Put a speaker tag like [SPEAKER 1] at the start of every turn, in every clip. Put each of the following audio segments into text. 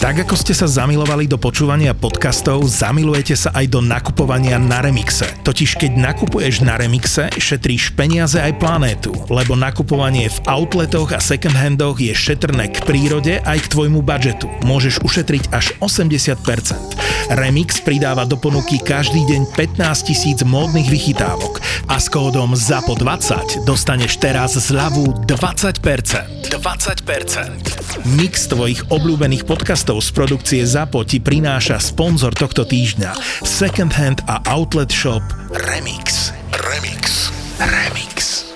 [SPEAKER 1] Tak ako ste sa zamilovali do počúvania podcastov, zamilujete sa aj do nakupovania na Remixe. Totiž keď nakupuješ na Remixe, šetríš peniaze aj planétu, lebo nakupovanie v outletoch a second handoch je šetrné k prírode aj k tvojmu budžetu. Môžeš ušetriť až 80%. Remix pridáva do ponuky každý deň 15 tisíc módnych vychytávok a s kódom ZAPO20 dostaneš teraz zľavu 20%. 20%. Mix tvojich obľúbených podcastov podcastov z produkcie ZAPO ti prináša sponzor tohto týždňa Second Hand a Outlet Shop Remix. Remix. Remix.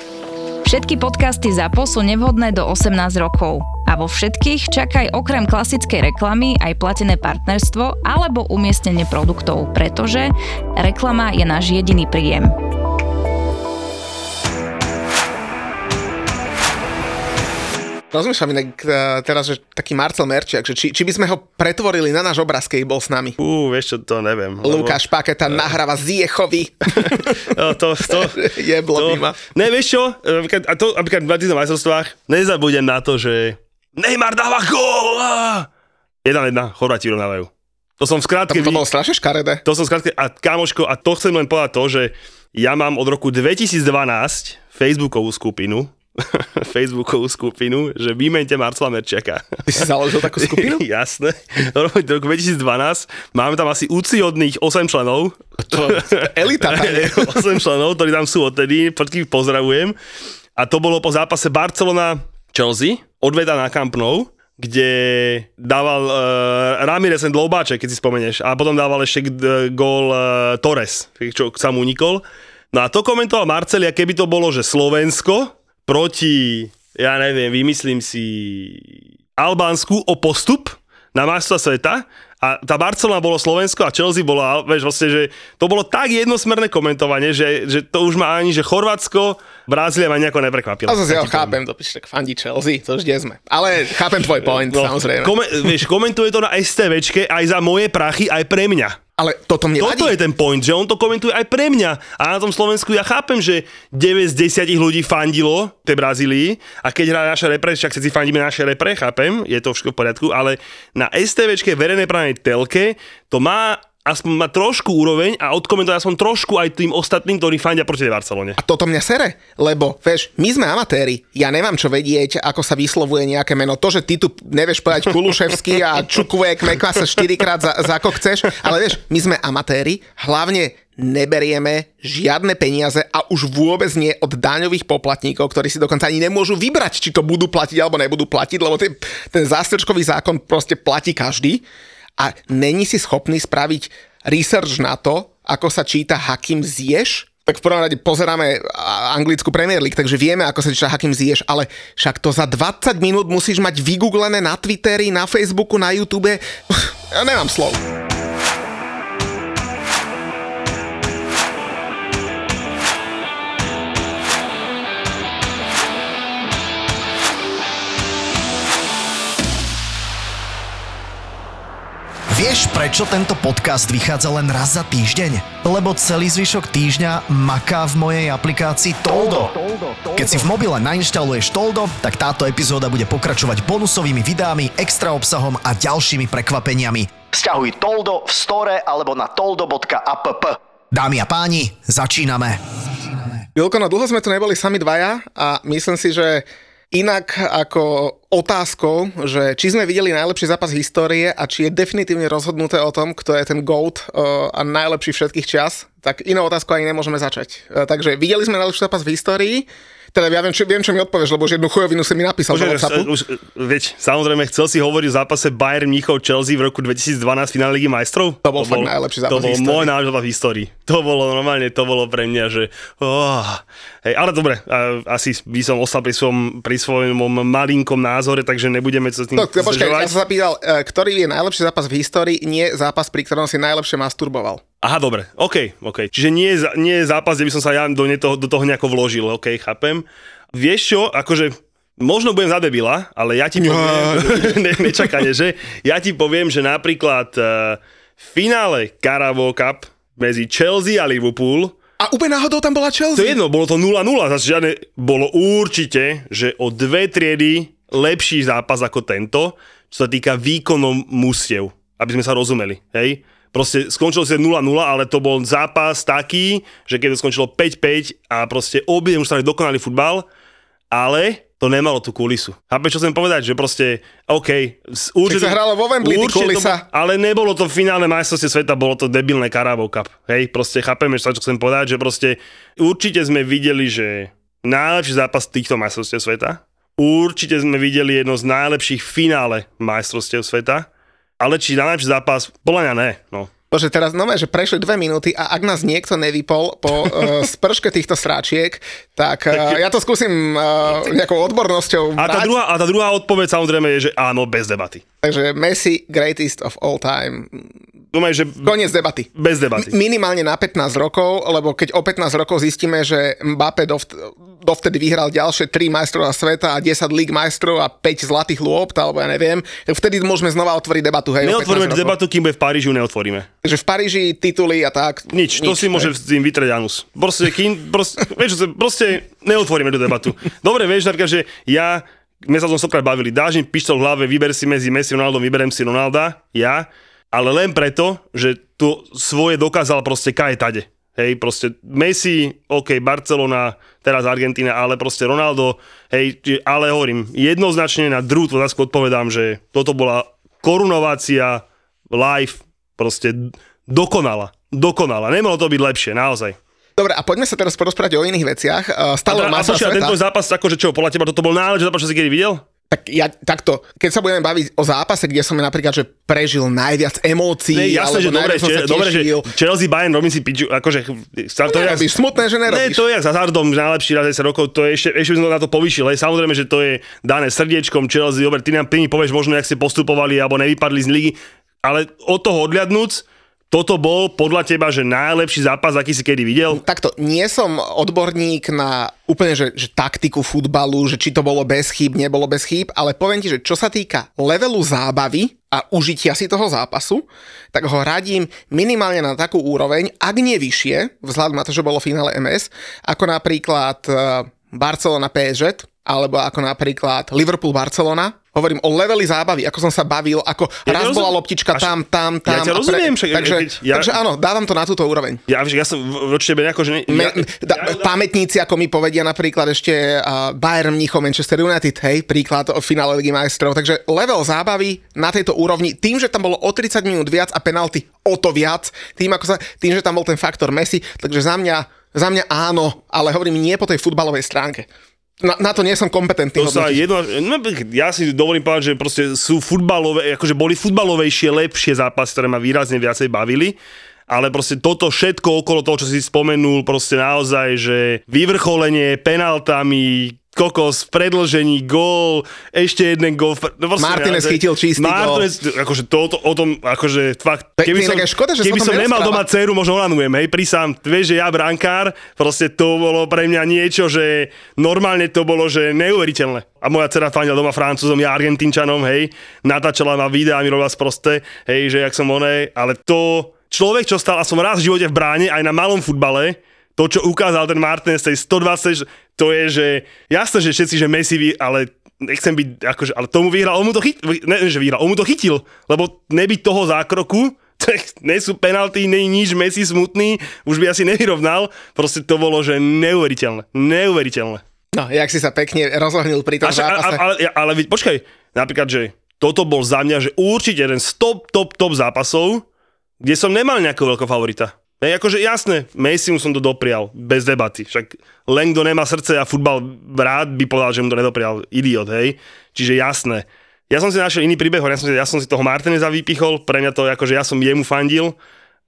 [SPEAKER 2] Všetky podcasty ZAPO sú nevhodné do 18 rokov. A vo všetkých čakaj okrem klasickej reklamy aj platené partnerstvo alebo umiestnenie produktov, pretože reklama je náš jediný príjem.
[SPEAKER 3] Rozmýšľam inak e, teraz, že taký Marcel Merčiak, že či, či by sme ho pretvorili na náš obraz, keď bol s nami.
[SPEAKER 4] Ú, vieš čo, to neviem.
[SPEAKER 3] Lukáš lebo... Paketa uh... nahráva Ziechovi.
[SPEAKER 4] no, to, to,
[SPEAKER 3] je to, ma.
[SPEAKER 4] Ne, vieš čo, a to napríklad v týchto majstrovstvách nezabudem na to, že Neymar dáva gól! Jedna jedna, Chorváti rovnávajú. To som v skrátke...
[SPEAKER 3] To, to bolo strašne škaredé.
[SPEAKER 4] To som v skrátke, a kamoško, a to chcem len povedať to, že ja mám od roku 2012 Facebookovú skupinu, Facebookovú skupinu, že vymente Marcela Merčiaka.
[SPEAKER 3] Ty si založil takú skupinu?
[SPEAKER 4] Jasné. Do roku 2012 máme tam asi úciodných 8 členov.
[SPEAKER 3] To elita tam je.
[SPEAKER 4] 8 členov, ktorí tam sú odtedy, všetkých pozdravujem. A to bolo po zápase Barcelona-Chelsea, odveda na Camp Nou kde dával uh, Ramirez and Lobáček, keď si spomenieš, a potom dával ešte uh, gól uh, Torres, čo sa mu unikol. No a to komentoval Marcelia, keby to bolo, že Slovensko, proti, ja neviem, vymyslím si Albánsku o postup na majstva sveta a tá Barcelona bolo Slovensko a Chelsea bolo, vieš, vlastne, že to bolo tak jednosmerné komentovanie, že, že to už ma ani, že Chorvátsko, Brazília ma nejako neprekvapilo.
[SPEAKER 3] A zase ja chápem, to píš, tak fandí Chelsea, to už sme. Ale chápem tvoj point, no, samozrejme.
[SPEAKER 4] Kome, vieš, komentuje to na STVčke aj za moje prachy, aj pre mňa.
[SPEAKER 3] Ale toto mne
[SPEAKER 4] Toto
[SPEAKER 3] vadí.
[SPEAKER 4] je ten point, že on to komentuje aj pre mňa. A na tom Slovensku ja chápem, že 9 z 10 ľudí fandilo tej Brazílii a keď hrá naša repre, však všetci fandíme naše repre, chápem, je to všetko v poriadku, ale na STVčke verejnej právnej telke to má aspoň má trošku úroveň a odkomentovať aspoň trošku aj tým ostatným, ktorí fandia proti Barcelone.
[SPEAKER 3] A toto mňa sere, lebo vieš, my sme amatéri, ja nemám čo vedieť, ako sa vyslovuje nejaké meno. To, že ty tu nevieš povedať Kuluševský a Čukuvek mekva sa 4 krát za, za ako chceš, ale vieš, my sme amatéri, hlavne neberieme žiadne peniaze a už vôbec nie od daňových poplatníkov, ktorí si dokonca ani nemôžu vybrať, či to budú platiť alebo nebudú platiť, lebo ten, ten zástrčkový zákon proste platí každý a není si schopný spraviť research na to, ako sa číta Hakim Ziyech, tak v prvom rade pozeráme anglickú Premier League, takže vieme, ako sa číta Hakim Ziyech, ale však to za 20 minút musíš mať vygooglené na Twitteri, na Facebooku, na YouTube. Ja nemám slov.
[SPEAKER 5] Vieš, prečo tento podcast vychádza len raz za týždeň? Lebo celý zvyšok týždňa maká v mojej aplikácii Toldo. Keď si v mobile nainštaluješ Toldo, tak táto epizóda bude pokračovať bonusovými videami, extra obsahom a ďalšími prekvapeniami. Sťahuj Toldo v store alebo na toldo.app. Dámy a páni, začíname.
[SPEAKER 3] Vilko, no dlho sme tu neboli sami dvaja a myslím si, že inak ako otázkou, že či sme videli najlepší zápas histórie a či je definitívne rozhodnuté o tom, kto je ten GOAT uh, a najlepší všetkých čas, tak inou otázku ani nemôžeme začať. Uh, takže videli sme najlepší zápas v histórii, teda ja viem, čo, viem, čo mi odpovieš, lebo už jednu chujovinu si mi napísal
[SPEAKER 4] už, už, veď, samozrejme, chcel si hovoriť o zápase Bayern Mníchov Chelsea v roku 2012 finále Ligy majstrov?
[SPEAKER 3] To bol to bol, najlepší zápas
[SPEAKER 4] To bol môj zápas v histórii. To bolo normálne, to bolo pre mňa, že... Oh, hej, ale dobre, asi by som ostal pri svojom, pri svojom malinkom názore, takže nebudeme sa s tým
[SPEAKER 3] to, počkaj, ja som sa zapýtal, e, ktorý je najlepší zápas v histórii, nie zápas, pri ktorom si najlepšie masturboval.
[SPEAKER 4] Aha, dobre, OK, OK. Čiže nie nie je zápas, kde by som sa ja do, toho, do toho nejako vložil, OK, chápem. Vieš čo, akože možno budem za debila, ale ja ti poviem, ne, nečakane, že ja ti poviem, že napríklad uh, finále Carabao Cup medzi Chelsea a Liverpool
[SPEAKER 3] a úplne náhodou tam bola Chelsea.
[SPEAKER 4] To je jedno, bolo to 0-0, zase žiadne, bolo určite, že o dve triedy lepší zápas ako tento. čo sa týka výkonov mústiev, aby sme sa rozumeli, hej? Proste skončilo sa 0-0, ale to bol zápas taký, že keď to skončilo 5-5 a proste obidve už stali dokonalý futbal, ale to nemalo tú kulisu. Chápeš, čo chcem povedať? Že proste, OK, určite...
[SPEAKER 3] sa hralo vo Wembley,
[SPEAKER 4] to
[SPEAKER 3] kulisa.
[SPEAKER 4] bo- ale nebolo to finálne majstrovstie sveta, bolo to debilné Carabao Cup. Hej, proste chápeme, čo chcem povedať, že proste určite sme videli, že najlepší zápas týchto majstrovstiev sveta, určite sme videli jedno z najlepších finále majstrovstiev sveta, ale či najlepší zápas, podľa mňa ne, no.
[SPEAKER 3] Bože, teraz nové, že prešli dve minúty a ak nás niekto nevypol po uh, sprške týchto stráčiek, tak uh, ja to skúsim uh, nejakou odbornosťou
[SPEAKER 4] A tá,
[SPEAKER 3] brať.
[SPEAKER 4] druhá, a tá druhá odpoveď samozrejme je, že áno, bez debaty.
[SPEAKER 3] Takže Messi, greatest of all time.
[SPEAKER 4] Dúmaj, že
[SPEAKER 3] Koniec debaty.
[SPEAKER 4] bez debaty.
[SPEAKER 3] M- minimálne na 15 rokov, lebo keď o 15 rokov zistíme, že Mbappé dovt- dovtedy vyhral ďalšie 3 majstrov sveta a 10 líg majstrov a 5 zlatých lôpt, alebo ja neviem, tak vtedy môžeme znova otvoriť debatu. Hej, o 15
[SPEAKER 4] Neotvoríme debatu, kým bude v Paríži, neotvoríme.
[SPEAKER 3] Takže v Paríži tituly a tak.
[SPEAKER 4] Nič, to si môže s tým vytrieť anus. Proste, kým, proste, vieš, proste neotvoríme tú debatu. Dobre, vieš, napríklad, že ja, my sa o tom stokrát bavili, dáš mi pištol v hlave, vyber si medzi Messi a Ronaldom, vyberem si Ronalda, ja, ale len preto, že to svoje dokázal proste kaje tade. Hej, proste Messi, OK, Barcelona, teraz Argentína, ale proste Ronaldo, hej, ale hovorím, jednoznačne na druhú otázku odpovedám, že toto bola korunovácia live, proste dokonala, dokonala. Nemalo to byť lepšie, naozaj.
[SPEAKER 3] Dobre, a poďme sa teraz porozprávať o iných veciach.
[SPEAKER 4] A,
[SPEAKER 3] Stalo
[SPEAKER 4] a, a
[SPEAKER 3] masa
[SPEAKER 4] počkaj, a
[SPEAKER 3] sveta.
[SPEAKER 4] tento zápas, akože čo, podľa teba toto bol najlepší zápas, čo si kedy videl?
[SPEAKER 3] Tak ja takto, keď sa budeme baviť o zápase, kde som napríklad, že prežil najviac emócií,
[SPEAKER 4] Ne, jasné, že dobre,
[SPEAKER 3] som sa
[SPEAKER 4] dobre, že. Chelsea, Bayern, robím si piču, akože... Sa, to je,
[SPEAKER 3] Nerobíš, smutné, že
[SPEAKER 4] Ne,
[SPEAKER 3] nerobíš.
[SPEAKER 4] to je jak s hazardom, najlepší raz 10 rokov, to je ešte, ešte by som na to povýšil, hej, samozrejme, že to je dané srdiečkom Chelsea, dobre, ty nám ty mi povieš možno, jak ste postupovali, alebo nevypadli z ligy, ale od toho odliadnúc, toto bol podľa teba, že najlepší zápas, aký si kedy videl?
[SPEAKER 3] Takto, nie som odborník na úplne, že, že taktiku futbalu, že či to bolo bez chýb, nebolo bez chýb, ale poviem ti, že čo sa týka levelu zábavy a užitia si toho zápasu, tak ho radím minimálne na takú úroveň, ak nie vyššie, vzhľadom na to, že bolo finále MS, ako napríklad eh, Barcelona PSG, alebo ako napríklad Liverpool-Barcelona. Hovorím o leveli zábavy, ako som sa bavil, ako
[SPEAKER 4] Ja
[SPEAKER 3] raz
[SPEAKER 4] ťa
[SPEAKER 3] bola
[SPEAKER 4] rozum-
[SPEAKER 3] loptička
[SPEAKER 4] Až-
[SPEAKER 3] tam, tam, tam.
[SPEAKER 4] Ja ťa rozumiem, však
[SPEAKER 3] takže,
[SPEAKER 4] ja-
[SPEAKER 3] takže áno, dávam to na túto úroveň.
[SPEAKER 4] Ja, ja som voči tebe nejako, že... Ne,
[SPEAKER 3] Me,
[SPEAKER 4] ja,
[SPEAKER 3] da, pamätníci, ako mi povedia napríklad ešte uh, Bayern Mnichov, Manchester United, hej, príklad o finále Ligy majstrov. Takže level zábavy na tejto úrovni, tým, že tam bolo o 30 minút viac a penalty o to viac, tým, ako sa, tým, že tam bol ten faktor Messi, takže za mňa, za mňa áno, ale hovorím nie po tej futbalovej stránke. Na, na to nie som kompetentný.
[SPEAKER 4] To sa jedno, no, ja si dovolím povedať, že proste sú futbalové, akože boli futbalovejšie, lepšie zápasy, ktoré ma výrazne viacej bavili, ale proste toto všetko okolo toho, čo si spomenul, proste naozaj, že vyvrcholenie penaltami, kokos predlžení, gól, ešte jeden gól. No
[SPEAKER 3] Martinez chytil čistý
[SPEAKER 4] Martinez, akože to, to, o tom, akože fakt, keby som,
[SPEAKER 3] škoda, že
[SPEAKER 4] keby som nemal doma dceru, možno onanujem, hej, prísam, vieš, že ja brankár, proste to bolo pre mňa niečo, že normálne to bolo, že neuveriteľné. A moja dcera fandila doma francúzom, ja argentínčanom, hej, natáčala ma videá, mi robila sprosté, hej, že jak som onej, ale to, človek, čo stal, a som raz v živote v bráne, aj na malom futbale, to, čo ukázal ten Martinez, tej 120, to je, že jasné, že všetci, že Messi, vy- ale nechcem byť, akože, ale tomu vyhral, on mu to chytil, ne, že vyhral, on mu to chytil, lebo nebyť toho zákroku, tak nie sú penalty, nie je nič, Messi smutný, už by asi nevyrovnal, proste to bolo, že neuveriteľné, neuveriteľné.
[SPEAKER 3] No, jak si sa pekne rozohnil pri tom
[SPEAKER 4] Až,
[SPEAKER 3] zápase.
[SPEAKER 4] ale, ale vid- počkaj, napríklad, že toto bol za mňa, že určite jeden z top, top, top zápasov, kde som nemal nejakého veľkého favorita. Hej, akože jasné, Messi mu som to doprial, bez debaty. Však len kto nemá srdce a futbal rád by povedal, že mu to nedoprial. Idiot, hej. Čiže jasné. Ja som si našiel iný príbeh, ja som si, ja som si toho Martineza vypichol, pre mňa to je ako, že ja som jemu fandil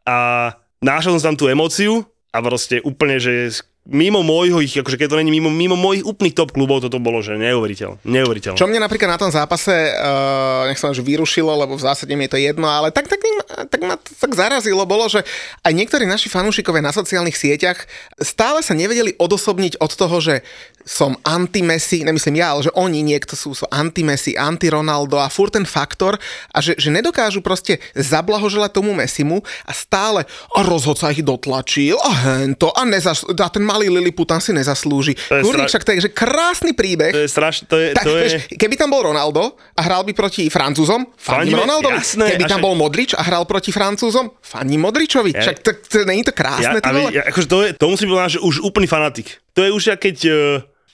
[SPEAKER 4] a našiel som tam tú emóciu a proste úplne, že mimo môjho, ich, akože keď to není mimo, mimo mojich úplných top klubov, toto bolo, že neuveriteľné. Neuveriteľné.
[SPEAKER 3] Čo mňa napríklad na tom zápase, uh, nech som že vyrušilo, lebo v zásade mi je to jedno, ale tak, tak tak ma to tak zarazilo, bolo, že aj niektorí naši fanúšikovia na sociálnych sieťach stále sa nevedeli odosobniť od toho, že som anti-Messi, nemyslím ja, ale že oni niekto sú, sú anti-Messi, anti-Ronaldo a furt ten faktor a že, že nedokážu proste zablahoželať tomu Messimu a stále a rozhodca ich dotlačil a hento a, nezas, a ten malý Liliputan si nezaslúži.
[SPEAKER 4] To
[SPEAKER 3] Kurník,
[SPEAKER 4] stra-
[SPEAKER 3] však to je že krásny príbeh.
[SPEAKER 4] To je strašné, to je,
[SPEAKER 3] Tak,
[SPEAKER 4] to je...
[SPEAKER 3] vieš, keby tam bol Ronaldo a hral by proti Francúzom,
[SPEAKER 4] Fandíme,
[SPEAKER 3] Ronaldovi.
[SPEAKER 4] jasné,
[SPEAKER 3] keby tam
[SPEAKER 4] však-
[SPEAKER 3] bol Modrič a hral proti Francúzom, fandím Modričovi.
[SPEAKER 4] Ja-
[SPEAKER 3] Však to, to, nie je to krásne, ty
[SPEAKER 4] ale
[SPEAKER 3] vole?
[SPEAKER 4] ja, akože to, je, to musím povedať, že už úplný fanatik. To je už keď uh,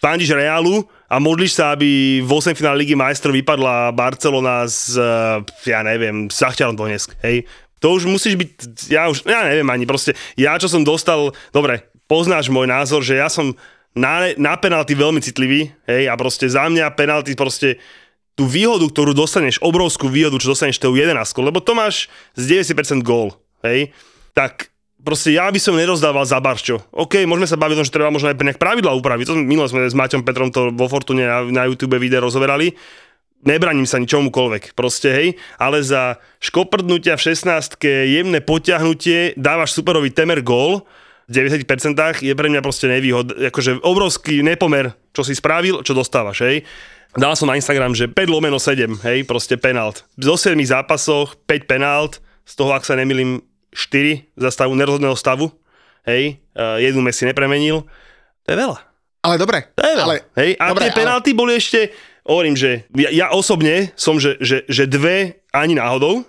[SPEAKER 4] fandíš Realu a modlíš sa, aby v 8 finále Ligy majstrov vypadla Barcelona z, uh, ja neviem, z Šachťarom Donetsk, hej. To už musíš byť, ja už, ja neviem ani, proste, ja čo som dostal, dobre, poznáš môj názor, že ja som na, na penalty veľmi citlivý, hej, a proste za mňa penalty proste tú výhodu, ktorú dostaneš, obrovskú výhodu, čo dostaneš tou 11, lebo to máš z 90% gól, hej, tak proste ja by som nerozdával za barčo. OK, môžeme sa baviť o tom, že treba možno aj nejak pravidla upraviť. To minule sme s Maťom Petrom to vo Fortune na, na YouTube video rozoberali. Nebraním sa ničomukoľvek, proste hej, ale za škoprdnutia v 16 jemné potiahnutie dávaš superový temer gól, v 90% je pre mňa proste nevýhod, akože obrovský nepomer, čo si spravil, čo dostávaš, hej. Dal som na Instagram, že 5 lomeno 7, hej, proste penalt. Zo 7 zápasoch 5 penalt, z toho, ak sa nemýlim, 4 za stavu nerozhodného stavu, hej, uh, jednu Messi nepremenil. To je veľa.
[SPEAKER 3] Ale dobre.
[SPEAKER 4] To je veľa.
[SPEAKER 3] ale,
[SPEAKER 4] hej, a
[SPEAKER 3] dobre,
[SPEAKER 4] tie penalty boli ešte, hovorím, že ja, ja osobne som, že, že, že dve ani náhodou,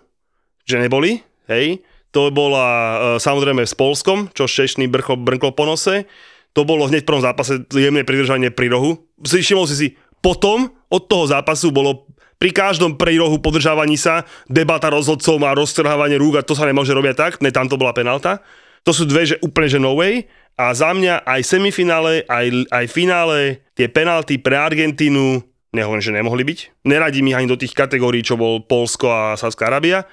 [SPEAKER 4] že neboli, hej, to bola uh, samozrejme s Polskom, čo Šešný brcho, brnkol po nose, to bolo hneď v prvom zápase jemné pridržanie pri rohu. Všimol si si, potom od toho zápasu bolo pri každom prírohu podržávaní sa debata rozhodcov a roztrhávanie rúk a to sa nemôže robiť tak, ne, tam to bola penálta. To sú dve, že úplne že no way. A za mňa aj semifinále, aj, aj finále, tie penalty pre Argentínu, nehovorím, že nemohli byť. Neradím ich ani do tých kategórií, čo bol Polsko a Sávská Arábia,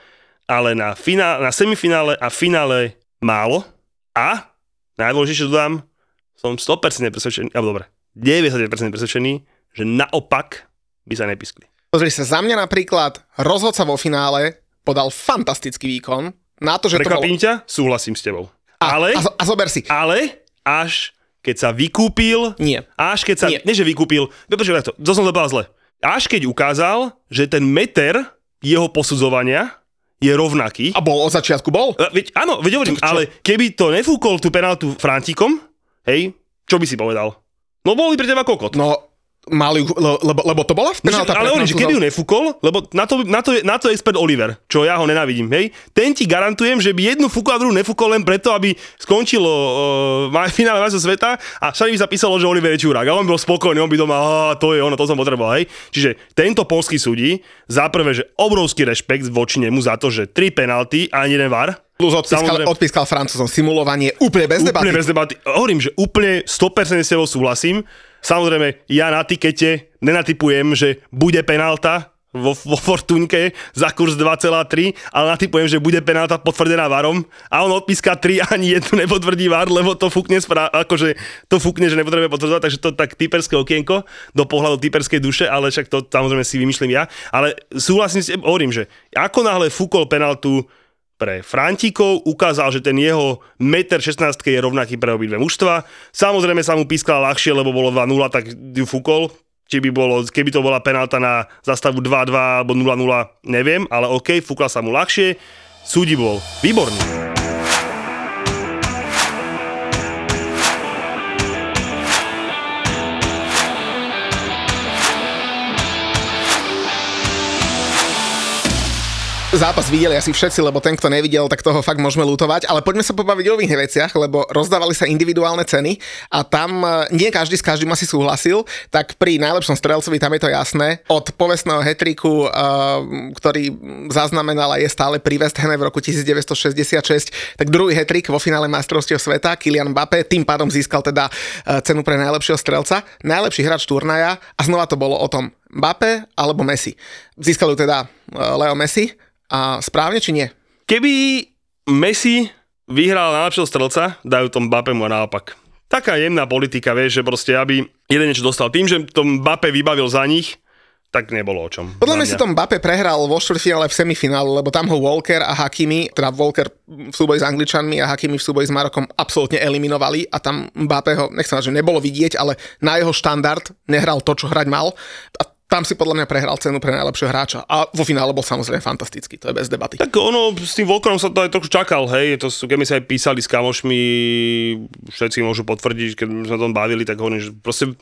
[SPEAKER 4] ale na, finál, na semifinále a finále málo. A najdôležitejšie dodám, som 100% presvedčený, alebo dobre, 90% presvedčený, že naopak by sa nepiskli.
[SPEAKER 3] Pozri sa, za mňa napríklad rozhodca vo finále podal fantastický výkon na to, že to bol...
[SPEAKER 4] Prekvapím ťa, súhlasím s tebou. Ale,
[SPEAKER 3] A, a zober si.
[SPEAKER 4] ale až keď sa vykúpil,
[SPEAKER 3] Nie.
[SPEAKER 4] až keď sa,
[SPEAKER 3] Nie.
[SPEAKER 4] nie, že vykúpil, počkaj, to, to som povedal zle. Až keď ukázal, že ten meter jeho posudzovania je rovnaký.
[SPEAKER 3] A bol od začiatku bol?
[SPEAKER 4] A, veď, áno, veď hovorím, ale keby to nefúkol tú penáltu Frantíkom, hej, čo by si povedal? No bol by pre teba kokot.
[SPEAKER 3] No, mali, lebo, lebo to bola penálta
[SPEAKER 4] ale hovorím, že keby ju nefúkol, lebo na to, na, to, na to je expert Oliver, čo ja ho nenávidím, hej, ten ti garantujem, že by jednu fúkol a druhú nefúkol len preto, aby skončilo uh, finále majstrov sveta a všade by sa písalo, že Oliver je čurák a on bol spokojný, on by doma, a to je ono, to som potreboval, hej. Čiže tento polský súdi, za prvé, že obrovský rešpekt voči nemu za to, že tri penalty a ani jeden var,
[SPEAKER 3] Plus odpískal, odpískal Francúzom simulovanie úplne bez debaty.
[SPEAKER 4] Úplne bez debaty. Hovorím, že úplne 100% s tebou súhlasím. Samozrejme, ja na tikete nenatypujem, že bude penálta vo, vo Fortunke za kurz 2,3, ale natypujem, že bude penálta potvrdená varom a on odpíska 3 a ani jednu nepotvrdí var, lebo to fúkne, spra- akože to fúkne, že nepotrebuje potvrdzovať, takže to tak typerské okienko do pohľadu typerskej duše, ale však to samozrejme si vymýšľam ja. Ale súhlasím s hovorím, že ako náhle fúkol penáltu pre Frantíkov, ukázal, že ten jeho 1,16 m je rovnaký pre obidve mužstva. Samozrejme sa mu pískala ľahšie, lebo bolo 2-0, tak ju fúkol. Či by bolo, keby to bola penálta na zastavu 2-2 alebo 0-0, neviem, ale OK, fúkla sa mu ľahšie. Súdi bol výborný.
[SPEAKER 3] Zápas videli asi všetci, lebo ten, kto nevidel, tak toho fakt môžeme lutovať. Ale poďme sa pobaviť o iných veciach, lebo rozdávali sa individuálne ceny a tam e, nie každý s každým asi súhlasil, tak pri najlepšom strelcovi tam je to jasné. Od povestného hetriku, ktorý zaznamenala je stále pri West v roku 1966, tak druhý hetrik vo finále majstrovstiev sveta, Kylian Mbappé, tým pádom získal teda e, cenu pre najlepšieho strelca, najlepší hráč turnaja a znova to bolo o tom Mbappé alebo Messi. Získal teda e, Leo Messi, a správne či nie?
[SPEAKER 4] Keby Messi vyhral najlepšieho strelca, dajú tom Mbappému a naopak. Taká jemná politika, vieš, že proste aby jeden niečo dostal. Tým, že to Mbappé vybavil za nich, tak nebolo o čom.
[SPEAKER 3] Podľa mňa si to Mbappé prehral vo štvrťfinále v semifinále, lebo tam ho Walker a Hakimi, teda Walker v súboji s Angličanmi a Hakimi v súboji s Marokom absolútne eliminovali a tam Mbappé ho, nechcem že nebolo vidieť, ale na jeho štandard nehral to, čo hrať mal. A tam si podľa mňa prehral cenu pre najlepšieho hráča. A vo finále bol samozrejme fantastický, to je bez debaty.
[SPEAKER 4] Tak ono, s tým Volkerom sa to aj trošku čakal, hej, to sú, keď my sa aj písali s kamošmi, všetci môžu potvrdiť, keď sme sa tom bavili, tak hovorím, že proste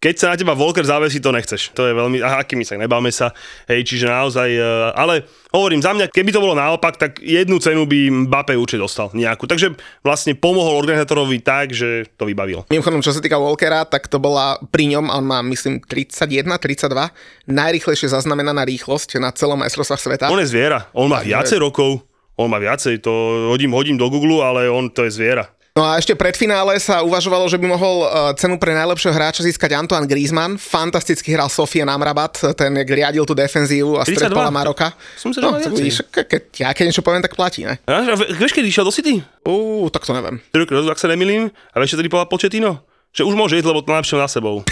[SPEAKER 4] keď sa na teba Volker zavesí, to nechceš. To je veľmi, a akými sa, nebáme sa, hej, čiže naozaj, e, ale hovorím, za mňa, keby to bolo naopak, tak jednu cenu by Mbappé určite dostal nejakú. Takže vlastne pomohol organizátorovi tak, že to vybavil.
[SPEAKER 3] Mimochodom, čo sa týka Walkera, tak to bola pri ňom, on má myslím 31, 32, najrýchlejšie zaznamenaná rýchlosť na celom majstrovstvách sveta.
[SPEAKER 4] On je zviera, on má viacej rokov, on má viacej, to hodím, hodím do Google, ale on to je zviera.
[SPEAKER 3] No a ešte pred finále sa uvažovalo, že by mohol uh, cenu pre najlepšieho hráča získať Antoine Griezmann. Fantasticky hral Sofia Namrabat, ten riadil tú defenzívu a
[SPEAKER 4] 32.
[SPEAKER 3] stretala Maroka.
[SPEAKER 4] Som sa,
[SPEAKER 3] No, ke, keď ja keď niečo poviem, tak platí, ne?
[SPEAKER 4] A, vieš, kedy išiel do City?
[SPEAKER 3] Ú, tak to neviem.
[SPEAKER 4] Tri roky dozadu, ak sa nemýlim, a vieš, čo tedy povedal Početino? Že už môže ísť, lebo to najlepšie má na sebou.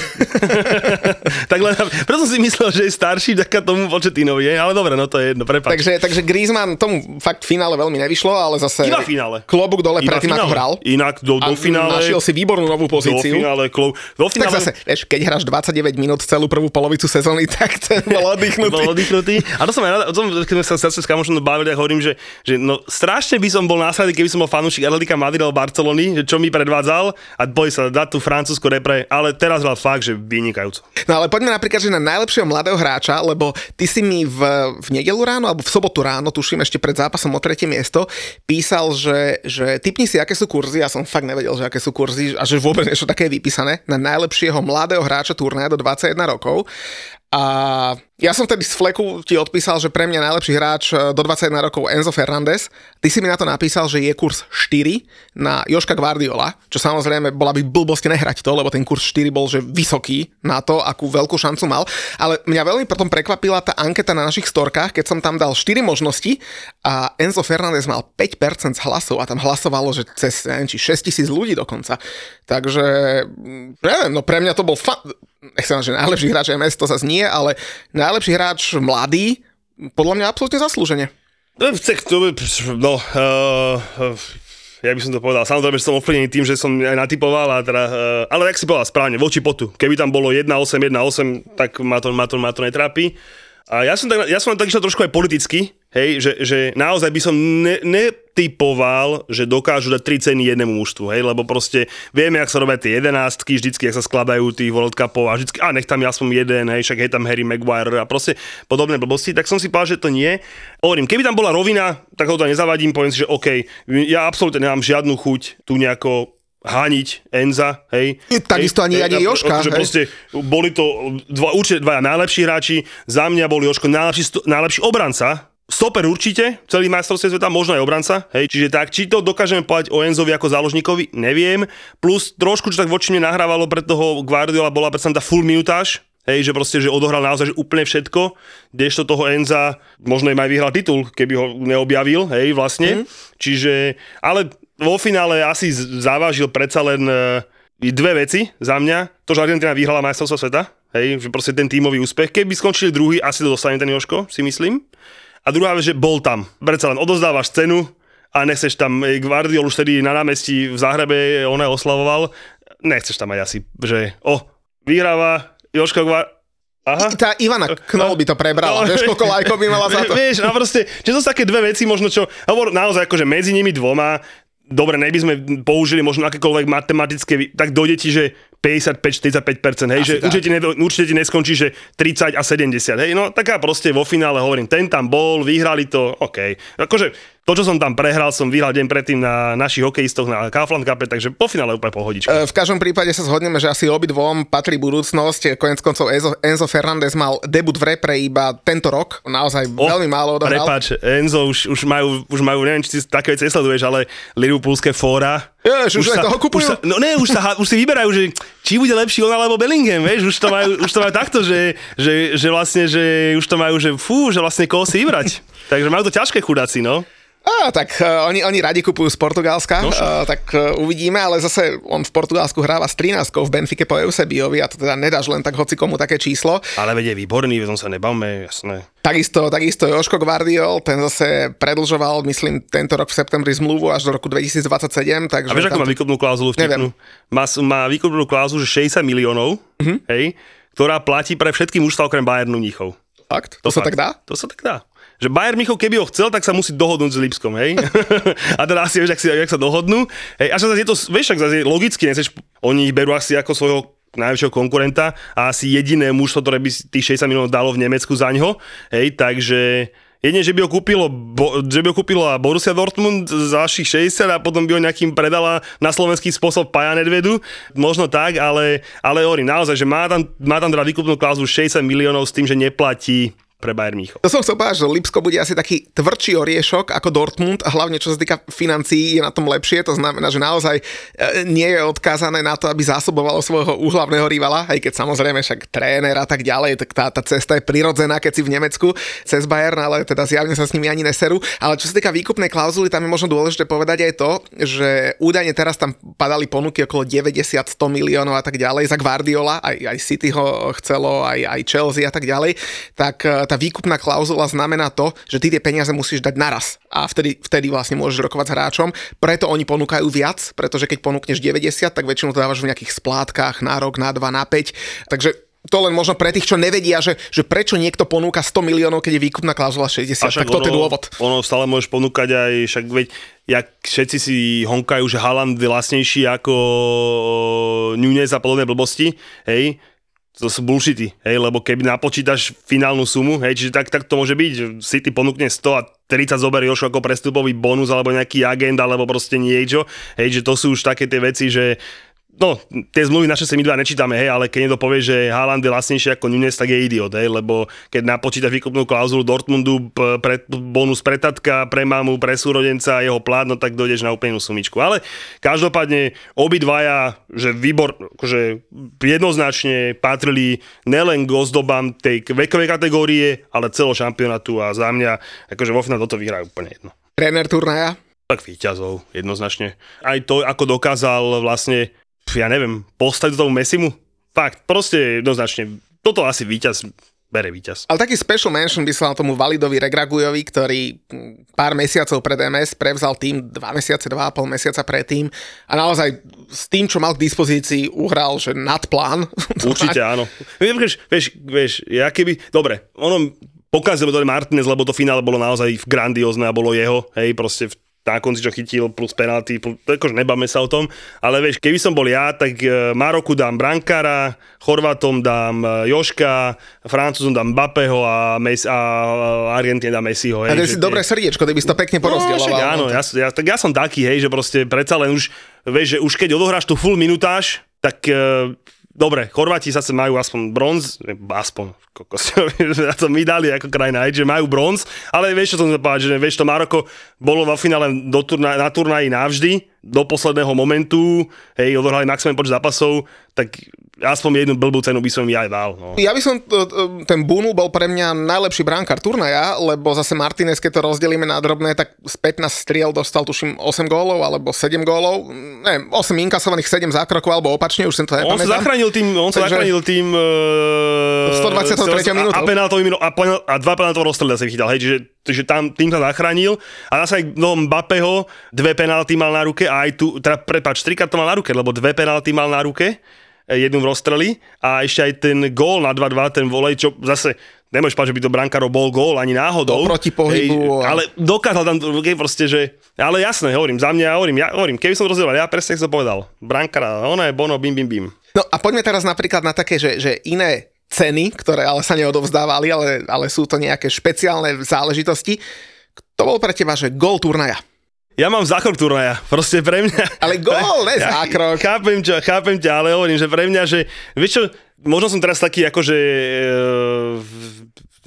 [SPEAKER 4] tak len, preto som si myslel, že je starší taká tomu Početinovi, je? ale dobre, no to je jedno, prepáč.
[SPEAKER 3] Takže, takže Griezmann tomu fakt v finále veľmi nevyšlo, ale zase
[SPEAKER 4] Iba finále.
[SPEAKER 3] klobúk dole
[SPEAKER 4] Iba
[SPEAKER 3] predtým, ako hral.
[SPEAKER 4] Inak do, do finále...
[SPEAKER 3] našiel si výbornú novú
[SPEAKER 4] do
[SPEAKER 3] pozíciu.
[SPEAKER 4] finále, klou, do
[SPEAKER 3] Tak
[SPEAKER 4] finále
[SPEAKER 3] zase, vieš, keď hráš 29 minút celú prvú polovicu sezóny, tak ten bol oddychnutý.
[SPEAKER 4] bol oddychnutý. A to som aj rada, o tom, keď sme sa s kamošom bavili, tak hovorím, že, že no, strašne by som bol následný, keby som bol fanúšik Atletika Madrid alebo Barcelony, že čo mi predvádzal a boj sa dať tú francúzsku repre, ale teraz hral fakt, že vynikajúco.
[SPEAKER 3] No ale poďme napríklad, že na najlepšieho mladého hráča, lebo ty si mi v, v nedelu ráno alebo v sobotu ráno, tuším ešte pred zápasom o tretie miesto, písal, že, že typni si, aké sú kurzy, ja som fakt nevedel, že aké sú kurzy a že vôbec niečo také je vypísané na najlepšieho mladého hráča turnaja do 21 rokov. A ja som vtedy z fleku ti odpísal, že pre mňa najlepší hráč e, do 21 rokov Enzo Fernández. Ty si mi na to napísal, že je kurz 4 na Joška Guardiola, čo samozrejme bola by blbosť nehrať to, lebo ten kurz 4 bol že vysoký na to, akú veľkú šancu mal. Ale mňa veľmi potom prekvapila tá anketa na našich storkách, keď som tam dal 4 možnosti a Enzo Fernández mal 5% z hlasov a tam hlasovalo, že cez neviem, či 6 tisíc ľudí dokonca. Takže, mm, neviem, no pre mňa to bol fa- nechcem, že najlepší hráč MS to zase nie, ale najlepší hráč mladý, podľa mňa absolútne zaslúžene.
[SPEAKER 4] No, tak to, no, uh, ja by som to povedal. Samozrejme, že som ovplyvnený tým, že som aj natypoval, a teda, uh, ale jak si povedal správne, voči potu. Keby tam bolo 1-8, 1-8, tak ma to, ma to, ma to netrápi. A ja som, tak, ja som tak išiel trošku aj politicky, hej, že, že naozaj by som ne, netypoval, že dokážu dať tri ceny jednému mužstvu, hej, lebo proste vieme, jak sa robia tie jedenáctky, vždycky, jak sa skladajú tých World Cupov a vždycky, a nech tam je aspoň jeden, hej, však je tam Harry Maguire a proste podobné blbosti, tak som si povedal, že to nie. Hovorím, keby tam bola rovina, tak ho to nezavadím, poviem si, že OK, ja absolútne nemám žiadnu chuť tu nejako hániť Enza, hej.
[SPEAKER 3] Takisto ani- ani
[SPEAKER 4] a-
[SPEAKER 3] Joška,
[SPEAKER 4] Že
[SPEAKER 3] hej.
[SPEAKER 4] proste boli to dva, určite dvaja najlepší hráči, za mňa bol Joško najlepší, najlepší obranca, Stoper určite, celý majstrovstve sveta, možno aj obranca, hej, čiže tak, či to dokážeme povedať o Enzovi ako záložníkovi, neviem, plus trošku, čo tak voči mne nahrávalo pre toho Guardiola, bola predsa tá full minutáž, hej, že proste, že odohral naozaj že úplne všetko, kdežto toho Enza možno im aj vyhral titul, keby ho neobjavil, hej, vlastne, čiže, ale vo finále asi závažil predsa len e, dve veci za mňa, to, že Argentina vyhrala majstrovstvo sveta, hej, že proste ten tímový úspech, keby skončili druhý, asi to dostane ten Joško, si myslím. A druhá vec, že bol tam. Predsa len odozdávaš cenu a nechceš tam, e, Guardiol už tedy na námestí v Záhrebe ona oslavoval, nechceš tam mať asi, že o, vyhráva Joško Guard... Aha.
[SPEAKER 3] Tá Ivana Knoll by to prebrala,
[SPEAKER 4] No,
[SPEAKER 3] vieš, koľko lajkov by mala za to.
[SPEAKER 4] Vieš, a proste, že to sú také dve veci, možno čo, hovor naozaj akože medzi nimi dvoma, dobre, neby sme použili možno akékoľvek matematické, tak dojde ti, že 55-45%, hej,
[SPEAKER 3] Asi
[SPEAKER 4] že
[SPEAKER 3] tak.
[SPEAKER 4] určite, ne, určite ti neskončí, že 30 a 70, hej, no taká proste vo finále hovorím, ten tam bol, vyhrali to, OK. Akože to, čo som tam prehral, som vyhral deň predtým na našich hokejistoch na Kaufland Cupe, takže po finále úplne pohodička.
[SPEAKER 3] E, V každom prípade sa zhodneme, že asi obidvom patrí budúcnosť. Konec koncov Enzo, Enzo Fernández mal debut v repre iba tento rok. Naozaj
[SPEAKER 4] O,
[SPEAKER 3] veľmi málo odohral.
[SPEAKER 4] Prepač, Enzo už, už, majú, už majú, neviem, či si také veci nesleduješ, ale Liverpoolské fóra.
[SPEAKER 3] Jež, už aj toho kupujú?
[SPEAKER 4] Už sa, no ne, už, sa, už si vyberajú, že či bude lepší on alebo Bellingham, vieš, už to majú, už to majú takto, že, že, že vlastne, že už to majú, že fú, že vlastne koho si vybrať. Takže majú to ťažké chudáci, no.
[SPEAKER 3] Á, tak uh, oni, oni radi kupujú z Portugalska,
[SPEAKER 4] No
[SPEAKER 3] uh, tak uh, uvidíme, ale zase on v Portugalsku hráva s 13 v Benfike po Eusebiovi a to teda nedáš len tak hoci komu také číslo.
[SPEAKER 4] Ale veď je výborný, veď on sa nebavme, jasné.
[SPEAKER 3] Takisto, takisto Joško Guardiol, ten zase predlžoval, myslím, tento rok v septembri zmluvu až do roku 2027, takže...
[SPEAKER 4] A vieš, ako má výkupnú klauzulu vtipnú? Má, má výkupnú klauzulu, že 60 miliónov,
[SPEAKER 3] Mhm.
[SPEAKER 4] hej, ktorá platí pre všetky mužstva okrem Bayernu Mníchov.
[SPEAKER 3] Fakt? To, sa
[SPEAKER 4] fakt.
[SPEAKER 3] tak dá?
[SPEAKER 4] To sa tak dá. Že Bayern Mníchov, keby ho chcel, tak sa musí dohodnúť s Lipskom, hej? a teda asi vieš, ak, si, jak sa dohodnú. Hej, a že zase je to, vieš, ak zase logicky, nechceš, oni ich berú asi ako svojho najväčšieho konkurenta a asi jediné mužstvo, ktoré by tých 60 miliónov dalo v Nemecku za ňo. Hej, takže jedine, že by ho kúpilo, bo, že by ho kúpila Borussia Dortmund za vašich 60 a potom by ho nejakým predala na slovenský spôsob Paja Nedvedu. Možno tak, ale, ale hovorím naozaj, že má tam, má tam teda výkupnú klauzulu 60 miliónov s tým, že neplatí pre Bayern Mníchov.
[SPEAKER 3] To som chcel povedať, že Lipsko bude asi taký tvrdší oriešok ako Dortmund a hlavne čo sa týka financií je na tom lepšie, to znamená, že naozaj e, nie je odkázané na to, aby zásobovalo svojho úhlavného rivala, aj keď samozrejme však tréner a tak ďalej, tak tá, tá cesta je prirodzená, keď si v Nemecku cez Bayern, ale teda zjavne sa s nimi ani neserú. Ale čo sa týka výkupnej klauzuly, tam je možno dôležité povedať aj to, že údajne teraz tam padali ponuky okolo 90-100 miliónov a tak ďalej za Guardiola, aj, aj City ho chcelo, aj, aj Chelsea a tak ďalej, tak e, tá výkupná klauzula znamená to, že ty tie peniaze musíš dať naraz. A vtedy, vtedy vlastne môžeš rokovať s hráčom, preto oni ponúkajú viac, pretože keď ponúkneš 90, tak väčšinou to dávaš v nejakých splátkach na rok, na 2, na 5, takže to len možno pre tých, čo nevedia, že, že prečo niekto ponúka 100 miliónov, keď je výkupná klauzula 60, tak toto je dôvod.
[SPEAKER 4] Ono stále môžeš ponúkať aj, však veď, jak všetci si honkajú, že Haaland je vlastnejší ako Nunez a podobné blbosti, hej, to sú bullshity, hej, lebo keby napočítaš finálnu sumu, hej, čiže tak, tak to môže byť, že City ponúkne 100 a 30 zoberie Jošu ako prestupový bonus alebo nejaký agent alebo proste niečo, hej, že to sú už také tie veci, že No, tie zmluvy naše sa my dva nečítame, hej, ale keď niekto povie, že Haaland je vlastnejší ako Nunes, tak je idiot, hej, lebo keď napočítaš výkupnú klauzulu Dortmundu, pre, bonus pre tatka, pre mamu, pre súrodenca a jeho plát, no tak dojdeš na úplnú sumičku. Ale každopádne obidvaja, že výbor, akože jednoznačne patrili nelen k ozdobám tej vekovej kategórie, ale celo šampionátu a za mňa, akože vo finále toto vyhrajú úplne jedno.
[SPEAKER 3] Tréner turnaja,
[SPEAKER 4] Tak výťazov, jednoznačne. Aj to, ako dokázal vlastne, ja neviem, postaviť tomu Messimu, fakt, proste jednoznačne, toto asi víťaz, bere víťaz.
[SPEAKER 3] Ale taký special mention by som tomu Validovi Regragujovi, ktorý mm, pár mesiacov pred MS prevzal tým, dva mesiace, dva a pol mesiaca predtým a naozaj s tým, čo mal k dispozícii, uhral, že nad plán.
[SPEAKER 4] Určite áno. Vieš, vieš, vieš, ja keby, dobre, ono pokazil to Martinez, lebo to finále bolo naozaj grandiózne a bolo jeho, hej, proste v na konci, čo chytil, plus penalty, plus, akože nebáme sa o tom, ale vieš, keby som bol ja, tak e, Maroku dám Brankára, Chorvátom dám e, Joška, Francúzom dám Bapeho a, Mes- a Argentíne dám Messiho.
[SPEAKER 3] A
[SPEAKER 4] Hej,
[SPEAKER 3] ty
[SPEAKER 4] že
[SPEAKER 3] si
[SPEAKER 4] tie-
[SPEAKER 3] dobré srdiečko, ty by si to pekne
[SPEAKER 4] No,
[SPEAKER 3] porozdieloval.
[SPEAKER 4] však áno, ja, ja, tak ja som taký, hej, že proste predsa len už, vieš, že už keď odohráš tú full minutáž, tak e, dobre, Chorváti zase majú aspoň bronz, aspoň, kokos, to my dali ako krajina, že majú bronz, ale vieš, čo som povedať, že vieš, to Maroko bolo vo finále do turna, na turnaji navždy, do posledného momentu, hej, odohrali maximálny počet zápasov, tak aspoň jednu blbú cenu by som im aj dal. No.
[SPEAKER 3] Ja by som, t- t- ten Bunu bol pre mňa najlepší bránkar turnaja, lebo zase Martinez, keď to rozdelíme na drobné, tak z 15 striel dostal tuším 8 gólov alebo 7 gólov, ne, 8 inkasovaných, 7 zákrokov, alebo opačne, už som to
[SPEAKER 4] On sa
[SPEAKER 3] nepamätám.
[SPEAKER 4] zachránil tým, on sa
[SPEAKER 3] Takže-
[SPEAKER 4] zachránil tým... Uh,
[SPEAKER 3] 123. minútou.
[SPEAKER 4] A, penáltový minú, a, penál- a dva penáltové rozstrely sa chytal, hej, čiže, čiže tam, tým sa zachránil. A zase aj no, Mbappého dve penalty mal na ruke a aj tu, teda prepáč, trikrát to mal na ruke, lebo dve penalty mal na ruke, jednu v rozstreli a ešte aj ten gól na 2-2, ten volej, čo zase nemôžeš povedať, že by to brankárov bol gól ani náhodou.
[SPEAKER 3] Do protipohybu
[SPEAKER 4] Hej, ale dokázal tam, okay, proste, že... Ale jasné, hovorím, za mňa, hovorím, ja hovorím, keby som rozdielal, ja presne som povedal. Brankára, ona je Bono, bim, bim, bim.
[SPEAKER 3] No a poďme teraz napríklad na také, že, že iné ceny, ktoré ale sa neodovzdávali, ale, ale sú to nejaké špeciálne záležitosti. To bol pre teba, že gol turnaja.
[SPEAKER 4] Ja mám zákrok turnaja, proste pre mňa.
[SPEAKER 3] Ale gól, ne zákrok.
[SPEAKER 4] Chápem ťa, chápem ťa, ale hovorím, že pre mňa, že vieš čo, možno som teraz taký akože, e,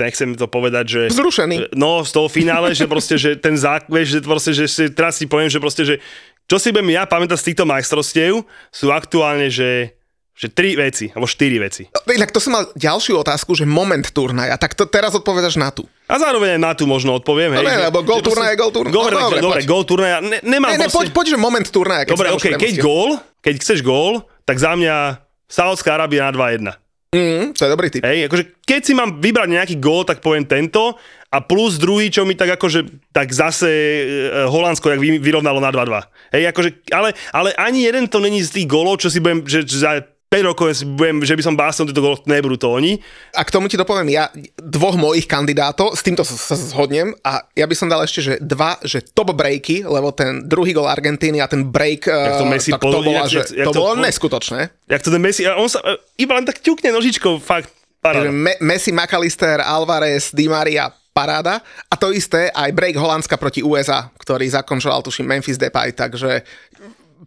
[SPEAKER 4] nechcem to povedať, že...
[SPEAKER 3] Vzrušený.
[SPEAKER 4] No, z toho finále, že proste, že ten zák, vieš, že proste, že si, teraz si poviem, že proste, že čo si budem ja pamätať z týchto majstrovstiev, sú aktuálne, že Že tri veci, alebo štyri veci.
[SPEAKER 3] Inak to som mal ďalšiu otázku, že moment turnaja, tak to teraz odpovedaš na tú.
[SPEAKER 4] A zároveň aj na tú možno odpoviem.
[SPEAKER 3] No
[SPEAKER 4] hej,
[SPEAKER 3] ne,
[SPEAKER 4] že-
[SPEAKER 3] lebo
[SPEAKER 4] proste-
[SPEAKER 3] turnaja je gól turnaja.
[SPEAKER 4] Dobre,
[SPEAKER 3] No,
[SPEAKER 4] dobre,
[SPEAKER 3] dobre,
[SPEAKER 4] gól turnaja. Ne, nemám
[SPEAKER 3] Ne, ne, poď, poď, že moment turnaja. keď
[SPEAKER 4] Dobre,
[SPEAKER 3] si to už
[SPEAKER 4] OK, keď gól, keď chceš gól, tak za mňa Saudská Arábia na 2-1.
[SPEAKER 3] Mm, to je dobrý typ.
[SPEAKER 4] Hej, akože keď si mám vybrať nejaký gól, tak poviem tento a plus druhý, čo mi tak akože, tak zase e, Holandsko, jak vy- vyrovnalo na 2-2. Hej, akože, ale, ale ani jeden to není z tých gólov, čo si budem, že, že za 5 rokov budem, že by som básnil tieto gól, nebudú to oni.
[SPEAKER 3] A k tomu ti to poviem ja, dvoch mojich kandidátov, s týmto sa, zhodnem a ja by som dal ešte, že dva, že top breaky, lebo ten druhý gol Argentíny a ten break,
[SPEAKER 4] Jak to
[SPEAKER 3] eh,
[SPEAKER 4] Messi
[SPEAKER 3] tak to
[SPEAKER 4] pol-
[SPEAKER 3] bolo,
[SPEAKER 4] jak-
[SPEAKER 3] že,
[SPEAKER 4] jak-
[SPEAKER 3] to
[SPEAKER 4] to
[SPEAKER 3] bolo
[SPEAKER 4] pol-
[SPEAKER 3] neskutočné.
[SPEAKER 4] Jak to ten Messi, on sa e, iba len tak ťukne nožičkou, fakt, paráda.
[SPEAKER 3] Me- Messi, McAllister, Alvarez, Di Maria, paráda. A to isté aj break Holandska proti USA, ktorý zakončoval, tuším, Memphis Depay, takže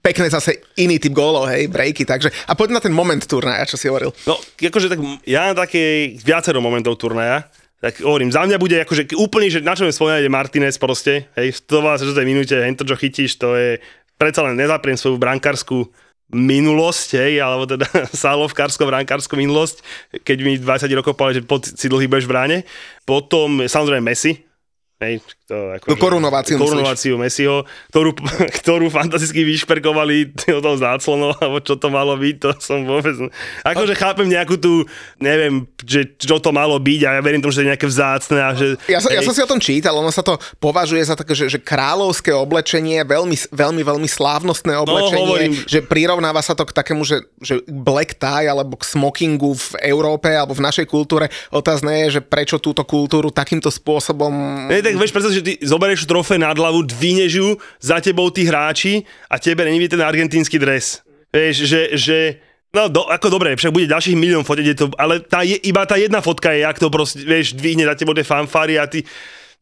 [SPEAKER 3] pekné zase iný typ gólov, hej, breaky, takže a poď na ten moment turnaja, čo si hovoril.
[SPEAKER 4] No, akože tak ja mám také viacero momentov turnaja, tak hovorím, za mňa bude akože úplne, že na čo mi spomínať je Martinez proste, hej, v 126. minúte, hej, to, čo chytíš, to je, predsa len nezapriem svoju brankárskú minulosť, hej, alebo teda sálovkársko brankárskú minulosť, keď mi 20 rokov povedal, že poď si dlhý budeš v bráne. Potom samozrejme Messi, hej, to ako,
[SPEAKER 3] No, korunováciu
[SPEAKER 4] korunováciu Messiho, ktorú, ktorú fantasticky vyšperkovali od toho záclonov, alebo čo to malo byť, to som vôbec... Akože chápem nejakú tú, neviem, že čo to malo byť a ja verím tomu, že to je nejaké vzácne a že...
[SPEAKER 3] Ja, som- ja som si o tom čítal, ono sa to považuje za také, že, že kráľovské oblečenie, veľmi, veľmi, veľmi slávnostné oblečenie,
[SPEAKER 4] No, hovorím.
[SPEAKER 3] že prirovnáva sa to k takému, že, že black tie alebo k smokingu v Európe alebo v našej kultúre. Otázne je, že prečo túto kultúru takýmto spôsobom...
[SPEAKER 4] Ne, tak vieš, že ty zoberieš trofej nad hlavu, dvíňeš ju, za tebou tí hráči a tebe není ten argentínsky dres. Vieš, že, že No, do, ako dobre, však bude ďalších milión fotiť, je to, ale tá je, iba tá jedna fotka je, jak to proste, vieš, dvihne za tebou tie fanfáry a ty,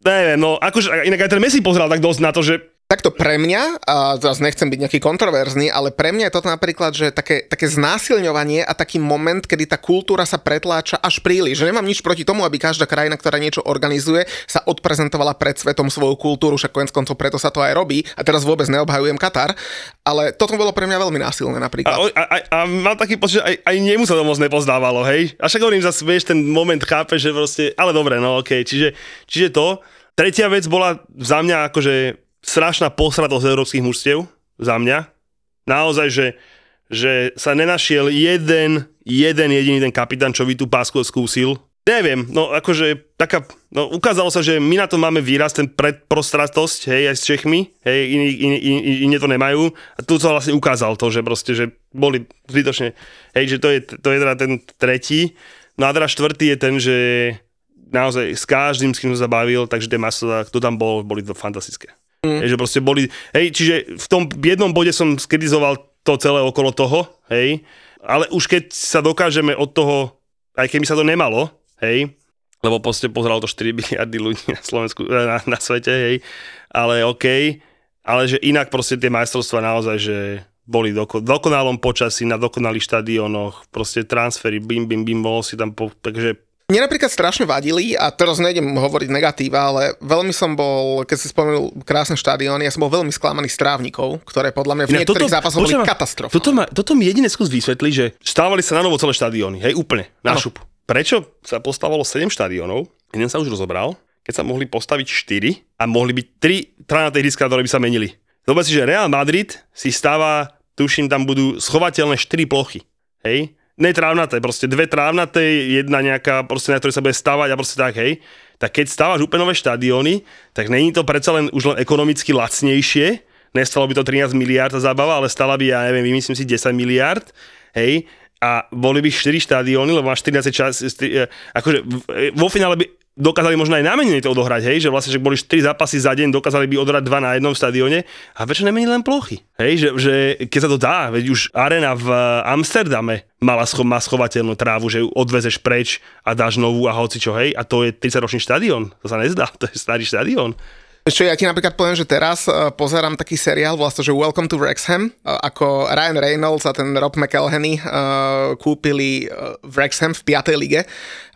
[SPEAKER 4] neviem, no, akože, inak aj ten Messi pozeral tak dosť na to, že
[SPEAKER 3] Takto pre mňa, a teraz nechcem byť nejaký kontroverzný, ale pre mňa je toto napríklad, že také, také znásilňovanie a taký moment, kedy tá kultúra sa pretláča až príliš. Že nemám nič proti tomu, aby každá krajina, ktorá niečo organizuje, sa odprezentovala pred svetom svoju kultúru, však konec koncov preto sa to aj robí. A teraz vôbec neobhajujem Katar, ale toto bolo pre mňa veľmi násilné
[SPEAKER 4] a,
[SPEAKER 3] napríklad.
[SPEAKER 4] a, a, a mám taký pocit, že aj, aj nemu sa to moc nepozdávalo, hej. A však hovorím zase, vieš, ten moment chápe, že proste, ale dobre, no okej, čiže, čiže to. Tretia vec bola za mňa akože strašná posratosť európskych mužstiev, za mňa. Naozaj, že, že sa nenašiel jeden, jeden jediný ten kapitán, čo by tú pásku skúsil. Neviem, no akože taká, no ukázalo sa, že my na to máme výraz, ten predprostratosť, hej, aj s Čechmi, hej, iní, iní, iní, iní to nemajú. A tu sa vlastne ukázal to, že proste, že boli zbytočne, hej, že to je, to je teda ten tretí. No a teda štvrtý je ten, že naozaj s každým, s kým som sa bavil, takže tie maso, kto tam bol, boli to fantastické. Mm. Hej, že proste boli, hej, čiže v tom jednom bode som skritizoval to celé okolo toho, hej, ale už keď sa dokážeme od toho, aj keby sa to nemalo, hej, lebo proste pozeralo to 4 miliardy ľudí na Slovensku, eh, na, na svete, hej, ale OK, ale že inak proste tie majstrovstvá naozaj, že boli doko, dokonalom počasí, na dokonalých štadiónoch, proste transfery, bim, bim, bim, bol si tam, po, takže
[SPEAKER 3] Mne napríklad strašne vadili, a teraz nejdem hovoriť negatíva, ale veľmi som bol, keď si spomenul krásne štadióny, ja som bol veľmi sklamaný z trávnikov, ktoré podľa mňa v
[SPEAKER 4] Inak
[SPEAKER 3] niektorých zápasoch boli katastrofálne.
[SPEAKER 4] Toto, ma, toto mi jedine skús vysvetli, že stávali sa na novo celé štadióny, hej, úplne, na šup. Prečo sa postavalo 7 štadiónov, jeden sa už rozobral, keď sa mohli postaviť 4 a mohli byť 3 trávnaté ihriska, ktoré by sa menili. Zober si, že Real Madrid si stáva, tuším, tam budú schovateľné 4 plochy, hej, netrávnaté, proste dve trávnaté, jedna nejaká, proste na ktorej sa bude stavať a proste tak, hej. Tak keď stávaš úplne nové štadióny, tak není to predsa len už len ekonomicky lacnejšie, nestalo by to 13 miliard tá zábava, ale stala by, ja neviem, vymyslím si 10 miliard, hej, a boli by 4 štadióny, lebo máš 40 čas, sti- e, akože v- e, vo finále by dokázali možno aj námenej to odohrať, hej, že vlastne, že boli 4 zápasy za deň, dokázali by odohrať 2 na jednom stadióne a prečo nemenili len plochy? Hej, že, že keď sa to dá, veď už arena v Amsterdame mala scho- má schovateľnú trávu, že ju odvezeš preč a dáš novú a hoci čo, hej, a to je 30-ročný štadión, to sa nezdá, to je starý štadión.
[SPEAKER 3] Čo ja ti napríklad poviem, že teraz uh, pozerám taký seriál, sa, že Welcome to Wrexham, uh, ako Ryan Reynolds a ten Rob McElhenney kúpili Wrexham v 5. lige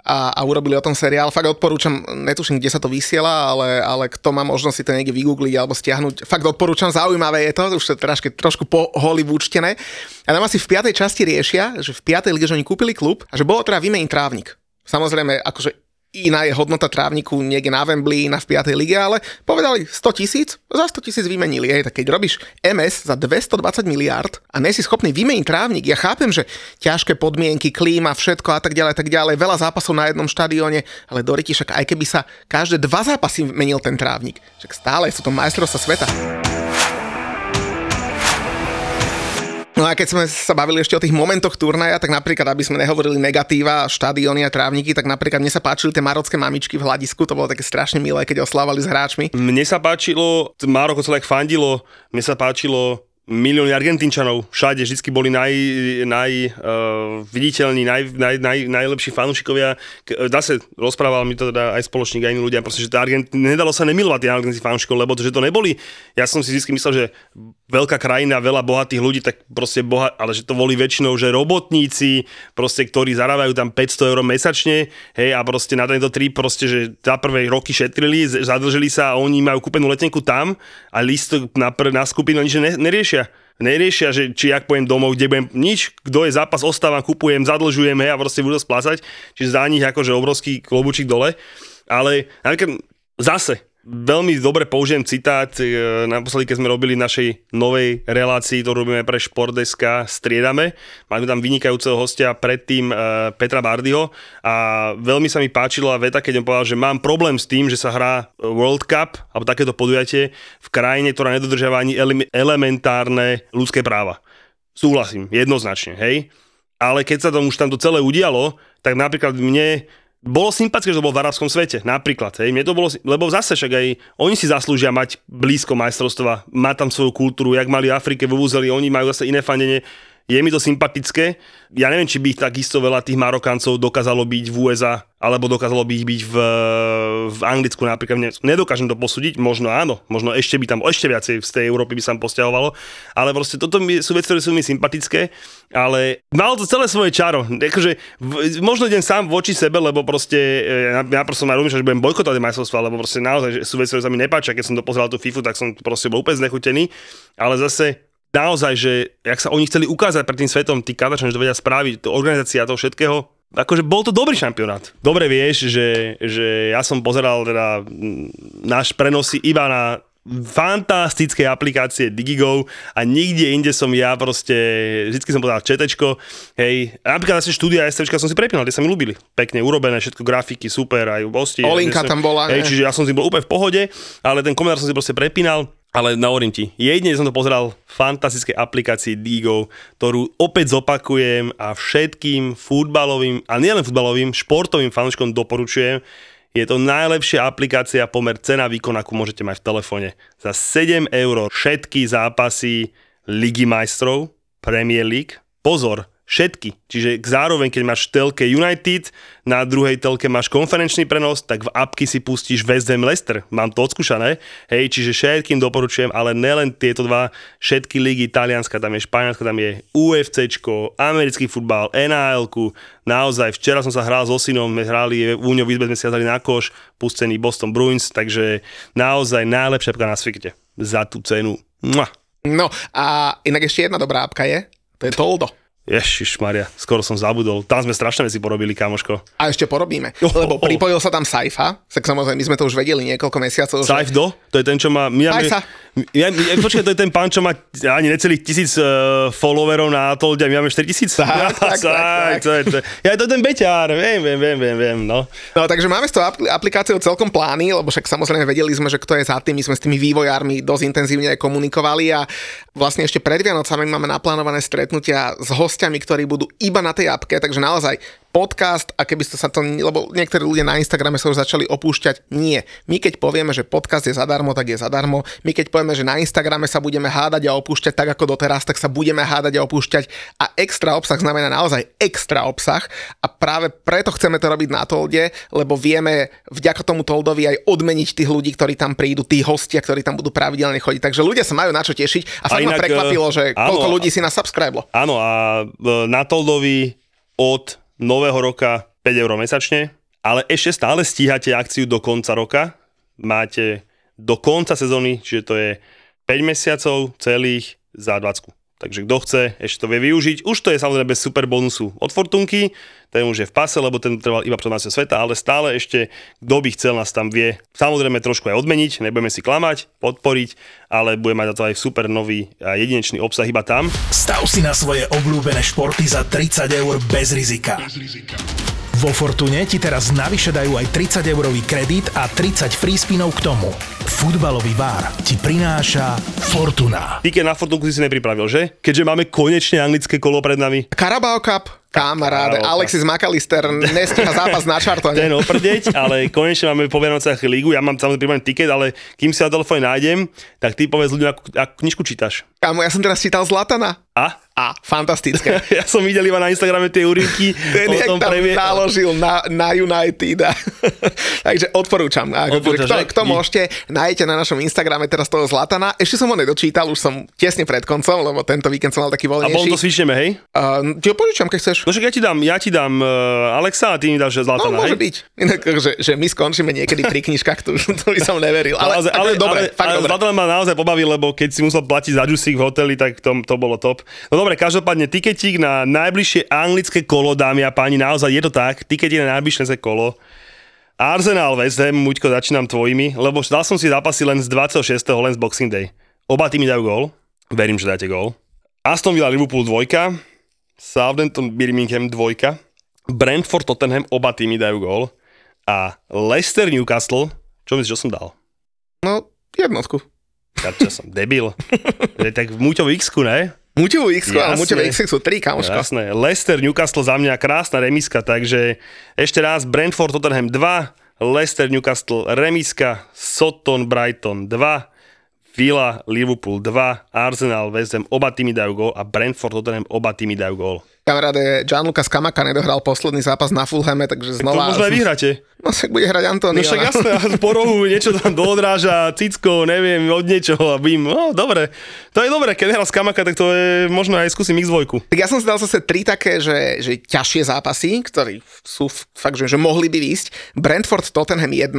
[SPEAKER 3] a, a urobili o tom seriál. Fakt odporúčam, netuším, kde sa to vysiela, ale, ale kto má možnosť si to niekde vygoogliť alebo stiahnuť, fakt odporúčam, zaujímavé je to, už to trošku, trošku po hollywoočtené. A tam asi v piatej časti riešia, že v piatej lige, že oni kúpili klub a že bolo teda vymeniť trávnik. Samozrejme, akože iná je hodnota trávniku niekde na Wembley, na v 5. lige, ale povedali 100 tisíc, za 100 tisíc vymenili. Hej, tak keď robíš MS za 220 miliard a nesi schopný vymeniť trávnik, ja chápem, že ťažké podmienky, klíma, všetko a tak ďalej, tak ďalej, veľa zápasov na jednom štadióne, ale do však aj keby sa každé dva zápasy menil ten trávnik, však stále sú to majstrovstvá sveta. A keď sme sa bavili ešte o tých momentoch turnaja, tak napríklad, aby sme nehovorili negatíva, štadióny a trávniky, tak napríklad mne sa páčili tie marocké mamičky v hľadisku, to bolo také strašne milé, keď oslávali s hráčmi.
[SPEAKER 4] Mne sa páčilo, Maroko celé fandilo, mne sa páčilo milióny Argentínčanov, všade vždy boli naj, naj uh, viditeľní, naj, naj, naj, najlepší fanúšikovia. Zase rozprával mi to teda aj spoločník, aj iní ľudia, proste, že Argent, nedalo sa nemilovať tie argentínsky fanúšikov, lebo to, že to neboli, ja som si vždy myslel, že veľká krajina, veľa bohatých ľudí, tak proste boha, ale že to boli väčšinou, že robotníci, proste, ktorí zarábajú tam 500 eur mesačne, hej, a proste na tento trip proste, že za prvé roky šetrili, zadlžili sa a oni majú kúpenú letenku tam a listok na, na skupinu nič neriešia neriešia. Neriešia, že či ak pojem domov, kde budem nič, kto je zápas, ostávam, kupujem, zadlžujem hej, a proste budú splácať. Čiže za nich akože obrovský klobučík dole. Ale napríklad zase, veľmi dobre použijem citát, e, naposledy, keď sme robili našej novej relácii, to robíme pre Športdeska, striedame. Mali tam vynikajúceho hostia predtým e, Petra Bardyho a veľmi sa mi páčila veta, keď on povedal, že mám problém s tým, že sa hrá World Cup alebo takéto podujatie v krajine, ktorá nedodržiava ani elementárne ľudské práva. Súhlasím, jednoznačne, hej. Ale keď sa to už tam to celé udialo, tak napríklad mne bolo sympatické, že to bolo v arabskom svete, napríklad. Hej. Mne to bolo, lebo zase však aj oni si zaslúžia mať blízko majstrovstva, mať tam svoju kultúru, jak mali v Afrike, vo oni majú zase iné fanenie je mi to sympatické. Ja neviem, či by ich takisto veľa tých Marokáncov dokázalo byť v USA, alebo dokázalo by ich byť v, v Anglicku napríklad. Nedokážem to posúdiť, možno áno, možno ešte by tam ešte viacej z tej Európy by sa posťahovalo, ale proste toto sú veci, ktoré sú mi sympatické, ale malo to celé svoje čaro. Akože, možno idem sám voči sebe, lebo proste ja, ja proste mám že budem bojkotovať majstrovstva, lebo proste naozaj že sú veci, ktoré sa mi nepáčia. Keď som to pozeral tú FIFU, tak som proste bol úplne znechutený, ale zase naozaj, že jak sa oni chceli ukázať pred tým svetom, tí kadačani, že to vedia spraviť, to organizácia toho všetkého, akože bol to dobrý šampionát. Dobre vieš, že, že ja som pozeral teda náš prenosy iba na fantastické aplikácie Digigo a nikde inde som ja proste, vždycky som povedal četečko, hej, napríklad asi štúdia STVčka som si prepínal, tie sa mi ľúbili, pekne urobené, všetko grafiky, super, aj hosti.
[SPEAKER 3] Olinka tam bola.
[SPEAKER 4] Hej, čiže ja som si bol úplne v pohode, ale ten komentár som si proste prepínal ale nahovorím ti, jedine som to pozeral v fantastickej aplikácii Digo, ktorú opäť zopakujem a všetkým futbalovým, a nielen futbalovým, športovým fanúškom doporučujem. Je to najlepšia aplikácia pomer cena výkon, akú môžete mať v telefóne. Za 7 eur všetky zápasy Ligy majstrov, Premier League. Pozor, všetky. Čiže zároveň, keď máš v telke United, na druhej telke máš konferenčný prenos, tak v apky si pustíš West Ham Leicester. Mám to odskúšané. Hej, čiže všetkým doporučujem, ale nelen tieto dva, všetky ligy, Talianska, tam je Španielska, tam je UFCčko, americký futbal, nhl Naozaj, včera som sa hral so synom, sme hrali, v Úňo sme si na koš, pustený Boston Bruins, takže naozaj najlepšia apka na svete za tú cenu. Mua.
[SPEAKER 3] No a inak ešte jedna dobrá apka je, to je Toldo.
[SPEAKER 4] Ježiš Maria, skoro som zabudol. Tam sme strašné veci porobili, kamoško.
[SPEAKER 3] A ešte porobíme, oh, lebo pripojil sa tam Saifa, tak samozrejme, my sme to už vedeli niekoľko mesiacov.
[SPEAKER 4] Saif do? To je ten, čo má... My máme, ja, ja, počkaj, to je ten pán, čo má ani necelých tisíc uh, followerov na Atolde a my máme 4 tisíc?
[SPEAKER 3] Tak, tak, tak, tak.
[SPEAKER 4] To je, to, ja, to je ten beťár, viem, viem, viem, viem, viem, no.
[SPEAKER 3] No, takže máme s tou aplikáciou celkom plány, lebo však samozrejme vedeli sme, že kto je za tým, my sme s tými vývojármi dosť intenzívne komunikovali a vlastne ešte pred Vianocami máme naplánované stretnutia s hostiami, ktorí budú iba na tej apke, takže naozaj podcast a keby ste sa to, lebo niektorí ľudia na Instagrame sa už začali opúšťať, nie. My keď povieme, že podcast je zadarmo, tak je zadarmo. My keď povieme, že na Instagrame sa budeme hádať a opúšťať tak ako doteraz, tak sa budeme hádať a opúšťať a extra obsah znamená naozaj extra obsah a práve preto chceme to robiť na Tolde, lebo vieme vďaka tomu Toldovi aj odmeniť tých ľudí, ktorí tam prídu, tí hostia, ktorí tam budú pravidelne chodiť. Takže ľudia sa majú na čo tešiť a, a fakt ma prekvapilo, že áno, koľko ľudí si nás subscribe.
[SPEAKER 4] Áno a e, na Toldovi od nového roka 5 eur mesačne, ale ešte stále stíhate akciu do konca roka. Máte do konca sezóny, čiže to je 5 mesiacov celých za 20. Takže kto chce, ešte to vie využiť. Už to je samozrejme bez super bonusu od Fortunky, ten už je v pase, lebo ten trval iba pred sveta, ale stále ešte, kto by chcel nás tam vie, samozrejme trošku aj odmeniť, nebudeme si klamať, podporiť, ale bude mať za to aj super nový a jedinečný obsah iba tam.
[SPEAKER 1] Stav si na svoje obľúbené športy za 30 eur bez rizika. Bez rizika. Vo Fortune ti teraz navyše dajú aj 30 eurový kredit a 30 free spinov k tomu. Futbalový bar ti prináša Fortuna.
[SPEAKER 4] Ty na Fortunku si si nepripravil, že? Keďže máme konečne anglické kolo pred nami.
[SPEAKER 3] Carabao Cup, Kamaráde, Alexis McAllister nestíha zápas na čartone.
[SPEAKER 4] Ten oprdeť, ale konečne máme po Vianociach lígu. Ja mám samozrejme tiket, ale kým si na telefóne nájdem, tak ty povedz ľuďom, akú, akú knižku čítaš.
[SPEAKER 3] Kámo, ja som teraz čítal Zlatana.
[SPEAKER 4] A?
[SPEAKER 3] A, fantastické.
[SPEAKER 4] ja som videl iba na Instagrame tie úryvky.
[SPEAKER 3] Ten o tom tam previe... naložil na, na United. Takže odporúčam. Odporúčam kto, kto môžete, nájdete na našom Instagrame teraz toho Zlatana. Ešte som ho nedočítal, už som tesne pred koncom, lebo tento víkend som mal taký voľnejší. A
[SPEAKER 4] potom to svičneme, hej?
[SPEAKER 3] Uh, ti ho požičam, keď chceš.
[SPEAKER 4] No však ja ti dám, ja ti dám uh, Alexa a ty mi dáš Zlatana,
[SPEAKER 3] No môže hej? byť. Inak, že, že my skončíme niekedy pri knižkách, to, to by som neveril. Ale, ale, ale, dobre, ale, fakt ale dobre.
[SPEAKER 4] Zlatan ma naozaj pobavil, lebo keď si musel platiť za džusík v hoteli, tak to, to bolo top. No dobre, každopádne tiketík na najbližšie anglické kolo, dámy a páni, naozaj je to tak, tiketík na najbližšie kolo. Arsenal West Ham, Muďko, začínam tvojimi, lebo dal som si zápasy len z 26. len z Boxing Day. Oba týmy dajú gól, verím, že dáte gól. Aston Villa Liverpool 2, Southampton Birmingham 2, Brentford Tottenham, oba týmy dajú gól. A Leicester Newcastle, čo myslíš, čo som dal?
[SPEAKER 3] No, jednotku.
[SPEAKER 4] Ja čo som, debil. tak v Muťovu x ne?
[SPEAKER 3] Muťovú x ale Muťové x sú 3, kamoško.
[SPEAKER 4] Jasné. Leicester, Newcastle za mňa krásna remiska, takže ešte raz Brentford, Tottenham 2, Leicester, Newcastle remiska, Soton, Brighton 2, Villa, Liverpool 2, Arsenal, West Ham, oba týmy dajú gól a Brentford, Tottenham, oba týmy dajú gól.
[SPEAKER 3] Kamaráde, Gianluca Skamaka nedohral posledný zápas na Fulhame, takže znova...
[SPEAKER 4] To možno aj vyhráte.
[SPEAKER 3] No však bude hrať Antony.
[SPEAKER 4] No však jasné, po rohu niečo tam doodráža, cicko, neviem, od niečoho a bým. No dobre, to je dobre, keď hral Skamaka, tak to je možno aj skúsim X2.
[SPEAKER 3] Tak ja som si dal zase tri také, že, že ťažšie zápasy, ktorí sú fakt, že, že mohli by výsť. Brentford Tottenham 1,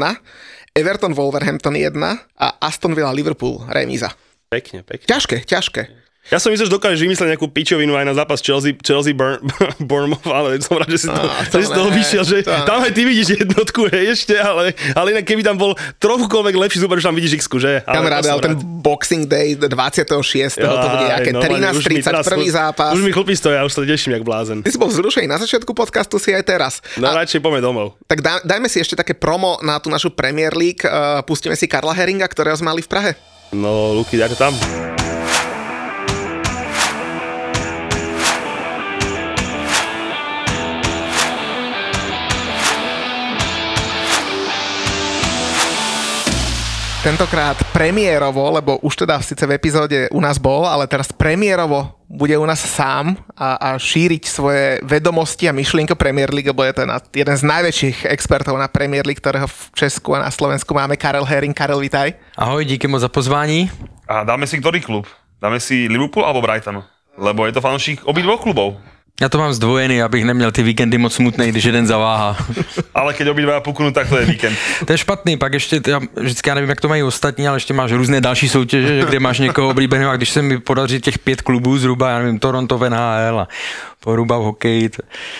[SPEAKER 3] Everton Wolverhampton 1 a Aston Villa Liverpool remíza.
[SPEAKER 4] Pekne, pekne.
[SPEAKER 3] Ťažké, ťažké.
[SPEAKER 4] Ja som myslel, že dokážeš vymyslieť nejakú pičovinu aj na zápas Chelsea, Chelsea Burn, Bournemouth, ale som rád, že si to, no, to, si toho vyšiel, že to tam aj ty vidíš jednotku, hej, ešte, ale, ale inak keby tam bol trochukoľvek lepší super, že tam vidíš x že?
[SPEAKER 3] Ale Kamaráde, ale ten Boxing Day 26. Ja, to bude nejaké no, 13.30 prvý zápas.
[SPEAKER 4] Už mi chlpí stoja, už sa teším, jak blázen.
[SPEAKER 3] Ty si bol vzrušený na začiatku podcastu, si aj teraz.
[SPEAKER 4] No A, radšej poďme domov.
[SPEAKER 3] Tak daj, dajme si ešte také promo na tú našu Premier League. Uh, pustíme si Karla Heringa, ktorého sme mali v Prahe.
[SPEAKER 4] No, Luky, dajte tam.
[SPEAKER 3] Tentokrát premiérovo, lebo už teda síce v epizóde u nás bol, ale teraz premiérovo bude u nás sám a, a šíriť svoje vedomosti a myšlienky Premier League, lebo je to na, jeden z najväčších expertov na Premier League, ktorého v Česku a na Slovensku máme, Karel Herring. Karel, vitaj.
[SPEAKER 6] Ahoj, díky moc za pozvání.
[SPEAKER 4] A dáme si ktorý klub? Dáme si Liverpool alebo Brighton? Lebo je to fanúšik obidvoch klubov.
[SPEAKER 6] Já to mám zdvojený, abych neměl ty víkendy moc smutný, když jeden zaváhá.
[SPEAKER 4] ale keď obidva puknú, tak to je víkend.
[SPEAKER 6] to je špatný, pak ještě, já, vždycky já nevím, jak to mají ostatní, ale ještě máš různé další soutěže, kde máš někoho oblíbeného a když se mi podaří těch pět klubů zhruba, já nevím, Toronto NHL a poruba v hokeji.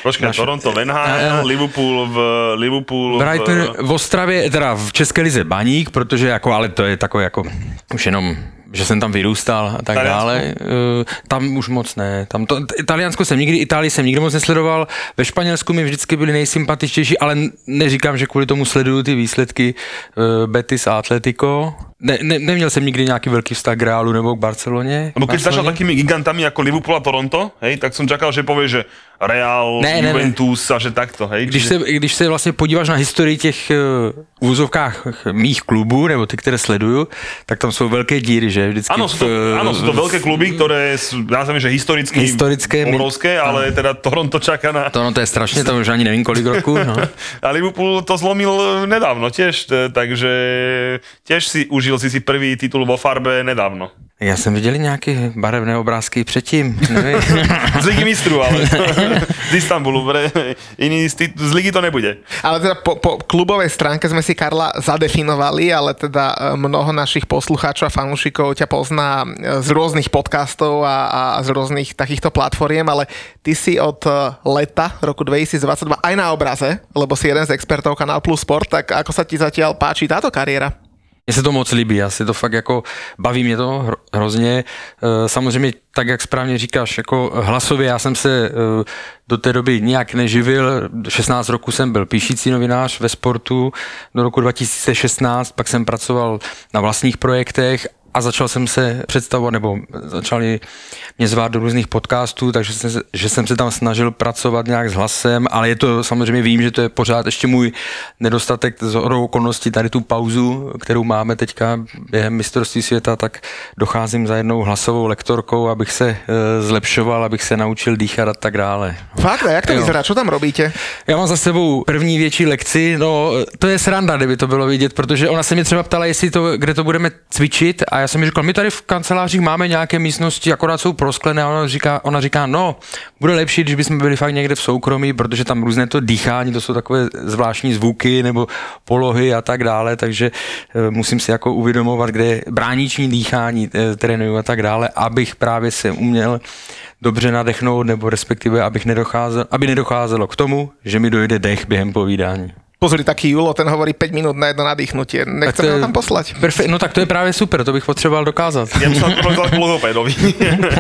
[SPEAKER 4] Počkej, naš... Toronto v NHL, Liverpool v Liverpool
[SPEAKER 6] Brighton v... Ostravě, teda v České lize Baník, protože jako, ale to je takové jako už jenom že jsem tam vyrůstal a tak dále. Eh, tam už moc ne. Tam to, Italiansko jsem nikdy, Itálii jsem nikdy moc nesledoval. Ve Španělsku mi vždycky byli nejsympatičtější, ale neříkám, že kvůli tomu sleduju ty výsledky eh, Betis a Atletico ne, ne, neměl jsem nikdy nějaký velký vztah k Reálu nebo k Barceloně.
[SPEAKER 4] Lebo keď začal takými gigantami jako Liverpool a Toronto, hej, tak jsem čakal, že povie, že Real, ne, Juventus ne, a že takto, hej.
[SPEAKER 6] Když se, když se vlastně podíváš na historii těch uh, úzovkách mých klubů, nebo ty, které sleduju, tak tam jsou velké díry, že? Vždycky
[SPEAKER 4] ano, jsou to, v, ano, jsou to velké kluby, které jsou, nazveme, že historicky historické, obrovské, ale ano. teda Toronto čaká na...
[SPEAKER 6] Toronto je strašně, to už ani nevím kolik roku. No.
[SPEAKER 4] a Liverpool to zlomil nedávno tiež, takže tiež si užil si si prvý titul vo farbe nedávno.
[SPEAKER 6] Já jsem viděl nějaké barevné obrázky předtím, nevím.
[SPEAKER 4] z Ligy mistrů, ale z Istanbulu, pre, iný z, z Ligy to nebude.
[SPEAKER 3] Ale teda po, po klubovej stránke sme si Karla zadefinovali, ale teda e, mnoho našich poslucháčov a fanúšikov ťa pozná e, z rôznych podcastov a, a z rôznych takýchto platformiem, ale ty si od e, leta roku 2022 aj na obraze, lebo si jeden z expertov Kanál Plus Sport, tak ako sa ti zatiaľ páči táto kariéra?
[SPEAKER 6] Mně se to moc líbí, já si to fakt jako, baví mě to hrozně. E, samozřejmě, tak jak správně říkáš, jako hlasově, já jsem se do té doby nějak neživil. 16 roku jsem byl píšící novinář ve sportu do roku 2016, pak jsem pracoval na vlastních projektech a začal jsem se představovat, nebo začali mě zvát do různých podcastů, takže jsem, že jsem se tam snažil pracovat nějak s hlasem, ale je to samozřejmě vím, že to je pořád ještě můj nedostatek z okolností tady tu pauzu, kterou máme teďka během mistrovství světa, tak docházím za jednou hlasovou lektorkou, abych se e, zlepšoval, abych se naučil dýchat a tak dále.
[SPEAKER 3] Fakt, a jak to vyzerá? Co tam robíte?
[SPEAKER 6] Já mám za sebou první větší lekci, no to je sranda, kdyby to bylo vidět, protože ona se mě třeba ptala, jestli to, kde to budeme cvičit a já jsem mi říkal, my tady v kancelářích máme nějaké místnosti, akorát jsou prosklené a ona říká, ona říká, no, bude lepší, když bychom byli fakt někde v soukromí, protože tam různé to dýchání, to jsou takové zvláštní zvuky nebo polohy a tak dále, takže e, musím si jako uvědomovat, kde brániční dýchání e, trénuju a tak dále, abych právě se uměl dobře nadechnout, nebo respektive abych nedocházel, aby nedocházelo k tomu, že mi dojde dech během povídání.
[SPEAKER 3] Pozri, taký Julo, ten hovorí 5 minút na jedno nadýchnutie. Nechceme ho tam poslať.
[SPEAKER 6] Perfekt, no tak to je právě super, to bych potřeboval dokázat.
[SPEAKER 4] Ja by som potreboval k logopédovi.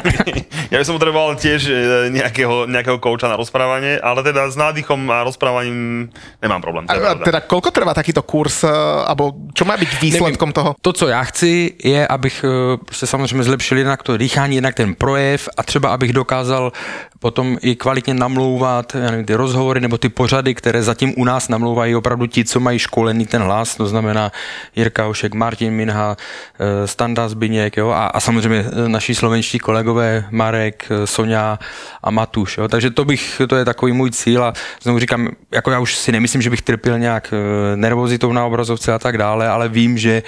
[SPEAKER 4] ja by som potreboval tiež e, nejakého, nejakého kouča na rozprávanie, ale teda s nádychom a rozprávaním nemám problém.
[SPEAKER 3] A, a teda koľko trvá takýto kurz, e, alebo čo má byť výsledkom toho?
[SPEAKER 6] To, co já chci, je, abych e, se samozřejmě zlepšil jednak to dýchání, jednak ten projev a třeba abych dokázal potom i kvalitně namlouvat nevím, ty rozhovory nebo ty pořady, které zatím u nás namlouvají opravdu ti, co mají školený ten hlas, to znamená Jirka Ošek, Martin Minha, eh, Standa Zbyněk jo, a, a samozřejmě eh, naši slovenští kolegové Marek, eh, Sonja a Matuš. Jo. Takže to bych, to je takový můj cíl a znovu říkám, jako já už si nemyslím, že bych trpěl nějak nervozitou na obrazovce a tak dále, ale vím, že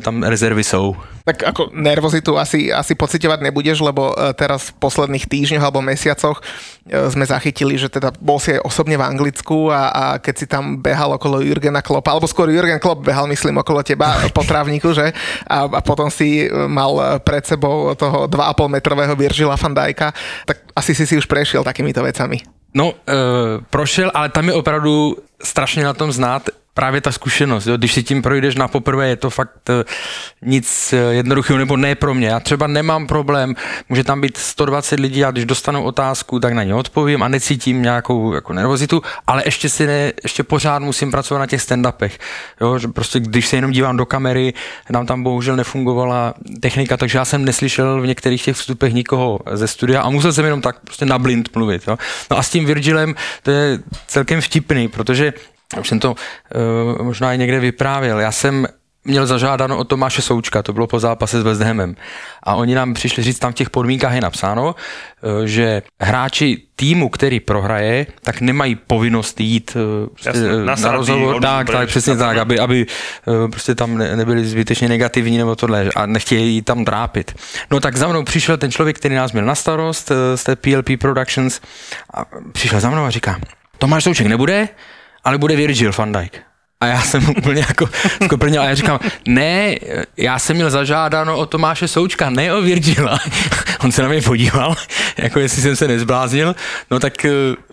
[SPEAKER 6] tam rezervy jsou.
[SPEAKER 3] Tak ako nervozitu asi, asi pocitovať nebudeš, lebo teraz v posledných týždňoch alebo mesiacoch mesiacoch e, sme zachytili, že teda bol si aj osobne v Anglicku a, a keď si tam behal okolo Jurgena Kloppa, alebo skôr Jurgen Klopp behal, myslím, okolo teba po trávniku, že? A, a potom si mal pred sebou toho 2,5 metrového Virgila van Dijka, tak asi si si už prešiel takýmito vecami.
[SPEAKER 6] No, e, prošel, ale tam je opravdu strašně na tom znát právě ta zkušenost. Jo? Když si tím projdeš na poprvé, je to fakt uh, nic uh, jednoduchého, nebo ne pro mě. Já třeba nemám problém, může tam být 120 lidí a když dostanu otázku, tak na ně odpovím a necítím nějakou jako nervozitu, ale ještě si ne, ještě pořád musím pracovat na těch stand-upech. Jo? Že prostě když se jenom dívám do kamery, nám tam bohužel nefungovala technika, takže já jsem neslyšel v některých těch vstupech nikoho ze studia a musel jsem jenom tak prostě na blind mluvit. Jo? No a s tím Virgilem to je celkem vtipný, protože už jsem to uh, možná i někde vyprávěl. Já jsem měl zažádáno od Tomáše Součka, to bylo po zápase s West Hamem. A oni nám přišli říct, tam v těch podmínkách je napsáno, eh, že hráči týmu, který prohraje, tak nemají povinnost jít eh, Jasne, na rozhovor. Tak, tak, přesně tak, aby, aby prostě tam nebyli zbytečně negativní nebo tohle a nechtějí tam drápit. No tak za mnou přišel ten člověk, který nás měl na starost z té PLP Productions a přišel za mnou a říká, Tomáš Souček nebude, ale bude Virgil van Dijk. A já jsem úplně jako skoprnil a já říkám, ne, já jsem měl zažádáno o Tomáše Součka, ne o Virgila. On se na mě podíval, jako jestli jsem se nezbláznil, no tak eh,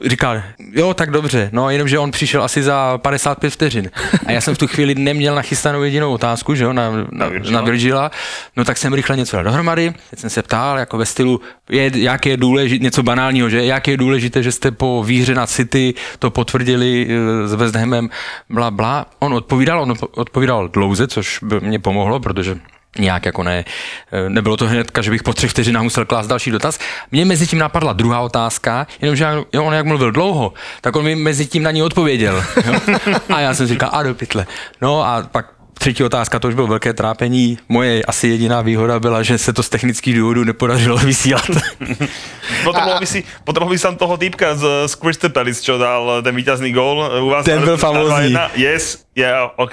[SPEAKER 6] říkal, jo, tak dobře, no jenomže on přišel asi za 55 vteřin. A já jsem v tu chvíli neměl nachystanou jedinou otázku, že jo, na, na, na Virgila, no tak jsem rychle něco dal dohromady, teď jsem se ptal, jako ve stylu, je, jak je důležité, něco banálního, že? Jak je důležité, že jste po výhře na City to potvrdili eh, s West Hamem, bla, bla, on odpovídal, on odpovídal dlouze, což by mě pomohlo, protože nějak jako ne, eh, nebylo to hned, že bych po třech vteřinách musel klást další dotaz. Mně mezi tím napadla druhá otázka, jenomže jo, on jak mluvil dlouho, tak on mi mezi tím na ní odpověděl. Jo? A já jsem říkal, a do pytle. No a pak třetí otázka, to už bylo velké trápení. Moje asi jediná výhoda byla, že se to z technických důvodů nepodařilo vysílat.
[SPEAKER 4] Potreboval by si, potreboval by si tam toho týpka z, z Crystal Palace, čo dal ten víťazný gól. U vás
[SPEAKER 6] Ten byl famózní.
[SPEAKER 4] Yes, yeah, OK.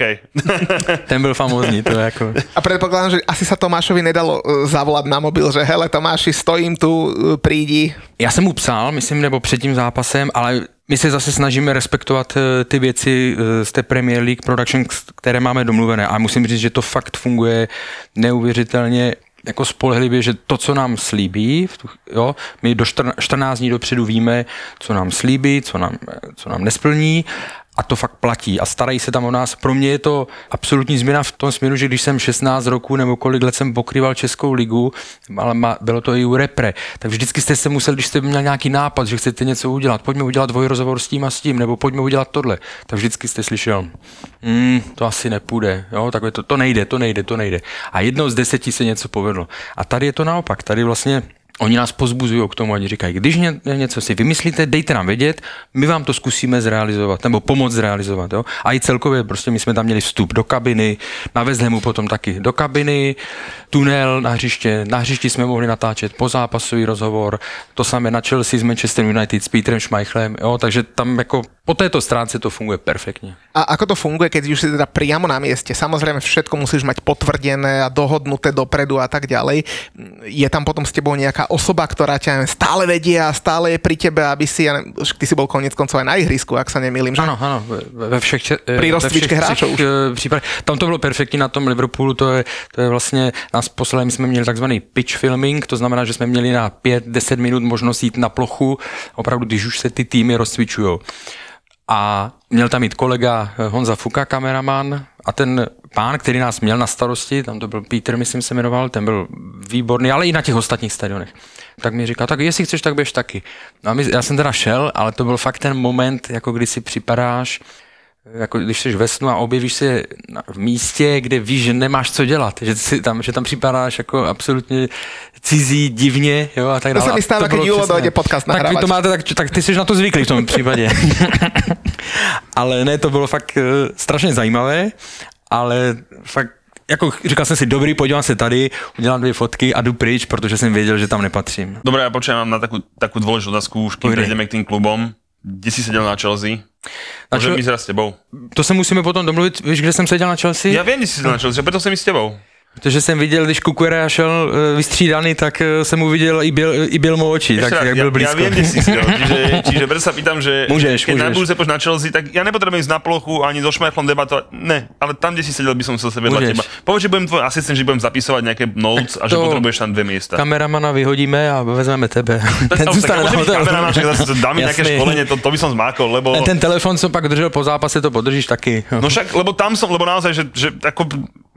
[SPEAKER 6] Ten byl famózní, to je jako...
[SPEAKER 3] A predpokladám, že asi sa Tomášovi nedalo e, zavolať na mobil, že hele Tomáši, stojím tu, prídi.
[SPEAKER 6] Já jsem mu psal, myslím, nebo před tím zápasem, ale my se zase snažíme respektovat eh, ty věci eh, z té Premier League Production, které máme domluvené. A musím říct, že to fakt funguje neuvěřitelně jako spolehlivě, že to, co nám slíbí, jo, my do 14 dní dopředu víme, co nám slíbí, co nám, co nám nesplní a to fakt platí a starají se tam o nás. Pro mě je to absolutní změna v tom směru, že když jsem 16 roků nebo kolik let jsem pokrýval Českou ligu, ale bylo to i u repre, tak vždycky jste se musel, když jste měl nějaký nápad, že chcete něco udělat, pojďme udělat dvojrozhovor s tím a s tím, nebo pojďme udělat tohle, tak vždycky jste slyšel, mm, to asi nepůjde, jo, takové to, to nejde, to nejde, to nejde. A jednou z deseti se něco povedlo. A tady je to naopak, tady vlastně Oni nás pozbuzují k tomu, oni říkají, když ně, něco si vymyslíte, dejte nám vědět, my vám to zkusíme zrealizovat, nebo pomoct zrealizovat. Jo? A i celkově, prostě my jsme tam měli vstup do kabiny, na Vezlemu potom taky do kabiny, tunel na hřiště, na hřišti jsme mohli natáčet pozápasový rozhovor, to samé na Chelsea s Manchester United s Petrem Schmeichlem, jo? takže tam jako po této stránce to funguje perfektně.
[SPEAKER 3] A ako to funguje, keď už si teda priamo na mieste? Samozrejme všetko musíš mať potvrdené a dohodnuté dopredu a tak ďalej. Je tam potom s tebou nejaká osoba, ktorá ťa stále vedie a stále je pri tebe, aby si, ja ty si bol konec koncov aj na ihrisku, ak sa nemýlim, že?
[SPEAKER 6] Ano, ano, ve všech,
[SPEAKER 3] pri rozcvičke hráčov už.
[SPEAKER 6] Eh, případech. Tam to bylo perfektní na tom Liverpoolu, to je, to je vlastně, nás poslali, my jsme měli takzvaný pitch filming, to znamená, že jsme měli na 5-10 minut možnost jít na plochu, opravdu, když už se ty týmy rozcvičují a měl tam mít kolega eh, Honza Fuka, kameraman, a ten pán, který nás měl na starosti, tam to byl Peter, myslím se jmenoval, ten byl výborný, ale i na těch ostatních stadionech. Tak mi říká, tak jestli chceš, tak běž taky. No a my, já jsem teda šel, ale to byl fakt ten moment, jako kdy si připadáš, jako když jsi ve snu a objevíš se v místě, kde víš, že nemáš co dělat, že, si tam, že tam připadáš jako absolutně cizí, divně, jo, a tak dále.
[SPEAKER 3] To se mi stává, když Julo dojde podcast
[SPEAKER 6] tak vy to máte, tak, tak ty jsi na to zvyklý v tom případě. ale ne, to bylo fakt uh, strašně zajímavé, ale fakt jako říkal jsem si, dobrý, podívám se tady, udělám dvě fotky a jdu pryč, protože jsem věděl, že tam nepatřím.
[SPEAKER 4] Dobré, já počkám na takovou, takovou důležitou otázku, už kým prejdeme k tým klubom. Kde si seděl na Chelsea? Na Môžem ísť s tebou.
[SPEAKER 6] To se musíme potom domluvit, víš, kde jsem seděl na Chelsea?
[SPEAKER 4] Já vím, kde si seděl na Chelsea, proto jsem s tebou.
[SPEAKER 6] Protože jsem viděl, když Kukuera šel eh, vystřídaný, tak eh, jsem mu viděl i byl, i byl mu oči, tak jak byl blízko.
[SPEAKER 4] Ja viem, kde si sedel, čiže, čiže preto sa pýtam, že
[SPEAKER 6] môžeš,
[SPEAKER 4] keď
[SPEAKER 6] môžeš.
[SPEAKER 4] na budúce na Chelsea, tak ja nepotrebujem ísť na plochu ani so Šmechlom debatovať, ne, ale tam, kde si sedel, by som chcel sa vedľa teba. Povedz, že budem tvoj asistent, že budem zapisovať nejaké notes a že potrebuješ tam dve miesta.
[SPEAKER 6] Kameramana vyhodíme a vezmeme tebe.
[SPEAKER 4] Ten zůstane na hotelu. Kameraman, dáme nejaké školenie, to, to by som zmákol, lebo...
[SPEAKER 6] Ten telefon som pak držel po zápase, to podržíš taky.
[SPEAKER 4] No však, lebo tam som, lebo naozaj, že, že ako,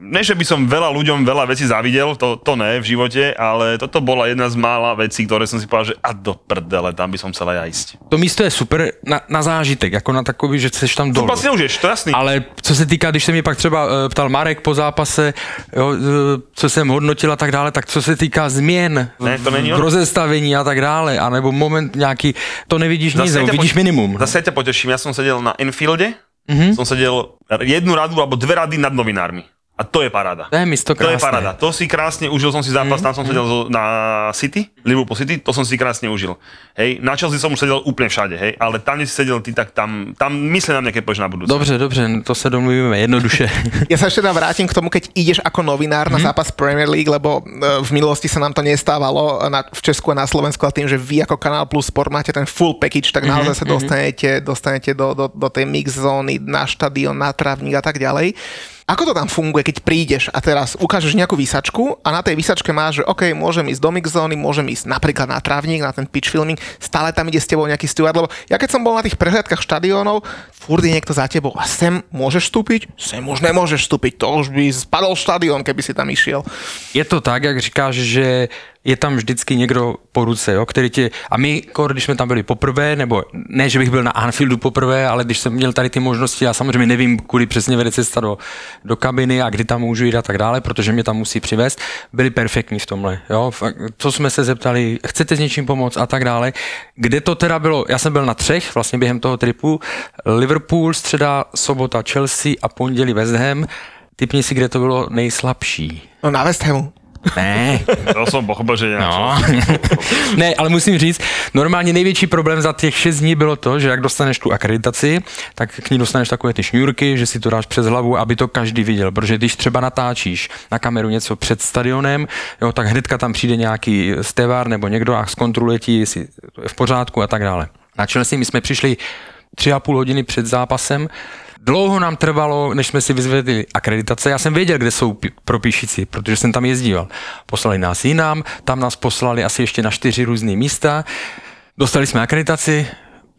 [SPEAKER 4] ne, že by som veľa ľuďom veľa vecí závidel, to, to ne v živote, ale toto bola jedna z mála vecí, ktoré som si povedal, že a do prdele, tam by som chcel aj ísť.
[SPEAKER 6] To místo je super na, na zážitek, jako na takový, že chceš tam dolů.
[SPEAKER 4] To vlastně užiješ, to jasný.
[SPEAKER 6] Ale co se týká, když se mě pak třeba uh, ptal Marek po zápase, jo, uh, co jsem hodnotil a tak dále, tak co se týká změn
[SPEAKER 4] ne, to není
[SPEAKER 6] v rozestavení a tak dále, anebo moment nějaký, to nevidíš nic, vidíš minimum.
[SPEAKER 4] Zase ťa poteším, ja som sedel na Enfielde, mm-hmm. som sedel jednu radu alebo dve rady nad novinármi. A to je paráda.
[SPEAKER 6] To je místo
[SPEAKER 4] krásne. To je paráda. To si krásne užil som si zápas, mm, tam som sedel mm. na City, Liverpool City, to som si krásne užil. Hej, na Chelsea som už sedel úplne všade, hej, ale tam, kde si sedel ty, tak tam, tam myslím na mňa, keď na budúce.
[SPEAKER 6] Dobře, dobře, to sa domluvíme jednoduše.
[SPEAKER 3] ja sa ešte vrátim k tomu, keď ideš ako novinár na mm. zápas Premier League, lebo e, v minulosti sa nám to nestávalo na, v Česku a na Slovensku, a tým, že vy ako Kanál Plus Sport máte ten full package, tak mm-hmm, naozaj sa mhm. dostanete, dostanete do, do, do tej mix zóny, na štadión, na trávnik a tak ďalej. Ako to tam funguje, keď prídeš a teraz ukážeš nejakú výsačku a na tej výsačke máš, že OK, môžem ísť do mixzóny, môžem ísť napríklad na trávnik, na ten pitch filming, stále tam ide s tebou nejaký steward, lebo ja keď som bol na tých prehliadkách štadiónov, furt je niekto za tebou a sem môžeš vstúpiť, sem už nemôžeš vstúpiť, to už by spadol štadión, keby si tam išiel.
[SPEAKER 6] Je to tak, jak říkáš, že je tam vždycky někdo po ruce, jo, který tě, a my, když jsme tam byli poprvé, nebo ne, že bych byl na Anfieldu poprvé, ale když jsem měl tady ty možnosti, já samozřejmě nevím, kudy přesně vede cesta do, do kabiny a kdy tam můžu jít a tak dále, protože mě tam musí přivést, byli perfektní v tomhle, jo, co jsme se zeptali, chcete s něčím pomoct a tak dále. Kde to teda bylo, já jsem byl na třech vlastně během toho tripu, Liverpool, středa, sobota Chelsea a pondělí West Ham, Typni si, kde to bylo nejslabší.
[SPEAKER 3] No na West Hamu.
[SPEAKER 6] Ne,
[SPEAKER 4] To som pochopil, že
[SPEAKER 6] No. ne, ale musím říct, normálně největší problém za těch 6 dní bylo to, že jak dostaneš tu akreditaci, tak k ní dostaneš takové ty šňůrky, že si to dáš přes hlavu, aby to každý viděl. Protože když třeba natáčíš na kameru něco před stadionem, jo, tak hnedka tam přijde nějaký stevár nebo někdo a zkontroluje ti, jestli je v pořádku a tak dále. Na Chelsea my jsme přišli tři a půl hodiny před zápasem, Dlouho nám trvalo, než jsme si vyzvedli akreditace. Já jsem věděl, kde jsou propíšici, protože jsem tam jezdíval. Poslali nás jinam, tam nás poslali asi ještě na čtyři různé místa. Dostali jsme akreditaci,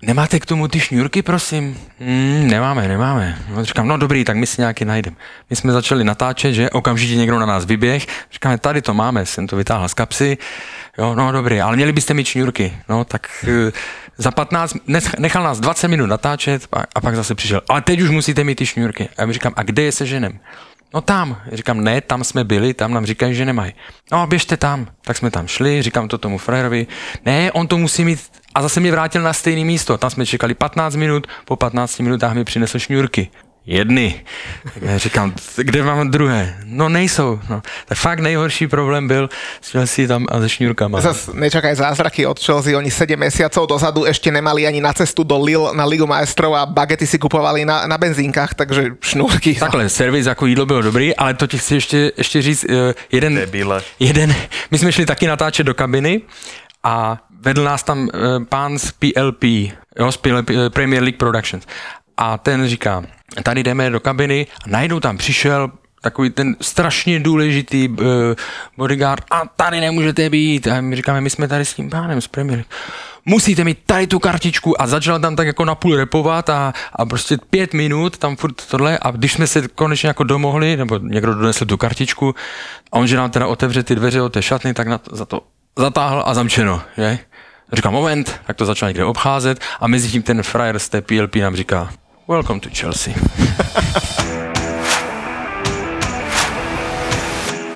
[SPEAKER 6] Nemáte k tomu ty šňůrky, prosím? Mm, nemáme, nemáme. No, říkám, no dobrý, tak my si nějaký najdeme. My jsme začali natáčet, že okamžitě někdo na nás vyběh. Říkáme, tady to máme, jsem to vytáhl z kapsy. Jo, no dobrý, ale měli byste mít šňůrky. No tak eh, za 15, nech- nechal nás 20 minut natáčet a, a pak zase přišel, ale teď už musíte mít ty šňůrky. A já říkám, a kde je seženem? No tam. Říkám, ne, tam jsme byli, tam nám říkají, že nemají. No běžte tam. Tak jsme tam šli, říkám to tomu frajerovi. Ne, on to musí mít. A zase mě vrátil na stejné místo. Tam jsme čekali 15 minut, po 15 minutách mi přinesl šňůrky. Jedny. Tak já říkám, kde mám druhé? No nejsou. No. Tak fakt nejhorší problém byl s Chelsea tam a se šňůrkama.
[SPEAKER 3] Zas nečakaj zázraky od Chelsea, oni 7 mesiacov dozadu ešte nemali ani na cestu do Lille na Ligu majstrov a bagety si kupovali na, na benzínkach, takže šnúrky.
[SPEAKER 6] Takhle, servis jako jídlo bylo dobrý, ale to ti chci ještě, ještě říct, eh, jeden,
[SPEAKER 4] Debile.
[SPEAKER 6] jeden, my jsme šli taky natáčet do kabiny a vedl nás tam eh, pán z PLP, jo, z PLP, eh, Premier League Productions. A ten říká, tady jdeme do kabiny a najednou tam přišel takový ten strašně důležitý uh, bodyguard a tady nemůžete být. A my říkáme, my jsme tady s tím pánem z Premier League. Musíte mít tady tu kartičku a začal tam tak jako napůl repovat a, a prostě pět minut tam furt tohle a když jsme se konečně jako domohli, nebo někdo donesl tu kartičku a on, že nám teda otevře ty dveře od té šatny, tak na to, za to zatáhl a zamčeno, že? Říkám, moment, tak to začal někde obcházet a mezi tím ten frajer z té PLP nám říká, welcome to Chelsea.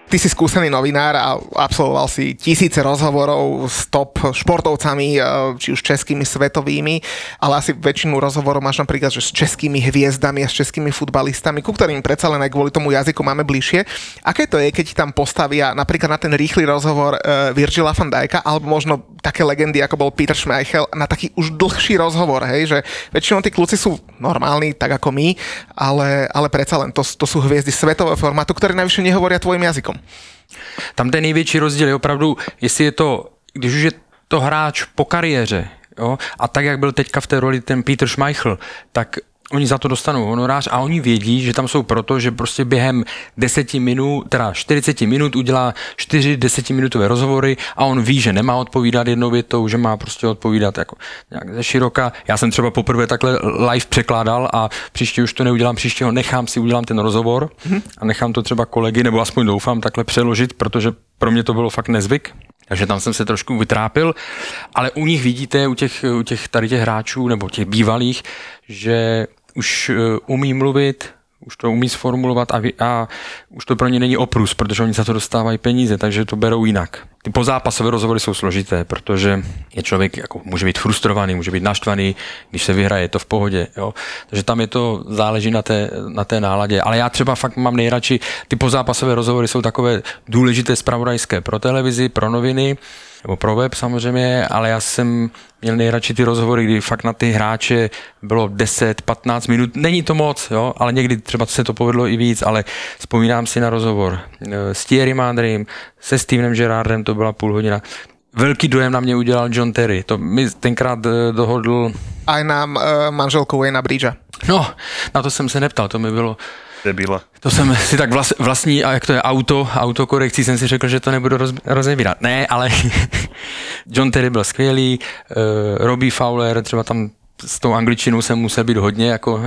[SPEAKER 3] Ty si skúsený novinár a absolvoval si tisíce rozhovorov s top športovcami, eh, či už českými, svetovými, ale asi väčšinu rozhovorov máš napríklad že s českými hviezdami a s českými futbalistami, ku ktorým predsa len aj kvôli tomu jazyku máme bližšie. Aké to je, keď ti tam postavia napríklad na ten rýchly rozhovor eh, Virgila van Dijka, alebo možno také legendy, ako bol Peter Schmeichel, na taký už dlhší rozhovor, hej, že väčšinou tí kluci sú normálni, tak ako my, ale, ale predsa len to, to sú hviezdy svetového formátu, ktoré najvyššie nehovoria tvojim jazykom.
[SPEAKER 6] Tam ten největší rozdíl je opravdu, jestli je to, když už je to hráč po kariéře, jo, a tak, jak byl teďka v té roli ten Peter Schmeichel, tak oni za to dostanou honorář a oni vědí, že tam jsou proto, že prostě během 10 minut, teda 40 minut udělá 4 desetiminutové rozhovory a on ví, že nemá odpovídat jednou větou, že má prostě odpovídat jako nějak ze široka. Já jsem třeba poprvé takhle live překládal a příště už to neudělám, příštího nechám si, udělám ten rozhovor a nechám to třeba kolegy, nebo aspoň doufám takhle přeložit, protože pro mě to bylo fakt nezvyk. Takže tam jsem se trošku vytrápil, ale u nich vidíte, u těch, u těch tady těch hráčů nebo těch bývalých, že už eh, umí mluvit, už to umí sformulovat a, vy, a už to pro ně není oprus, protože oni za to dostávají peníze, takže to berou jinak. Ty pozápasové rozhovory jsou složité, protože je člověk jako může být frustrovaný, může být naštvaný, když se vyhraje, je to v pohodě. Jo? Takže tam je to, záleží na té, na té náladě. Ale já třeba fakt mám nejradši, ty pozápasové rozhovory jsou takové důležité spravodajské pro televizi, pro noviny, nebo pro web samozřejmě, ale já jsem měl nejradši ty rozhovory, kdy fakt na ty hráče bylo 10-15 minut. Není to moc, jo, ale někdy třeba se to povedlo i víc, ale vzpomínám si na rozhovor eh, s Thierry Mandrym, se Stevenem Gerrardem, to byla půl hodina. Velký dojem na mě udělal John Terry. To mi tenkrát eh, dohodl,
[SPEAKER 3] Aj nám uh, manželkou Wayna Bridgea.
[SPEAKER 6] no, na to jsem se neptal, to mi bylo,
[SPEAKER 4] Debile.
[SPEAKER 6] to jsem si tak vlas, vlastní, a jak to je auto, autokorekcí, jsem si řekl, že to nebudu roz, rozebírat. Ne, ale John Terry byl skvělý, uh, Robbie Fowler, třeba tam s tou angličtinou jsem musel být hodně jako e,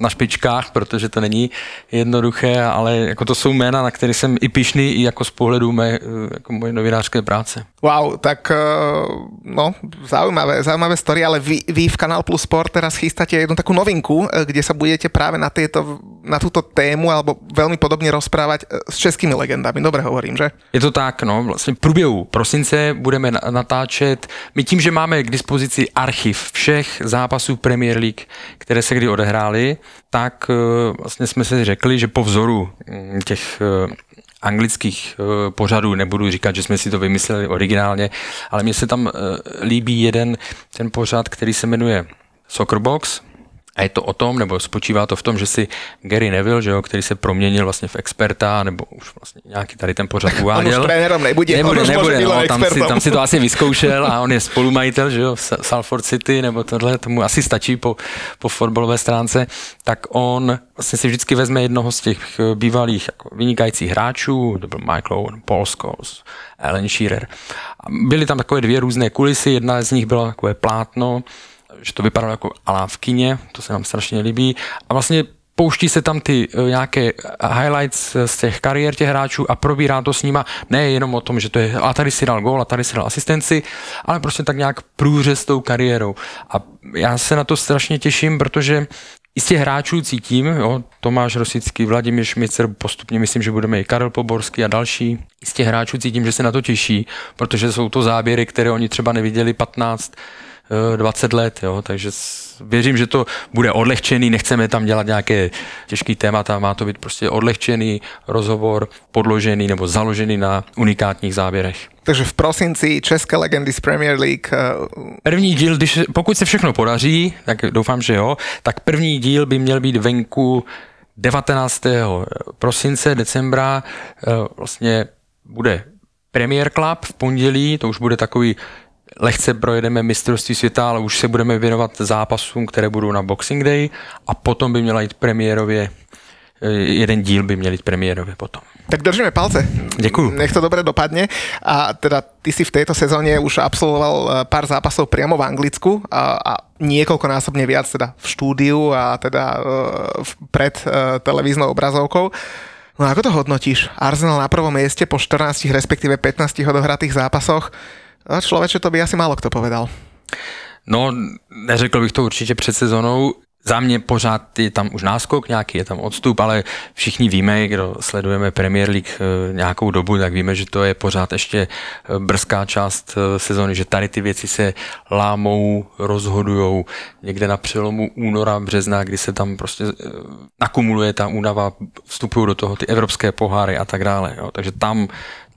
[SPEAKER 6] na špičkách, protože to není jednoduché, ale jako to jsou jména, na které jsem i pišný i jako z pohledu mé, e, jako moje novinářské práce.
[SPEAKER 3] Wow, tak uh, no, zaujímavé, zaujímavé story, ale vy, vy v Kanál Plus Sport teraz chystáte jednu takú novinku, eh, kde sa budete práve na, tieto, na túto tému alebo veľmi podobne rozprávať eh, s českými legendami. Dobre hovorím, že?
[SPEAKER 6] Je to tak, no, vlastně v průběhu prosince budeme na- natáčet, my tím, že máme k dispozici archiv všech zápasů Premier League, které se kdy odehrály, tak eh, vlastně jsme si řekli, že po vzoru mm, těch eh, anglických eh, pořadů, nebudu říkat, že jsme si to vymysleli originálně, ale mně se tam líbí jeden ten pořad, který se jmenuje Soccerbox, a je to o tom, nebo spočívá to v tom, že si Gary Neville, že jo, který se proměnil vlastně v experta, nebo už vlastně nějaký tady ten pořad uváděl.
[SPEAKER 3] on už trénerom nebude,
[SPEAKER 6] nebude,
[SPEAKER 3] on
[SPEAKER 6] nebude no, tam, si,
[SPEAKER 3] tam
[SPEAKER 6] si to asi vyzkoušel a on je spolumajitel, že jo, v Salford City, nebo tohle, tomu asi stačí po, po fotbalové stránce, tak on vlastně si vždycky vezme jednoho z těch eh, bývalých jako vynikajících hráčů, to byl Michael Owen, Paul Scholes, Alan Shearer. A byly tam takové dvě různé kulisy, jedna z nich byla takové plátno, že to vypadalo jako alá v kině, to se nám strašně líbí. A vlastně pouští se tam ty uh, nějaké highlights z těch kariér těch hráčů a probírá to s nima ne jenom o tom, že to je a tady si dal gól a tady si dal asistenci, ale prostě tak nějak průřez tou kariérou. A já se na to strašně těším, protože i z těch hráčů cítím, jo, Tomáš Rosický, Vladimír Šmicer, postupně myslím, že budeme i Karel Poborský a další. I z těch hráčů cítím, že se na to těší, protože jsou to záběry, které oni třeba neviděli 15 20 let, jo, takže věřím, že to bude odlehčený, nechceme tam dělat nějaké těžké témata, má to být prostě odlehčený rozhovor, podložený nebo založený na unikátních záběrech.
[SPEAKER 3] Takže v prosinci České legendy z Premier League. Uh...
[SPEAKER 6] První díl, když, pokud se všechno podaří, tak doufám, že jo, tak první díl by měl být venku 19. prosince, decembra, uh, vlastně bude Premier Club v pondělí, to už bude takový lehce projedeme mistrovství světa, ale už se budeme věnovat zápasům, které budou na Boxing Day a potom by měla jít premiérově eh, jeden díl by měl jít premiérově potom.
[SPEAKER 3] Tak držíme palce.
[SPEAKER 6] Děkuju.
[SPEAKER 3] Nech to dobre dopadne. A teda ty si v tejto sezóne už absolvoval eh, pár zápasov priamo v Anglicku a, a niekoľkonásobne viac teda v štúdiu a teda uh, pred uh, televíznou obrazovkou. No ako to hodnotíš? Arsenal na prvom mieste po 14 respektíve 15 odohratých zápasoch. A člověče, to by asi málo kto povedal.
[SPEAKER 6] No, neřekl bych to určitě před sezónou. Za mě pořád je tam už náskok nějaký, je tam odstup, ale všichni víme, kdo sledujeme Premier League eh, nějakou dobu, tak víme, že to je pořád ještě eh, brzká část eh, sezóny, že tady ty věci se lámou, rozhodujou někde na přelomu února, března, kdy se tam prostě nakumuluje ta únava, vstupují do toho ty evropské poháry a tak dále. Jo. Takže tam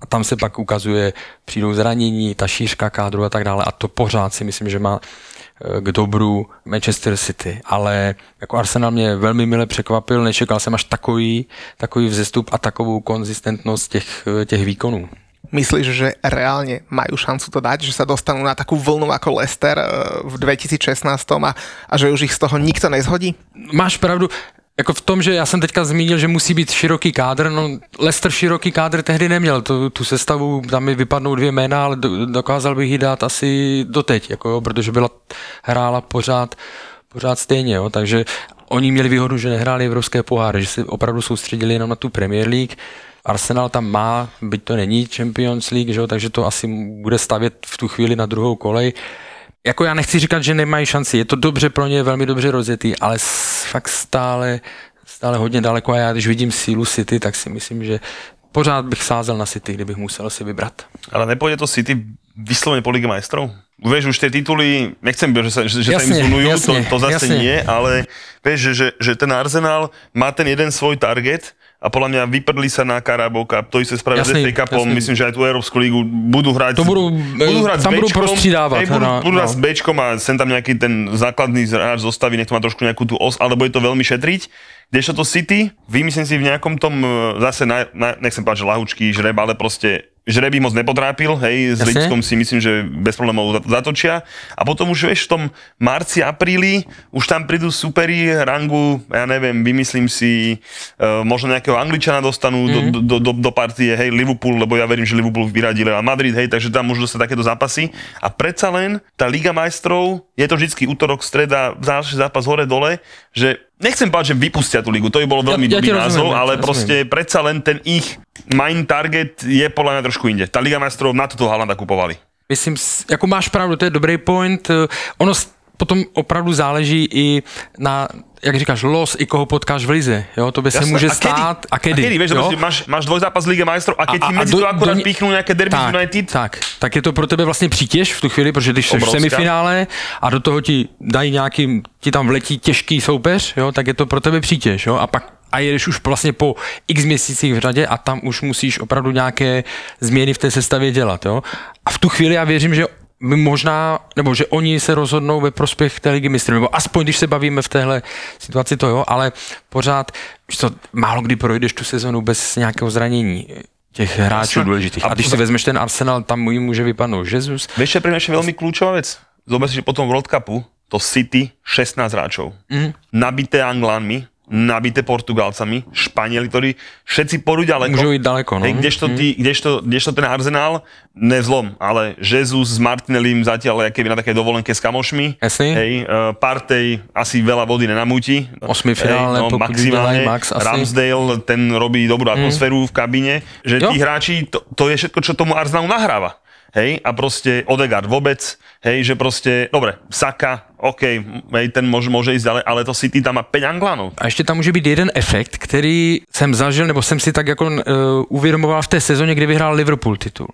[SPEAKER 6] a tam se pak ukazuje, přijdou zranění, ta šířka kádru a tak dále a to pořád si myslím, že má eh, k dobru Manchester City, ale jako Arsenal mě velmi mile překvapil, nečekal jsem až takový, takový vzestup a takovou konzistentnost těch, eh, těch výkonů.
[SPEAKER 3] Myslíš, že reálně mají šancu to dať, že se dostanou na takovou vlnu jako Leicester eh, v 2016 a, a že už ich z toho nikto nezhodí?
[SPEAKER 6] Máš pravdu, jako v tom, že já jsem teďka zmínil, že musí být široký kádr, no Lester široký kádr tehdy neměl, tu, tu sestavu, tam mi vypadnou dvě jména, ale do, dokázal bych ji dát asi doteď, jako jo, protože byla, hrála pořád, pořád stejně, jo, takže oni měli výhodu, že nehráli evropské poháry, že se opravdu soustředili jenom na tu Premier League, Arsenal tam má, byť to není Champions League, že jo, takže to asi bude stavět v tu chvíli na druhou kolej jako já nechci říkat, že nemají šanci, je to dobře pro ně, velmi dobře rozjetý, ale fakt stále, stále hodně daleko a já když vidím sílu City, tak si myslím, že pořád bych sázel na City, kdybych musel si vybrat.
[SPEAKER 4] Ale nepůjde to City vyslovene po Lige majstrov? Vieš, už tie tituly, nechcem, že sa, že, jasne, sa im zvunujú, to, to zase jasne. nie, ale vieš, že, že, že ten Arsenal má ten jeden svoj target a podľa mňa vyprdli sa na Carabao Cup, to isté spravia s FA Cupom, myslím, že aj tú Európsku lígu budú hrať,
[SPEAKER 6] to budú,
[SPEAKER 4] budú hrať
[SPEAKER 6] tam
[SPEAKER 4] s
[SPEAKER 6] budú prostřídávať.
[SPEAKER 4] Hej, budú, budú hrať no. s Bčkom a sem tam nejaký ten základný hráč zostaví, nech to má trošku nejakú tú os, alebo je to veľmi šetriť. Kdežto to City, vymyslím si v nejakom tom, e, zase na, na, nechcem povedať, že lahučky, žreb, ale proste žreby moc nepotrápil, hej, s Lipskom si myslím, že bez problémov zatočia. A potom už vieš, v tom marci, apríli už tam prídu superi rangu, ja neviem, vymyslím si, uh, možno nejakého Angličana dostanú mm-hmm. do, do, do, do partie, hej, Liverpool, lebo ja verím, že Liverpool vyradili a Madrid, hej, takže tam môžu dostať takéto zápasy. A predsa len tá Liga majstrov, je to vždycky útorok, streda, záležitý zápas hore-dole, že nechcem povedať, že vypustia tú ligu, to by bolo veľmi ja, dobrý ja názov, ale ja proste rozumiem. predsa len ten ich main target je podľa mňa trošku inde. Tá Liga majstrov na toto Halanda kupovali.
[SPEAKER 6] Myslím, jako máš pravdu, to je dobrý point. Ono potom opravdu záleží i na jak říkáš, los i koho potkáš v lize, jo, to by se může
[SPEAKER 4] a kedy?
[SPEAKER 6] stát. A kedy?
[SPEAKER 4] A kedy, vieš,
[SPEAKER 6] jo?
[SPEAKER 4] máš, máš dvojzápas Lige majstrov a keď ti medzi to akurát
[SPEAKER 6] ni-
[SPEAKER 4] píchnú nejaké derby
[SPEAKER 6] tak,
[SPEAKER 4] United,
[SPEAKER 6] Tak, tak je to pro tebe vlastně přítěž v tu chvíli, protože když jsi v semifinále a do toho ti dají nějaký, ti tam vletí těžký soupeř, jo, tak je to pro tebe přítěž, jo, a pak a jedeš už vlastně po x měsících v řadě a tam už musíš opravdu nějaké změny v té sestavě dělat, jo. A v tu chvíli já věřím, že možná, nebo že oni se rozhodnou ve prospěch té ligy mistrů, nebo aspoň když se bavíme v téhle situaci to jo, ale pořád, co, málo kdy projdeš tu sezonu bez nějakého zranění těch hráčů důležitých. A když si vezmeš ten Arsenal, tam mu může vypadnout Jesus.
[SPEAKER 4] vieš, je pre mňa ešte veľmi kľúčová vec? Zober si, že po tom World Cupu to City 16 hráčov. Mm. Nabité Anglánmi, nabité Portugalcami, Španieli, ktorí všetci pôjdu ďaleko.
[SPEAKER 6] Môžu ísť ďaleko, no.
[SPEAKER 4] Hej, kdežto, ty, kdežto, kdežto ten Arsenal, nevzlom, ale Jesus s Martinellim zatiaľ keby na také dovolenke s kamošmi.
[SPEAKER 6] Jasný.
[SPEAKER 4] Hej, uh, Partey asi veľa vody nenamúti.
[SPEAKER 6] Osmifinále,
[SPEAKER 4] Hej, no, maximálne.
[SPEAKER 6] max asi.
[SPEAKER 4] Ramsdale, ten robí dobrú atmosféru v kabíne. Že
[SPEAKER 6] Jo.
[SPEAKER 4] tí hráči, to, to je všetko, čo tomu Arsenalu nahráva. Hej, a proste Odegaard vôbec, hej, že proste, dobre, Saka, OK, hej, ten môže, môže ísť ďalej, ale to City tam má 5 Anglánov.
[SPEAKER 6] A ještě tam může být jeden efekt, který jsem zažil, nebo jsem si tak jako uh, uvědomoval v té sezóně, kdy vyhrál Liverpool titul.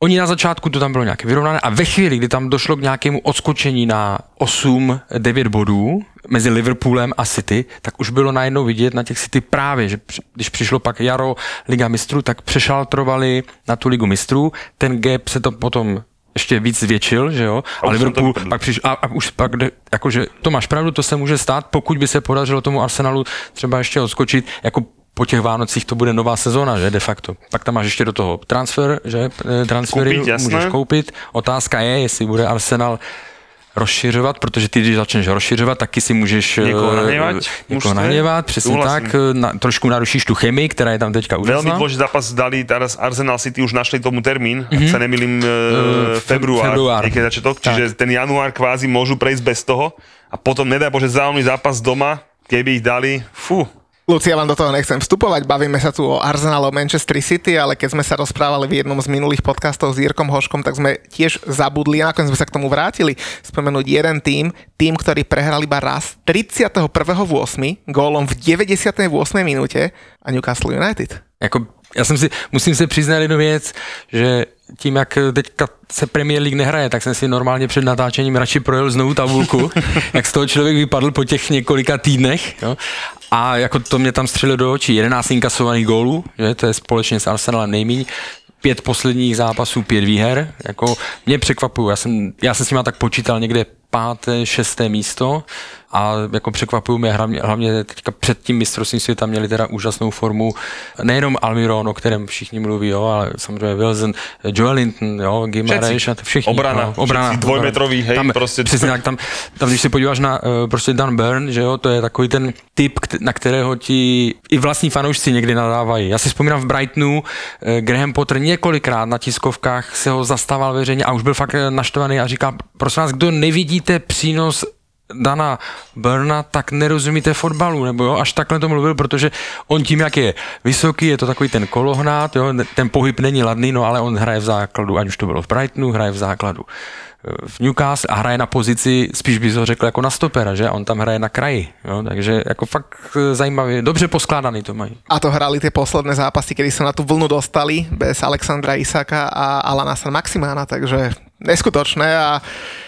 [SPEAKER 6] Oni na začátku to tam bylo nějaké vyrovnané a ve chvíli, kdy tam došlo k nějakému odskočení na 8-9 bodů mezi Liverpoolem a City, tak už bylo najednou vidět na těch City právě, že když přišlo pak jaro Liga mistrů, tak přešaltrovali na tu Ligu mistrů, ten gap se to potom ještě víc zvětšil, že jo? A,
[SPEAKER 4] už
[SPEAKER 6] Liverpool
[SPEAKER 4] to
[SPEAKER 6] pak přišel, a, a už pak, jakože to máš pravdu, to se může stát, pokud by se podařilo tomu Arsenalu třeba ještě odskočit, jako po těch Vánocích to bude nová sezóna, že de facto. Pak tam máš ještě do toho transfer, že e, transfery
[SPEAKER 4] Koupit, jasné.
[SPEAKER 6] můžeš koupit. Otázka je, jestli bude Arsenal rozšiřovat, protože ty, když začneš rozšiřovat, taky si můžeš
[SPEAKER 4] Někoho
[SPEAKER 6] eh,
[SPEAKER 4] nahněvat,
[SPEAKER 6] někoho nahněvat, přesně
[SPEAKER 4] Súhlasím.
[SPEAKER 6] tak, eh, na, trošku narušíš tu chemii, která je tam teďka úžasná.
[SPEAKER 4] dôležitý zápas dali, teraz Arsenal City už našli tomu termín, mm-hmm. ak sa nemýlim, e, február,
[SPEAKER 6] február.
[SPEAKER 4] niekedy začiatok, čiže ten január kvázi môžu prejsť bez toho a potom nedaj Bože zaujímavý zápas doma, keby ich dali, fú,
[SPEAKER 3] Luci, ja vám do toho nechcem vstupovať, bavíme sa tu o Arsenal, o Manchester City, ale keď sme sa rozprávali v jednom z minulých podcastov s Jirkom Hoškom, tak sme tiež zabudli, a nakoniec sme sa k tomu vrátili, spomenúť jeden tým, tým, ktorý prehral iba raz 31.8. gólom v 98. minúte a Newcastle United.
[SPEAKER 6] Jako, já jsem si, musím se přiznat jednu věc, že tím, jak teďka se Premier League nehraje, tak jsem si normálně před natáčením radši projel znovu tabulku, jak z toho člověk vypadl po těch několika týdnech. Jo? A jako to mě tam střelilo do očí. 11 inkasovaných gólů, že? to je společně s Arsenalem nejmíň. Pět posledních zápasů, pět výher. Jako mě překvapují. Já jsem, já jsem s nima tak počítal někde páté, šesté místo a jako překvapují mě hlavně, hlavně teďka před tím mistrovstvím světa měli teda úžasnou formu nejenom Almiron, o kterém všichni mluví, jo, ale samozřejmě Wilson, Joelinton, jo, Gimareš a všichni.
[SPEAKER 4] Obrana,
[SPEAKER 6] no, obrana,
[SPEAKER 4] všetci dvojmetrový, hej,
[SPEAKER 6] tam,
[SPEAKER 4] prostě-
[SPEAKER 6] Přesně tak, tam, tam, když se podíváš na uh, prostě Dan Burn, že jo, to je takový ten typ, na kterého ti i vlastní fanoušci někdy nadávají. Já si vzpomínám v Brightonu, uh, Graham Potter několikrát na tiskovkách se ho zastával veřejně a už byl fakt eh, naštvaný a říkal, prosím vás, kdo nevidíte přínos Dana Burna, tak nerozumíte fotbalu, nebo jo, až takhle to mluvil, protože on tím, jak je vysoký, je to takový ten kolohnát, jo, ten pohyb není ladný, no ale on hraje v základu, ať už to bylo v Brightonu, hraje v základu eh, v Newcastle a hraje na pozici, spíš bys ho řekl jako na stopera, že? On tam hraje na kraji, jo? takže jako fakt eh, zajímavě, dobře poskládaný to mají.
[SPEAKER 3] A to hrali tie posledné zápasy, kedy sa na tú vlnu dostali bez Alexandra Isaka a Alana San Maximána, takže neskutočné. A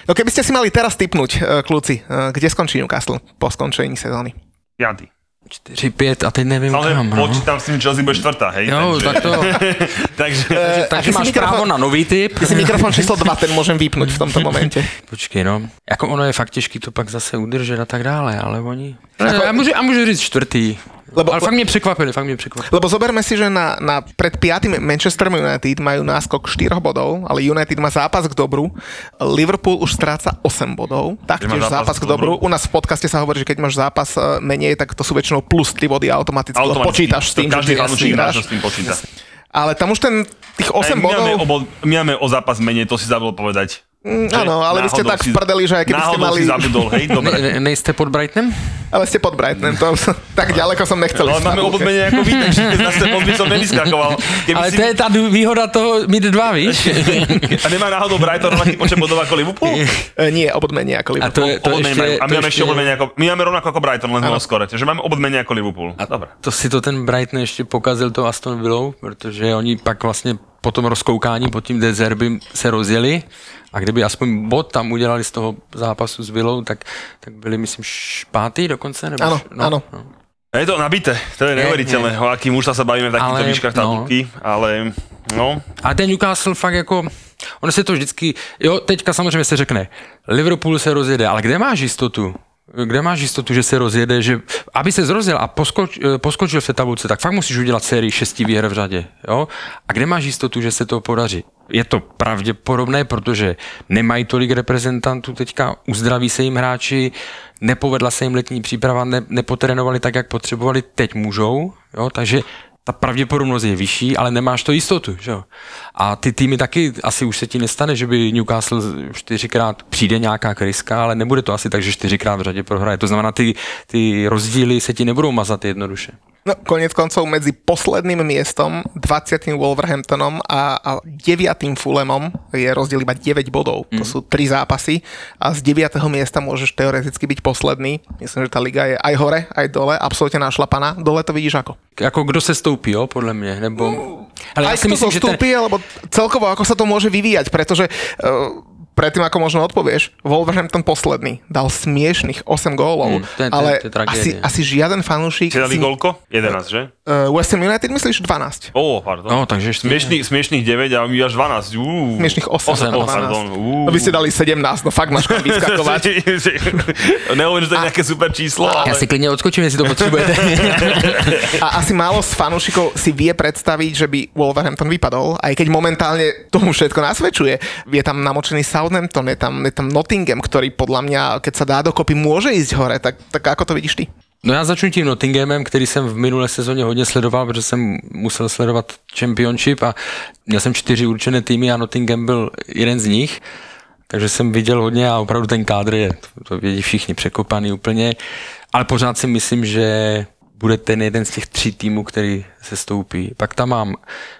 [SPEAKER 3] no keby ste si mali teraz typnúť, eh, kľúci, eh, kde skončí Newcastle po skončení sezóny?
[SPEAKER 4] piatý.
[SPEAKER 6] 4-5 a teď nevím
[SPEAKER 4] Ale
[SPEAKER 6] kam. No.
[SPEAKER 4] počítam s tým, Chelsea bude štvrtá, hej?
[SPEAKER 6] Jo,
[SPEAKER 4] takže,
[SPEAKER 6] tak to,
[SPEAKER 4] takže,
[SPEAKER 6] takže
[SPEAKER 3] ty si
[SPEAKER 6] máš
[SPEAKER 3] mikrofón-
[SPEAKER 6] právo na nový typ.
[SPEAKER 3] Ty si mikrofon číslo 2, ten môžem vypnúť v tomto momente.
[SPEAKER 6] Počkej, no. Jako ono je fakt těžký to pak zase udržet a tak dále, ale oni... Ne, já, můžu, já můžu říct čtvrtý.
[SPEAKER 3] Lebo-
[SPEAKER 6] ale fakt mě překvapili, fakt mě překvapili.
[SPEAKER 3] Lebo zoberme si, že na, na pred 5. Manchester United majú náskok 4 bodov, ale United má zápas k dobru. Liverpool už stráca 8 bodov, taktiež
[SPEAKER 4] má
[SPEAKER 3] zápas, k dobru. U nás v podcaste sa hovorí, že keď máš zápas eh, menej, tak to sú väčšinou plus 3 body automaticky, lebo
[SPEAKER 4] automaticky.
[SPEAKER 3] počítaš s tým,
[SPEAKER 4] To každý
[SPEAKER 3] že ty
[SPEAKER 4] s tým počíta.
[SPEAKER 3] Ale tam už ten, tých 8
[SPEAKER 4] Aj, my, máme
[SPEAKER 3] bodov...
[SPEAKER 4] o, bod- my máme o zápas menej, to si zabudol povedať.
[SPEAKER 3] Mm, áno, ale vy ste tak
[SPEAKER 7] si-
[SPEAKER 3] v prdeli, že aj keby ste mali...
[SPEAKER 7] si zabudol, hej, dobre.
[SPEAKER 6] Ne, ne, nejste pod Brightonem?
[SPEAKER 3] Ale ste pod Brightonem, to tak ďaleko som nechcel
[SPEAKER 7] Ale
[SPEAKER 3] ísť.
[SPEAKER 7] máme obodmenie ako vy, takže keď na ten by som nevyskakoval. Keby
[SPEAKER 6] Ale
[SPEAKER 7] si...
[SPEAKER 6] to je tá výhoda toho mít dva, víš?
[SPEAKER 7] A nemá náhodou Brighton rovnaký počet bodov ako Liverpool?
[SPEAKER 3] E, Nie, obodmenie ako
[SPEAKER 6] A
[SPEAKER 3] Liverpool.
[SPEAKER 6] to je, to ešte,
[SPEAKER 7] majú. A my máme ešte obodmenie ako... My máme rovnako ako Brighton, len v skore. Takže máme obodmenie ako Liverpool. Dobre.
[SPEAKER 6] To si to ten Brighton ještě pokazil to Aston Villou, protože oni pak vlastně po tom rozkoukání, pod tím Dezerby se rozjeli a kdyby aspoň bod tam udělali z toho zápasu s Villou, tak, tak byli, myslím, špátý dokonce? Nebo
[SPEAKER 3] Áno,
[SPEAKER 6] š- no,
[SPEAKER 3] áno.
[SPEAKER 6] No.
[SPEAKER 7] Je to nabité, to je neuveriteľné, o aký muž sa bavíme v takýchto výškach
[SPEAKER 6] no.
[SPEAKER 7] tabulky, ale no,
[SPEAKER 6] A ten Newcastle fakt jako, ono se to vždycky, jo, teďka samozřejmě se řekne, Liverpool se rozjede, ale kde máš jistotu? Kde máš jistotu, že se rozjede, že aby se rozjel a poskoč, eh, poskočil v té tabulce, tak fakt musíš udělat sérii šesti výher v řadě. Jo? A kde máš jistotu, že se to podaří? Je to pravděpodobné, protože nemají tolik reprezentantů teďka, uzdraví se jim hráči, nepovedla se jim letní příprava, ne, nepotrénovali tak, jak potřebovali, teď můžou, takže ta pravděpodobnost je vyšší, ale nemáš to jistotu. Že jo? A ty týmy taky, asi už se ti nestane, že by Newcastle čtyřikrát přijde nějaká kryska, ale nebude to asi tak, že čtyřikrát v řadě prohraje. To znamená, ty, ty rozdíly se ti nebudou mazat jednoduše.
[SPEAKER 3] No, konec koncov medzi posledným miestom, 20. Wolverhamptonom a, a 9. Fulhamom je rozdiel iba 9 bodov. Mm. To sú 3 zápasy a z 9. miesta môžeš teoreticky byť posledný. Myslím, že tá liga je aj hore, aj dole, absolútne našlapaná. Dole to vidíš ako?
[SPEAKER 6] Jako kdo se stoupí, jo, podle mě, nebo... Ale
[SPEAKER 3] aj kto zostúpi, alebo celkovo ako sa to môže vyvíjať, pretože uh, predtým, ako možno odpovieš, Wolverhampton posledný dal smiešných 8 gólov,
[SPEAKER 6] Mm, to je- to je-
[SPEAKER 3] ale
[SPEAKER 6] to je
[SPEAKER 3] asi, asi žiaden fanúšik...
[SPEAKER 7] si dali
[SPEAKER 3] si-
[SPEAKER 7] golko? 11, že?
[SPEAKER 3] Uh, West Ham United myslíš 12?
[SPEAKER 7] Ó, pardon.
[SPEAKER 6] No, takže ešte...
[SPEAKER 7] Smiešných, smiešných 9 a my až 12. Uú.
[SPEAKER 3] Smiešných 8.
[SPEAKER 7] Osem,
[SPEAKER 3] alebo
[SPEAKER 7] pardon.
[SPEAKER 3] 12.
[SPEAKER 7] Uú.
[SPEAKER 3] No vy ste dali 17, no fakt máš kam vyskakovať.
[SPEAKER 7] Nehovorím, že to je nejaké super číslo, ale...
[SPEAKER 6] si klidně odskočím, jestli to potřebujete.
[SPEAKER 3] A asi málo z fanúšikov si vie predstaviť, že by Wolverhampton vypadol, aj keď momentálne tomu všetko nasvedčuje. Je tam namočený Southampton, je tam, je tam Nottingham, ktorý podľa mňa, keď sa dá dokopy, môže ísť hore. Tak, tak ako to vidíš ty?
[SPEAKER 6] No já začnu tím Nottinghamem, který jsem v minulé sezóně hodně sledoval, protože jsem musel sledovat Championship a měl jsem čtyři určené týmy a Nottingham byl jeden z nich. Takže jsem viděl hodně a opravdu ten kádr je, to, vědí všichni, překopaný úplně. Ale pořád si myslím, že bude ten jeden z těch tří týmů, který se stoupí. Pak tam mám,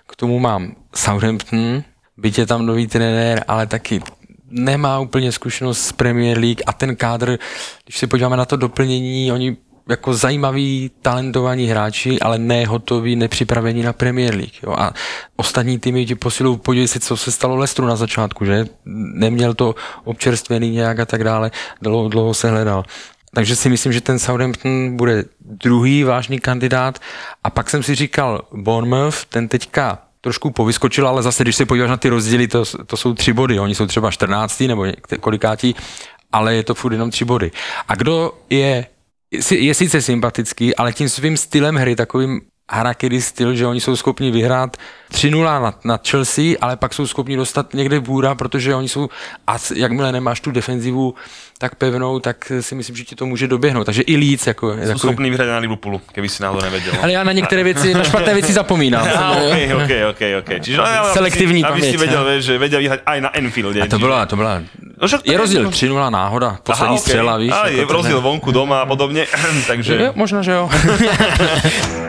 [SPEAKER 6] k tomu mám Southampton, byť je tam nový trenér, ale taky nemá úplně zkušenost z Premier League a ten kádr, když se podíváme na to doplnění, oni jako zajímaví, talentovaní hráči, ale ne hotoví, nepřipravení na Premier League. Jo. A ostatní týmy ti posilou, podívej si, co se stalo Lestru na začátku, že? Neměl to občerstvený nějak a tak dále, dlouho, dlouho se hledal. Takže si myslím, že ten Southampton bude druhý vážný kandidát. A pak jsem si říkal, Bournemouth, ten teďka trošku povyskočil, ale zase, když se podíváš na ty rozdíly, to, to jsou tři body. Oni jsou třeba 14. nebo kolikátí, ale je to furt jenom tři body. A kdo je, je sice sympatický, ale tím svým stylem hry, takovým harakiri styl, že oni jsou schopni vyhrát 3-0 nad, nad Chelsea, ale pak jsou schopni dostat někde bůra, protože oni jsou, a jakmile nemáš tu defenzivu tak pevnou, tak si myslím, že ti to může doběhnout. Takže i Leeds jako, je
[SPEAKER 7] Sú
[SPEAKER 6] takový,
[SPEAKER 7] schopní vyhrať na Liverpoolu, keby si náhodou nevedel.
[SPEAKER 6] ale já na některé věci, na špatné věci zapomínám.
[SPEAKER 7] Á, OK, OK, OK, OK. Čiže ale
[SPEAKER 6] Selektivní
[SPEAKER 7] si, aby si
[SPEAKER 6] paměť,
[SPEAKER 7] vedel,
[SPEAKER 6] ne?
[SPEAKER 7] že vedia vyhrať aj na Enfielde.
[SPEAKER 6] A to byla, to byla,
[SPEAKER 7] No však
[SPEAKER 6] je rozdíl
[SPEAKER 7] to-
[SPEAKER 6] 3-0 náhoda, poslední
[SPEAKER 7] Aha, OK.
[SPEAKER 6] střela, víš.
[SPEAKER 7] Ale je
[SPEAKER 6] ne-
[SPEAKER 7] vonku, doma a podobne, takže...
[SPEAKER 6] Jo, možná, že jo.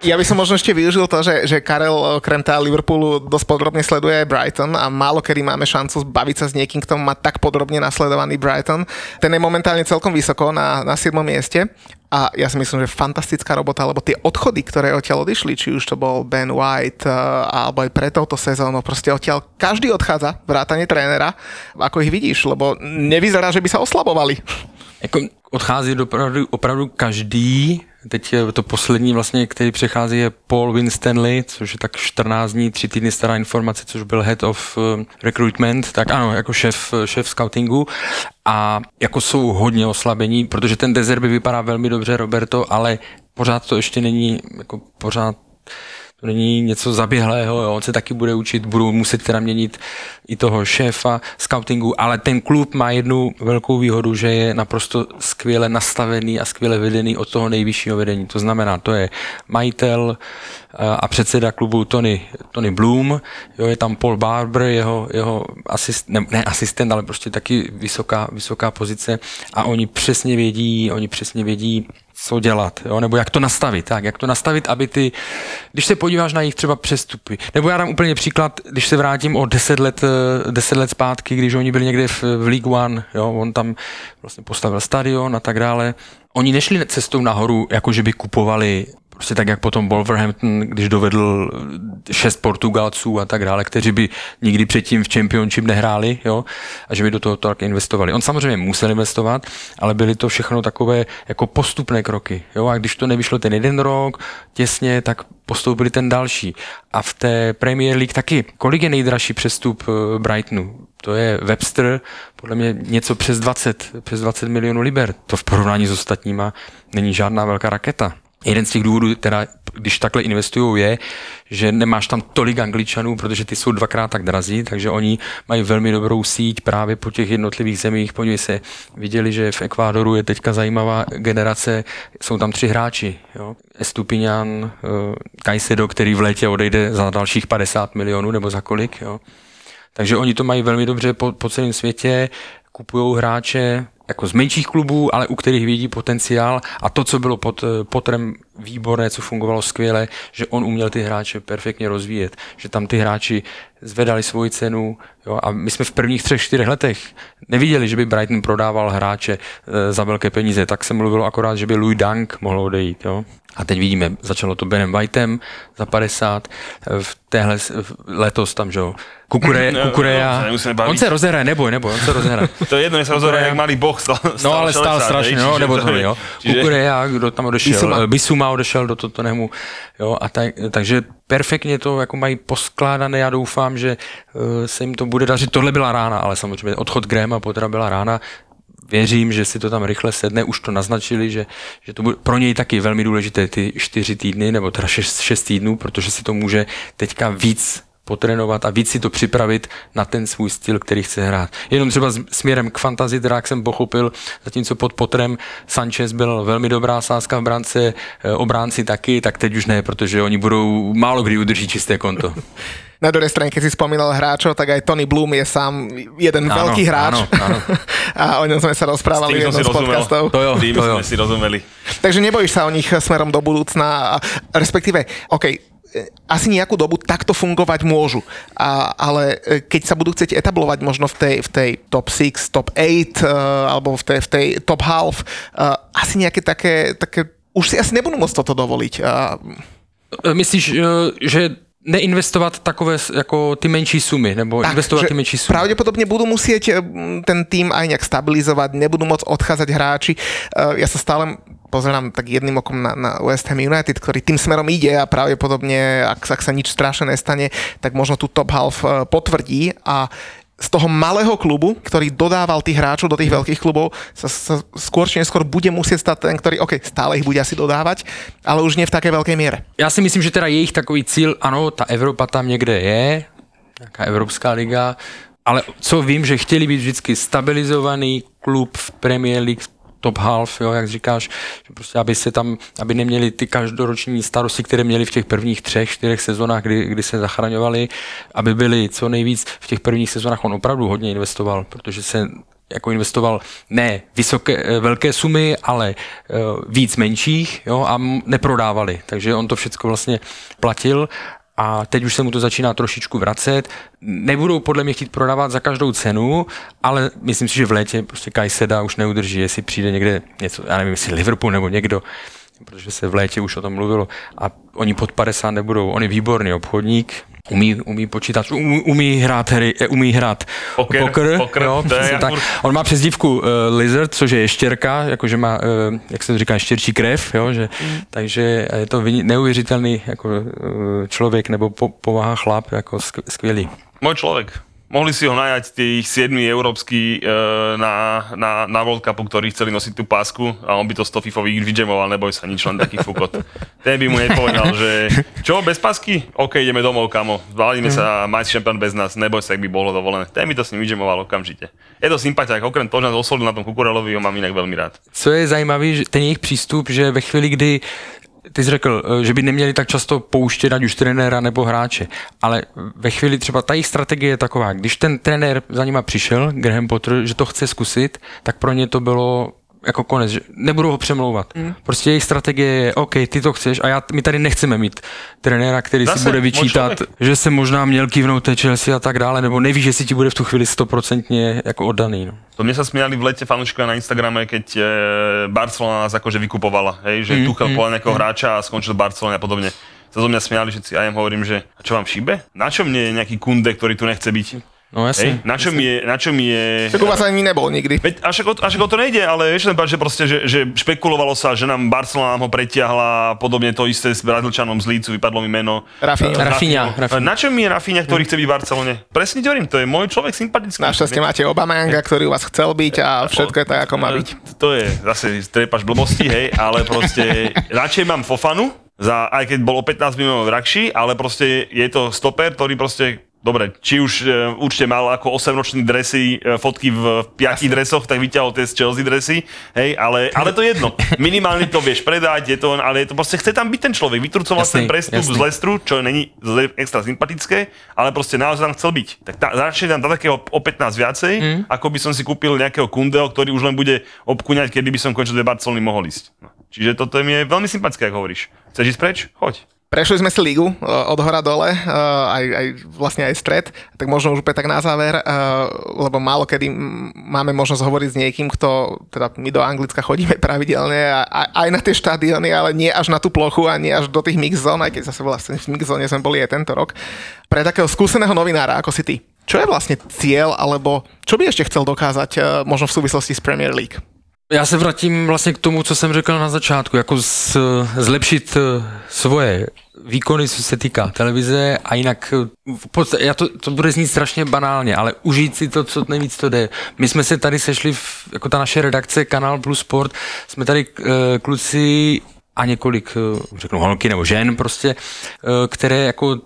[SPEAKER 3] Ja by som možno ešte využil to, že, že Karel okrem teda Liverpoolu dosť podrobne sleduje aj Brighton a málo kedy máme šancu baviť sa s niekým, kto má tak podrobne nasledovaný Brighton. Ten je momentálne celkom vysoko na, na 7. mieste a ja si myslím, že fantastická robota, lebo tie odchody, ktoré odtiaľ odišli, či už to bol Ben White eh, alebo aj pre touto sezónu, proste odtiaľ každý odchádza, vrátane trénera, ako ich vidíš, lebo nevyzerá, že by sa oslabovali.
[SPEAKER 6] Jako odchází opravdu, opravdu každý. Teď je to poslední vlastně, který přechází je Paul Winstanley, což je tak 14 dní, 3 týdny stará informace, což byl head of eh, recruitment, tak ano, jako šéf, šéf scoutingu. A jako jsou hodně oslabení, protože ten Dezerby vypadá velmi dobře, Roberto, ale pořád to ještě není, jako pořád to není něco zaběhlého, jo. on se taky bude učit, budou muset teda měnit i toho šéfa scoutingu, ale ten klub má jednu velkou výhodu, že je naprosto skvěle nastavený a skvěle vedený od toho nejvyššího vedení. To znamená, to je majitel eh, a předseda klubu Tony, Tony Bloom, jo, je tam Paul Barber, jeho, jeho asist, ne, ne asistent, ale prostě taky vysoká, vysoká pozice a oni přesně vědí, oni přesně vědí, co dělat, jo? nebo jak to nastavit, tak, jak to nastavit, aby ty, když se podíváš na jejich třeba přestupy, nebo já dám úplně příklad, když se vrátím o 10 let, 10 let zpátky, když oni byli někde v, v League One, jo? on tam vlastně postavil stadion a tak dále, oni nešli cestou nahoru, jako že by kupovali prostě tak, jak potom Wolverhampton, když dovedl šest Portugalců a tak dále, kteří by nikdy předtím v Championship nehráli, jo, a že by do toho tak investovali. On samozřejmě musel investovat, ale byly to všechno takové jako postupné kroky, jo, a když to nevyšlo ten jeden rok těsně, tak postoupili ten další. A v té Premier League taky. Kolik je nejdražší přestup eh, Brightonu? To je Webster, podle mě něco přes 20, přes 20 milionů liber. To v porovnání s ostatníma není žádná velká raketa. Jeden z těch důvodů, teda, když takhle investují, je, že nemáš tam tolik angličanů, protože ty jsou dvakrát tak drazí, takže oni mají velmi dobrou síť právě po těch jednotlivých zemích. Podívej se, viděli, že v Ekvádoru je teďka zajímavá generace, jsou tam tři hráči. Jo? Estupiňan, Kajsedo, eh, který v létě odejde za dalších 50 milionů nebo za kolik. Jo? Takže oni to mají velmi dobře po, po celém světě, kupují hráče, jako z menších klubů, ale u kterých vidí potenciál a to, co bylo pod eh, Potrem výborné, co fungovalo skvěle, že on uměl ty hráče perfektně rozvíjet, že tam ty hráči zvedali svoji cenu jo, a my jsme v prvních třech, čtyřech letech neviděli, že by Brighton prodával hráče e, za velké peníze, tak se mluvilo akorát, že by Louis Dunk mohl odejít. Jo. A teď vidíme, začalo to Benem Whiteem za 50, v téhle letos tam, že jo, Kukure, no, Kukureja, no, on se rozehraje, neboj, neboj, on se rozehraje.
[SPEAKER 7] to je jedno, je se rozehraje, jak malý boh stal,
[SPEAKER 6] stal No ale stál strašně, no, nebo to, jo. Čiže... Kukureja, kdo tam odešel, Bisuma, Bisuma odešel do Tottenhamu, jo, a tak, takže perfektně to jako mají poskládané, já doufám, že uh, se jim to bude dařit. Tohle byla rána, ale samozřejmě odchod Grahama Pottera byla rána, věřím, že si to tam rychle sedne, už to naznačili, že, že to bude pro něj taky velmi důležité ty čtyři týdny, nebo teda šest, šest týdnů, protože si to může teďka víc potrénovat a víc si to připravit na ten svůj styl, který chce hrát. Jenom třeba směrem k teda jak jsem pochopil, zatímco pod Potrem Sanchez byl velmi dobrá sázka v brance, eh, obránci taky, tak teď už ne, protože oni budou málo kdy udrží čisté konto.
[SPEAKER 3] Na druhej strane, keď si spomínal hráčov, tak aj Tony Bloom je sám jeden áno, veľký hráč. Áno, áno. a o ňom sme sa rozprávali v jednom z podcastov.
[SPEAKER 7] To jo, to jo. sme si rozumeli.
[SPEAKER 3] Takže nebojíš sa o nich smerom do budúcna, respektíve, OK, asi nejakú dobu takto fungovať môžu. A, ale e, keď sa budú chcieť etablovať možno v tej, v tej top 6, top 8 uh, e, alebo v tej, v tej top half, uh, asi nejaké také, také, už si asi nebudú môcť toto dovoliť. Uh,
[SPEAKER 6] Myslíš, že neinvestovat takové jako ty menší sumy, nebo tak, investovat ty menší sumy.
[SPEAKER 3] Pravděpodobně budu muset ten tým aj nejak stabilizovat, nebudú môcť odchádzať hráči. Ja sa stále pozerám tak jedným okom na, na West Ham United, ktorý tým smerom ide a pravdepodobne, ak, ak sa nič strašné nestane, tak možno tú top half e, potvrdí a z toho malého klubu, ktorý dodával tých hráčov do tých veľkých klubov, sa, sa skôr či neskôr bude musieť stať ten, ktorý, OK, stále ich bude asi dodávať, ale už nie v také veľkej miere.
[SPEAKER 6] Já si myslím, že teda jejich takový cíl, ano, ta Evropa tam někde je, nějaká Evropská liga, ale co vím, že chtěli být vždycky stabilizovaný klub v Premier League, top half, jo, jak říkáš, že prostě aby se tam, aby neměli ty každoroční starosti, které měli v těch prvních třech, čtyřech sezónách, kdy, kdy se zachraňovali, aby byli co nejvíc v těch prvních sezónách, on opravdu hodně investoval, protože se jako investoval ne vysoké, eh, velké sumy, ale uh, víc menších jo, a neprodávali. Takže on to všechno vlastně platil a teď už se mu to začíná trošičku vracet. Nebudou podle mě chtít prodávat za každou cenu, ale myslím si, že v létě prostě Kajseda už neudrží, jestli přijde někde něco, já nevím, jestli Liverpool nebo někdo, protože se v létě už o tom mluvilo a oni pod 50 nebudou. On je výborný obchodník, umí, umí počítat, umí, umí hrát hry, eh, umí hrát
[SPEAKER 7] poker, poker, poker jo,
[SPEAKER 6] tak. On má přezdívku uh, Lizard, což je ještěrka, jakože má, uh, jak se to říká, štěrčí krev, jo, že, mm. takže je to neuvěřitelný jako, uh, člověk nebo po, pomáhá chlap, jako skvělý.
[SPEAKER 7] Můj člověk.
[SPEAKER 4] Mohli si ho najať tých 7 európsky e, na, na, na World Cupu, ktorí chceli nosiť tú pásku a on by to 100 fifových vydžemoval, neboj sa, nič len taký fukot. Ten by mu nepovedal, že čo, bez pásky? OK, ideme domov, kamo. Zvalíme sa a mať šampión bez nás, neboj sa, ak by bolo dovolené. Ten by to s ním vydžemoval okamžite. Je to sympatiák, okrem toho, že nás oslovil na tom Kukurelovi, ho mám inak veľmi rád.
[SPEAKER 6] Co je zajímavý, že ten jejich přístup, že ve chvíli, kdy ty jsi řekl, eh, že by neměli tak často pouštět ať už trenéra nebo hráče, ale ve chvíli třeba ta jejich strategie je taková, když ten trenér za nima přišel, Graham Potter, že to chce zkusit, tak pro ně to bylo jako konec, že nebudu ho přemlouvat. Mm. Prostě jejich strategie je, OK, ty to chceš a já, my tady nechceme mít trenéra, který Zase, si bude vyčítat, že se možná měl kývnout té Chelsea a tak dále, nebo neví, že si ti bude v tu chvíli stoprocentně jako oddaný. No.
[SPEAKER 4] To mne sa smiali v lete fanúškovia na Instagrame, keď e, Barcelona nás akože vykupovala, hej, že mm, Tuchel mm, povedal nejakého mm. hráča a skončil v Barcelone a podobne. Sa zo mňa smiali všetci a ja im hovorím, že a čo vám šíbe? Na čo mne je nejaký kunde, ktorý tu nechce byť?
[SPEAKER 6] No jasne.
[SPEAKER 4] Hej, na čom je, na čom je...
[SPEAKER 3] Tak u vás ani nebol nikdy.
[SPEAKER 4] Veď, až, ako, až ako to nejde, ale vieš ten že proste, že, že špekulovalo sa, že nám Barcelona nám ho pretiahla, podobne to isté s Brazílčanom z Lícu, vypadlo mi meno.
[SPEAKER 6] Rafinha. Rafinha.
[SPEAKER 4] Na čom je Rafinha, ktorý chce byť v Barcelone? Presne hovorím, to je môj človek sympatický.
[SPEAKER 3] Našťastie máte Obamanga, ktorý vás chcel byť a všetko je tak, ako má byť.
[SPEAKER 4] To je zase trepaš blbosti, hej, ale proste radšej mám Fofanu, za, aj keď bol o 15 miliónov drahší, ale proste je to stoper, ktorý proste Dobre, či už e, určite mal ako 8-ročný dresy, e, fotky v piatich dresoch, tak vyťahol tie z Chelsea dresy, hej, ale, ale to je jedno. Minimálne to vieš predať, je to, ale je to proste chce tam byť ten človek. Vytrucoval jasný, ten prestup jasný. z Lestru, čo není extra sympatické, ale proste naozaj tam chcel byť. Tak tá, radšej tam dá takého o 15 viacej, mm. ako by som si kúpil nejakého kundeo, ktorý už len bude obkuňať, kedy by som končil do Barcelony mohol ísť. No. Čiže toto je veľmi sympatické, ako hovoríš. Chceš ísť preč? Choď.
[SPEAKER 3] Prešli sme si ligu e, od hora dole, e, aj, aj vlastne aj stred, tak možno už úplne tak na záver, e, lebo málo kedy máme možnosť hovoriť s niekým, kto, teda my do Anglicka chodíme pravidelne, a, aj na tie štadióny, ale nie až na tú plochu a nie až do tých mix zón, aj keď zase vlastne v mix sme boli aj tento rok. Pre takého skúseného novinára, ako si ty, čo je vlastne cieľ, alebo čo by ešte chcel dokázať možno v súvislosti s Premier League?
[SPEAKER 6] Já se vrátím vlastně k tomu, co jsem řekl na začátku, jako z, zlepšit eh, svoje výkony, co se týká televize a jinak, eh, v podstatě, já to, to bude znít strašně banálně, ale užít si to, co nejvíc to jde. My jsme se tady sešli, v, jako ta naše redakce Kanál Plus Sport, jsme tady e, kluci a několik, řeknu holky nebo žen prostě, které jako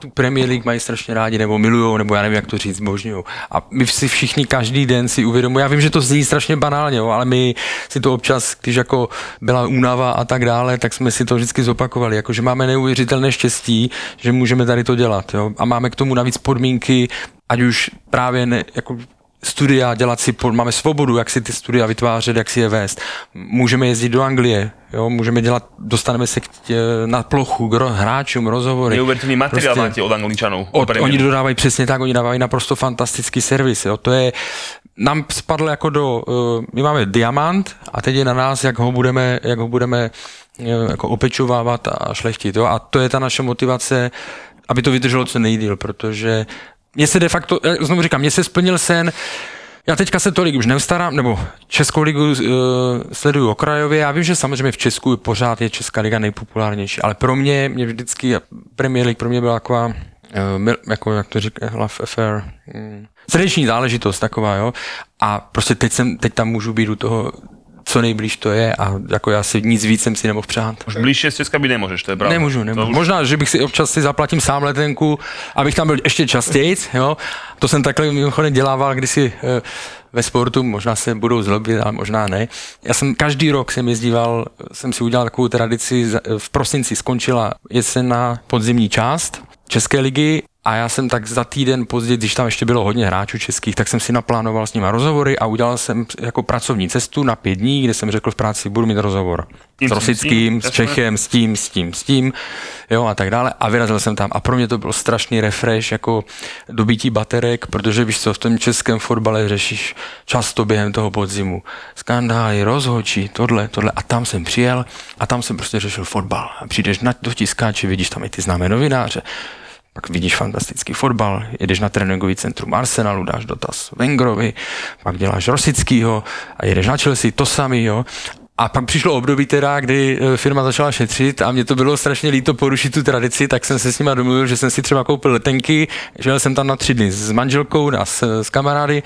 [SPEAKER 6] tu Premier League mají strašně rádi, nebo milujou, nebo já nevím, jak to říct, božňují. A my si všichni každý den si uvědomujeme, já vím, že to zní strašně banálně, jo, ale my si to občas, když jako byla únava a tak dále, tak jsme si to vždycky zopakovali, jako že máme neuvěřitelné štěstí, že můžeme tady to dělat, jo. A máme k tomu navíc podmínky, ať už právě ne, jako studia, dělat si, máme svobodu, jak si ty studia vytvářet, jak si je vést. Můžeme jezdit do Anglie, jo, můžeme dělat, dostaneme se k tě, na plochu k hráčům, rozhovory.
[SPEAKER 4] Neuvěřitelný materiál prostě, máte od Angličanů.
[SPEAKER 6] Od, oni dodávají přesně tak, oni dávají naprosto fantastický servis, jo, to je, nám spadl jako do, uh, my máme diamant a teď je na nás, jak ho budeme, jak ho budeme uh, jako opečovávat a šlechtit, jo, a to je ta naše motivace, aby to vydrželo co nejdíl, protože mně se de facto, znovu říkám, mně se splnil sen, já teďka se tolik už neustarám, nebo Českou ligu uh, sleduju okrajově. Já vím, že samozřejmě v Česku pořád je Česká liga nejpopulárnější, ale pro mě, mě vždycky Premier League pro mě byla taková, uh, jako jak to říká, affair, um, srdeční záležitost taková, jo. A prostě teď, jsem, teď tam můžu být u toho co nejblíž to je a jako já si nic víc jsem si nemohl přát.
[SPEAKER 4] Už blížšie z Česka by nemůžeš, to je pravda.
[SPEAKER 6] Nemůžu, nemůžu. Už... Možná, že bych si občas si zaplatím sám letenku, abych tam byl ještě častěji, jo. To jsem takhle mimochodem dělával kdysi e, ve sportu, možná se budou zlobit, ale možná ne. Já jsem každý rok jsem jezdíval, jsem si udělal takovou tradici, v prosinci skončila jesená podzimní část České ligy a já jsem tak za týden později, když tam ještě bylo hodně hráčů českých, tak jsem si naplánoval s nimi rozhovory a udělal jsem jako pracovní cestu na pět dní, kde jsem řekl v práci, budu mít rozhovor s Rosickým, s Čechem, s tím, s tím, s tím, jo a tak dále. A vyrazil jsem tam. A pro mě to bylo strašný refresh, jako dobití baterek, protože víš co, v tom českém fotbale řešíš často během toho podzimu. Skandály, rozhočí, tohle, tohle. A tam jsem přijel a tam jsem prostě řešil fotbal. A přijdeš na do tiskáče, vidíš tam i ty známé novináře, pak vidíš fantastický fotbal, jedeš na tréninkový centrum Arsenalu, dáš dotaz Wengerovi, pak děláš Rosickýho a jedeš na Chelsea, to samý, jo. A pak přišlo období teda, kdy e, firma začala šetřit a mě to bylo strašně líto porušit tu tradici, tak jsem se s nima domluvil, že jsem si třeba koupil letenky, že jsem tam na tři dny s manželkou a s, s kamarády,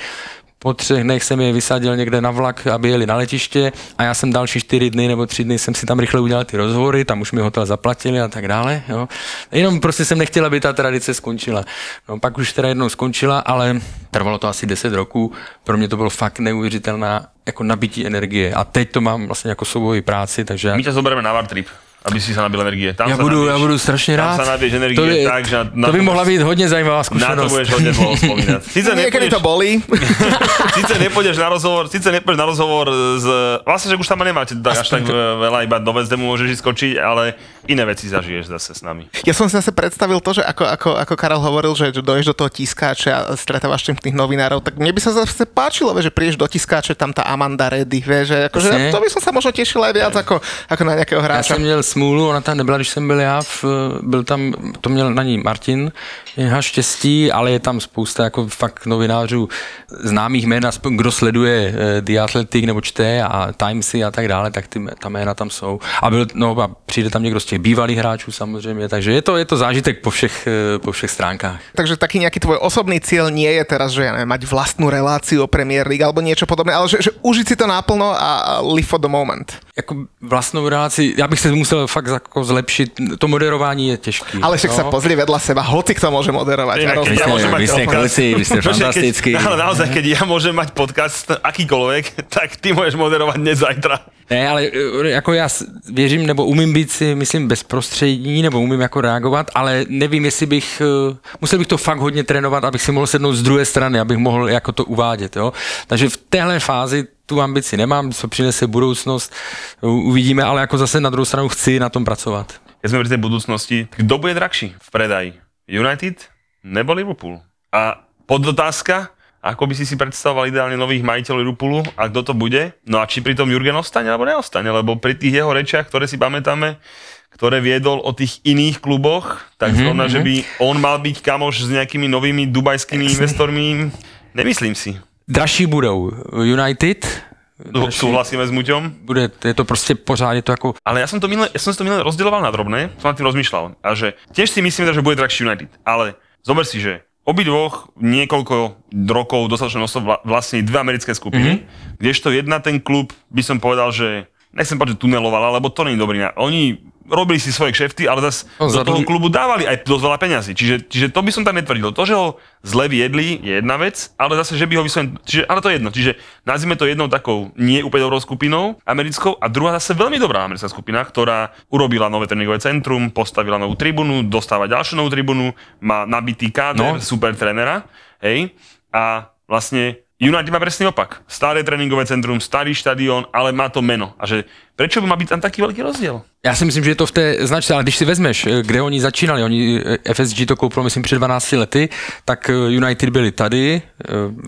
[SPEAKER 6] po třech dnech jsem je vysadil někde na vlak, aby jeli na letiště a já jsem další čtyři dny nebo tři dny jsem si tam rychle udělal ty rozhovory, tam už mi hotel zaplatili a tak dále. Jo. Jenom prostě jsem nechtěl, aby ta tradice skončila. No pak už teda jednou skončila, ale trvalo to asi 10 roků. Pro mě to bylo fakt neuvěřitelná jako nabití energie. A teď to mám vlastně jako soubojí práci, takže...
[SPEAKER 4] My ťa zoberieme na War Trip aby si sa nabil energie. Tam
[SPEAKER 6] já
[SPEAKER 4] sa
[SPEAKER 6] budu,
[SPEAKER 4] nabiješ,
[SPEAKER 6] já budu strašně rád.
[SPEAKER 4] Tam sa nabiješ energie
[SPEAKER 6] to by,
[SPEAKER 4] tak, že na
[SPEAKER 6] to by
[SPEAKER 4] to
[SPEAKER 6] mohla
[SPEAKER 4] budeš-
[SPEAKER 6] být hodně zajímavá
[SPEAKER 4] Na to budeš hodne dlho spomínať. Sice
[SPEAKER 3] Niekedy to bolí.
[SPEAKER 4] síce nepôjdeš na rozhovor, síce nepôjdeš na rozhovor z... Vlastne, že už tam nemáte tak, až tak veľa, iba do Vezdemu môžeš ísť skočiť, ale iné veci zažiješ zase s nami.
[SPEAKER 3] Ja som si zase predstavil to, že ako, ako, ako Karel hovoril, že doješ do toho tiskáča a stretávaš tým tých novinárov, tak mne by sa zase páčilo, že prídeš do tiskáča, tam tá Amanda Reddy, vieš, že akože to by som sa možno tešil aj viac ako, ako na nejakého hráča.
[SPEAKER 6] jsem měl smůlu, ona tam nebyla, když jsem byl já, v, byl tam, to měl na ní Martin, jeho štěstí, ale je tam spousta jako fakt novinářů známých jmén, aspoň kdo sleduje eh, The Athletic nebo čte a Timesy a tak dále, tak ty, ta jména tam jsou. A, byl, no, a přijde tam někdo z těch bývalých hráčů samozřejmě, takže je to, je to zážitek po všech, eh, po všech stránkách.
[SPEAKER 3] Takže taký nejaký tvoj osobný cieľ nie je teraz, že ja neviem, mať vlastnú reláciu o Premier League alebo niečo podobné, ale že, že užiť si to naplno a live for the moment.
[SPEAKER 6] Jako vlastnou relaci, já bych se musel fakt jako zlepšit, to moderování je těžké.
[SPEAKER 3] Ale však sa pozri vedľa seba, hoci kto môže moderovať.
[SPEAKER 4] Inak,
[SPEAKER 3] A
[SPEAKER 4] ja môžem
[SPEAKER 6] vy ste kluci, vy ste fantastickí.
[SPEAKER 4] Keď, ale naozaj, keď ja môžem mať podcast akýkoľvek, tak ty môžeš moderovať dnes zajtra.
[SPEAKER 6] Ne, ale jako já s- věřím, nebo umím být si, myslím, bezprostřední, nebo umím jako reagovat, ale nevím, jestli bych, eh, musel bych to fakt hodně trénovat, abych si mohl sednout z druhé strany, abych mohl jako to uvádět, jo. Takže v téhle fázi tu ambici nemám, co přinese budoucnost, uvidíme, ale jako zase na druhou stranu chci na tom pracovat.
[SPEAKER 4] Keď sme pri tej budúcnosti, kto bude drahší v predaji? United nebo Liverpool? A podotázka, ako by si si predstavoval ideálne nových majiteľov Liverpoolu a kto to bude? No a či pri tom Jurgen ostane alebo neostane, lebo pri tých jeho rečiach, ktoré si pamätáme, ktoré viedol o tých iných kluboch, tak mm-hmm, zrovna, že by on mal byť kamoš s nejakými novými dubajskými investormi, nemyslím si.
[SPEAKER 6] Dražší budou United,
[SPEAKER 4] Tu Súhlasíme s Muťom.
[SPEAKER 6] bude, je to prostě pořád, je to jako
[SPEAKER 4] Ale ja som to minule, ja som to minule rozdieloval na drobné, som nad tým rozmýšľal. A že tiež si myslím, že bude drahší United. Ale zober si, že obidvoch niekoľko rokov dostatočne množstvo vla, vlastne dve americké skupiny, mm-hmm. kdežto jedna ten klub by som povedal, že nechcem povedať, že tunelovala, lebo to nie je dobrý. Oni robili si svoje kšefty, ale zase
[SPEAKER 6] No,
[SPEAKER 4] do toho klubu dávali aj dosť veľa peňazí. Čiže, čiže to by som tak netvrdil. To, že ho zle viedli, je jedna vec, ale zase, že by ho vyslovene... Čiže, ale to je jedno. Čiže nazvime to jednou takou nie úplne dobrou skupinou americkou a druhá zase veľmi dobrá americká skupina, ktorá urobila nové tréningové centrum, postavila novú tribunu, dostáva ďalšiu novú tribunu, má nabitý káder,
[SPEAKER 6] No.
[SPEAKER 4] super trénera, hej, a vlastne United má presný opak. Staré tréninkové centrum, starý štadión, ale má to meno. A že prečo by má byť tam taký veľký rozdiel?
[SPEAKER 6] Já si myslím, že je to v té značce, ale když si vezmeš, eh, kde oni začínali, oni eh, FSG to koupilo, myslím, před 12 lety, tak eh, United byli tady,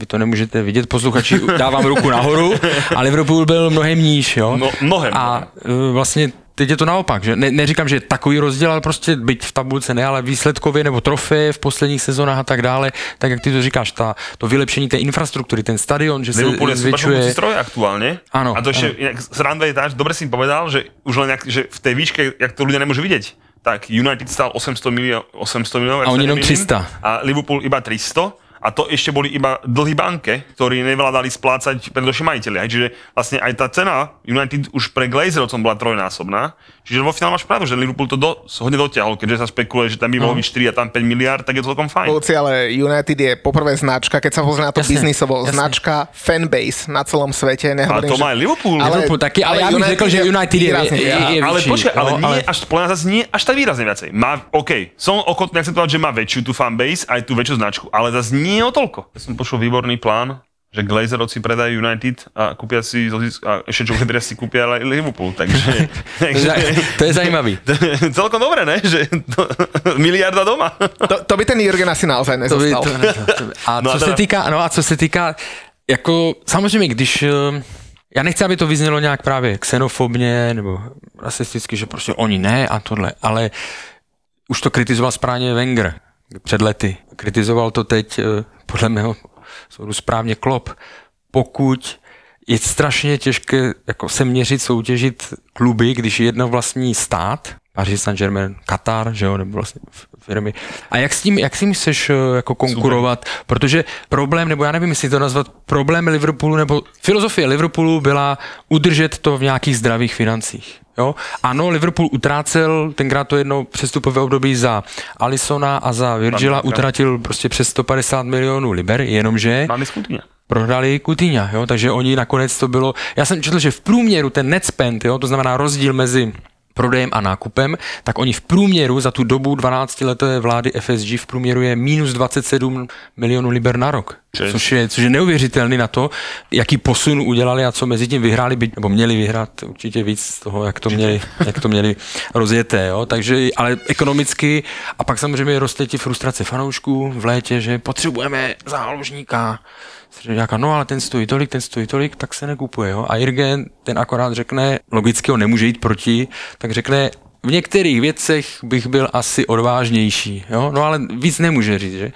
[SPEAKER 6] vy to nemůžete vidět, posluchači, dávám ruku nahoru, a Liverpool byl mnohem níž, jo.
[SPEAKER 4] No, mnohem.
[SPEAKER 6] A eh, vlastně teď je to naopak, že ne, neříkám, že takový rozdíl, ale prostě byť v tabulce ne, ale výsledkově nebo trofeje v posledních sezónách a tak dále, tak jak ty to říkáš, ta, to vylepšení té infrastruktury, ten stadion, že se
[SPEAKER 4] Liverpool je super
[SPEAKER 6] zvětšuje.
[SPEAKER 4] fungujúci stroj aktuálne.
[SPEAKER 6] Áno,
[SPEAKER 4] A to ešte, inak, sranda je tá, že dobre si im povedal, že už len nejak, že v tej výške, jak to ľudia nemôžu vidieť, tak United stál 800 miliónov, 800 miliónov.
[SPEAKER 6] A oni jenom
[SPEAKER 4] nemýlim,
[SPEAKER 6] 300.
[SPEAKER 4] A Liverpool iba 300. A to ešte boli iba dlhý banke, ktorí nevládali splácať predošli majiteľi. Hej. Čiže vlastne aj tá cena United už pre Glazerovcom bola trojnásobná. Čiže vo finále máš pravdu, že Liverpool to do, hodne dotiahol, keďže sa spekuluje, že tam by mohlo byť 4 a tam 5 miliard, tak je to celkom fajn.
[SPEAKER 3] Luci, ale United je poprvé značka, keď sa pozrie na to
[SPEAKER 6] Jasne,
[SPEAKER 3] biznisovo,
[SPEAKER 6] jasne.
[SPEAKER 3] značka, fanbase na celom svete.
[SPEAKER 4] Ale
[SPEAKER 3] Nehovorím,
[SPEAKER 4] to má aj Liverpool.
[SPEAKER 6] Liverpool taky, ale já bych řekl, že United je-
[SPEAKER 3] výrazne
[SPEAKER 6] je-
[SPEAKER 3] viac.
[SPEAKER 6] je-
[SPEAKER 4] ale počkaj, ale
[SPEAKER 6] no,
[SPEAKER 4] nie
[SPEAKER 6] ale-
[SPEAKER 4] až, podľa zase nie až tak výrazne viacej. Má, OK, som ochotný akceptovať, že má väčšiu tú fanbase, aj tú väčšiu značku, ale zase nie o toľko. Ja som počul výborný plán, že Glazerovci predajú United a kúpia si, a ešte čo teda si kúpia aj Liverpool, takže, takže
[SPEAKER 6] To je zajímavý.
[SPEAKER 4] celkom dobré, ne? Že to, miliarda doma.
[SPEAKER 3] To, to by ten Jurgen asi naozaj
[SPEAKER 6] To by,
[SPEAKER 3] nezostal.
[SPEAKER 6] to, to, by- a
[SPEAKER 4] No a
[SPEAKER 6] co se
[SPEAKER 4] teda-
[SPEAKER 6] týká, no a co se týká, jako samozřejmě, když, eh, já nechci, aby to vyznělo nějak právě xenofobně nebo rasisticky, že prostě oni ne a tohle, ale už to kritizoval správně Wenger před lety. Kritizoval to teď, eh, podle mého soudu správně Klopp. Pokud je strašně těžké jako se měřit, soutěžit kluby, když jedno vlastní stát, Paris Saint-Germain, Katar, že jo, nebo vlastně firmy. A jak s tím, jak s tím chceš eh, jako konkurovat? Super. Protože problém, nebo já nevím, jestli to nazvat problém Liverpoolu, nebo filozofie Liverpoolu byla udržet to v nějakých zdravých financích. Jo? Ano, Liverpool utrácel tenkrát to jedno přestupové období za Alisona a za Virgila utratil prostě přes 150 milionů liber, jenomže...
[SPEAKER 4] Máme skutně
[SPEAKER 6] prohrali Kutíňa, jo, takže oni nakonec to bylo, já jsem četl, že v průměru ten net spend, jo, to znamená rozdíl mezi prodejem a nákupem, tak oni v průměru za tu dobu 12 leté vlády FSG v průměru je minus 27 milionů liber na rok. Což je, což je neuvěřitelný na to, jaký posun udělali a co mezi tím vyhráli, byť, nebo měli vyhrát určitě víc z toho, jak to měli, jak to měli rozjeté. Jo? Takže, ale ekonomicky a pak samozřejmě roste ti frustrace fanoušků v létě, že potřebujeme záložníka, Říká, no ale ten stojí tolik, ten stojí tolik, tak se nekupuje. Jo? A Irgen ten akorát řekne, logicky on nemůže jít proti, tak řekne, v některých věcech bych byl asi odvážnější, jo? no ale víc nemůže říct, že?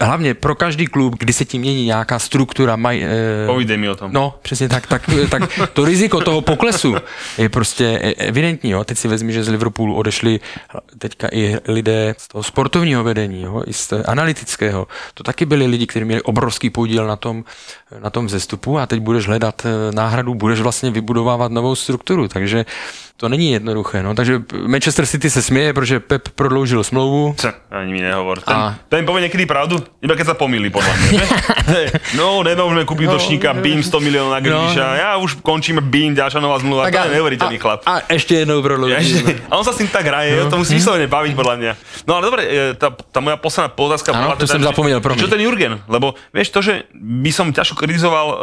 [SPEAKER 6] Hlavně pro každý klub, kdy se tím mění nějaká struktura, maj,
[SPEAKER 4] e, Povídej mi o tom.
[SPEAKER 6] No, přesně tak, tak, tak to riziko toho poklesu je prostě e, evidentní. Jo. Teď si vezmi, že z Liverpoolu odešli teďka i lidé z toho sportovního vedení, jo, i z analytického. To taky byli lidi, kteří měli obrovský podíl na tom, na tom vzestupu a teď budeš hledat e, náhradu, budeš vlastně vybudovávat novou strukturu. Takže to není jednoduché. No. Takže Manchester City se směje, protože Pep prodloužil smlouvu.
[SPEAKER 4] Co? Ani mi nehovor. Ten, a... ten povie niekedy pravdu, iba keď sa pomýli, podľa mňa. no, nemôžeme kúpiť no, točníka Beam 100 miliónov na Grealisha. No. Ja už končíme Beam, ďalšia nová zmluva. Tak to je neuveriteľný chlap.
[SPEAKER 6] A ešte jednou prodloužil.
[SPEAKER 4] A on sa s tým tak hraje, no. to musí vyslovene baviť, podľa mňa. No ale dobre, e, tá, tá moja posledná otázka
[SPEAKER 6] bola... teda, som zapomínal,
[SPEAKER 4] Čo ten Jurgen? Lebo vieš to, že by som ťažko kritizoval uh,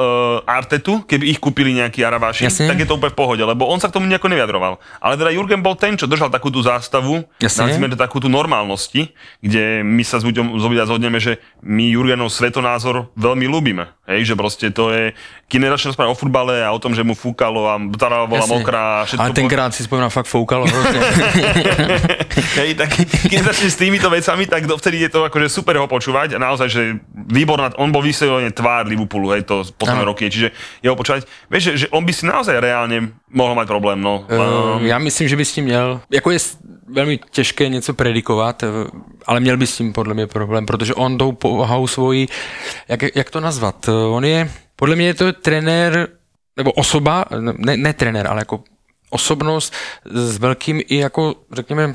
[SPEAKER 4] Artetu, keby ich kúpili nejakí Araváši, tak je to úplne v pohode, lebo on sa k tomu nejako nevyjadroval. Ale teda Jurgen bol ten, čo držal takú tú zástavu, nazvime to takú tú normálnosti, kde my sa s ľuďom zhodneme, že my Jurgenov svetonázor veľmi ľúbime. Hej, že proste to je generačná rozpráva o futbale a o tom, že mu fúkalo a tá bola Jasne. mokrá.
[SPEAKER 6] Všetko Ale tenkrát po... si spomínal, fakt fúkalo
[SPEAKER 4] Hej, tak keď začne s týmito vecami, tak vtedy je to akože super ho počúvať a naozaj, že výborná, on bol vyslovene tvár Liverpoolu, hej, to posledné roky, čiže jeho počúvať. Vieš, že, že on by si naozaj reálne mohol mať problém, no.
[SPEAKER 6] Uh, já myslím, že by s tím měl, jako je velmi těžké něco predikovat, eh, ale měl by s tím podle mě problém, protože on tou povahou svojí, jak, jak to nazvat, on je, podle mě je to trenér, nebo osoba, ne, ne trenér, ale jako osobnost s velkým i jako, řekněme,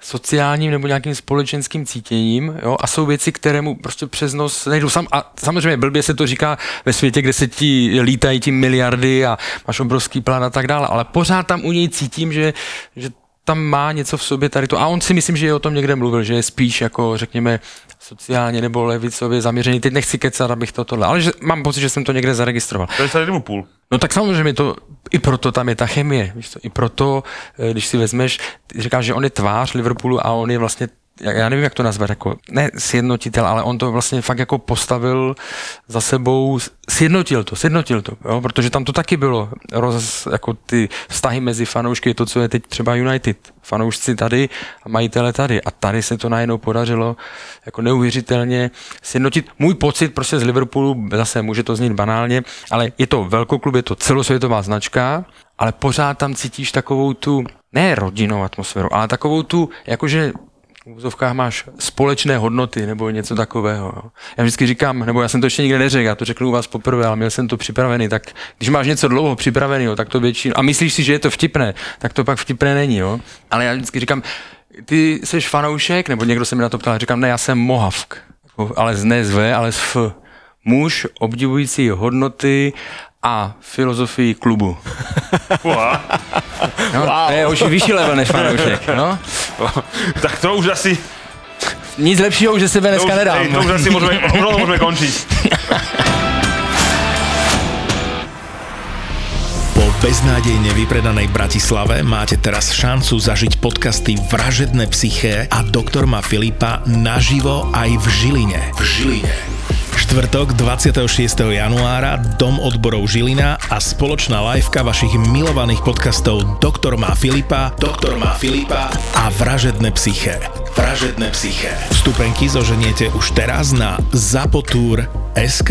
[SPEAKER 6] sociálním nebo nějakým společenským cítěním jo? a jsou věci, které mu prostě přes nos nejdou. Sam, a samozřejmě blbě se to říká ve světě, kde se ti lítají ti miliardy a máš obrovský plán a tak dále, ale pořád tam u něj cítím, že, že tam má něco v sobě tady to. A on si myslím, že je o tom někde mluvil, že je spíš jako, řekněme, sociálně nebo levicově zaměřený. Teď nechci kecat, abych to tohle, ale že, mám pocit, že jsem to někde zaregistroval.
[SPEAKER 4] To je celý Liverpool.
[SPEAKER 6] No tak samozřejmě to, i proto tam je ta chemie, víš to, i proto, eh, když si vezmeš, říkáš, že on je tvář Liverpoolu a on je vlastně já nevím, jak to nazvat, jako, ne sjednotitel, ale on to vlastně fakt jako postavil za sebou, sjednotil to, sjednotil to, jo, protože tam to taky bylo, roz, jako ty vztahy mezi fanoušky, to, co je teď třeba United, fanoušci tady a majitele tady a tady se to najednou podařilo jako neuvěřitelně sjednotit. Můj pocit prostě z Liverpoolu, zase může to znít banálně, ale je to velkoklub, je to celosvětová značka, ale pořád tam cítíš takovou tu, ne rodinnou atmosféru, ale takovou tu, jakože v úzovkách máš společné hodnoty nebo něco takového. Jo. Já vždycky říkám, nebo já jsem to ještě nikde neřekl, já to řekl u vás poprvé, ale měl jsem to připravený, tak když máš něco dlouho připraveného, tak to většinou, a myslíš si, že je to vtipné, tak to pak vtipné není, jo. Ale já vždycky říkám, ty jsi fanoušek, nebo někdo se mi na to ptal, říkám, ne, já jsem mohavk, ale z ne z V, ale z F. Muž obdivující hodnoty a filozofii klubu.
[SPEAKER 4] Wow.
[SPEAKER 6] No, wow. To je už vyšší level než fanoušek. No.
[SPEAKER 4] Tak to už asi...
[SPEAKER 6] Nic lepšího už ze sebe dneska nedám.
[SPEAKER 4] Hej, to už asi môžeme, môžeme končiť.
[SPEAKER 1] Po beznádejne vypredanej Bratislave máte teraz šancu zažiť podcasty Vražedné psyché a Doktor má Filipa naživo aj v Žiline. V Žiline štvrtok 26. januára Dom odborov Žilina a spoločná liveka vašich milovaných podcastov Doktor má Filipa, Doktor má Filipa a Vražedné psyché. Vražedné psyché. Vstupenky zoženiete už teraz na zapotur.sk.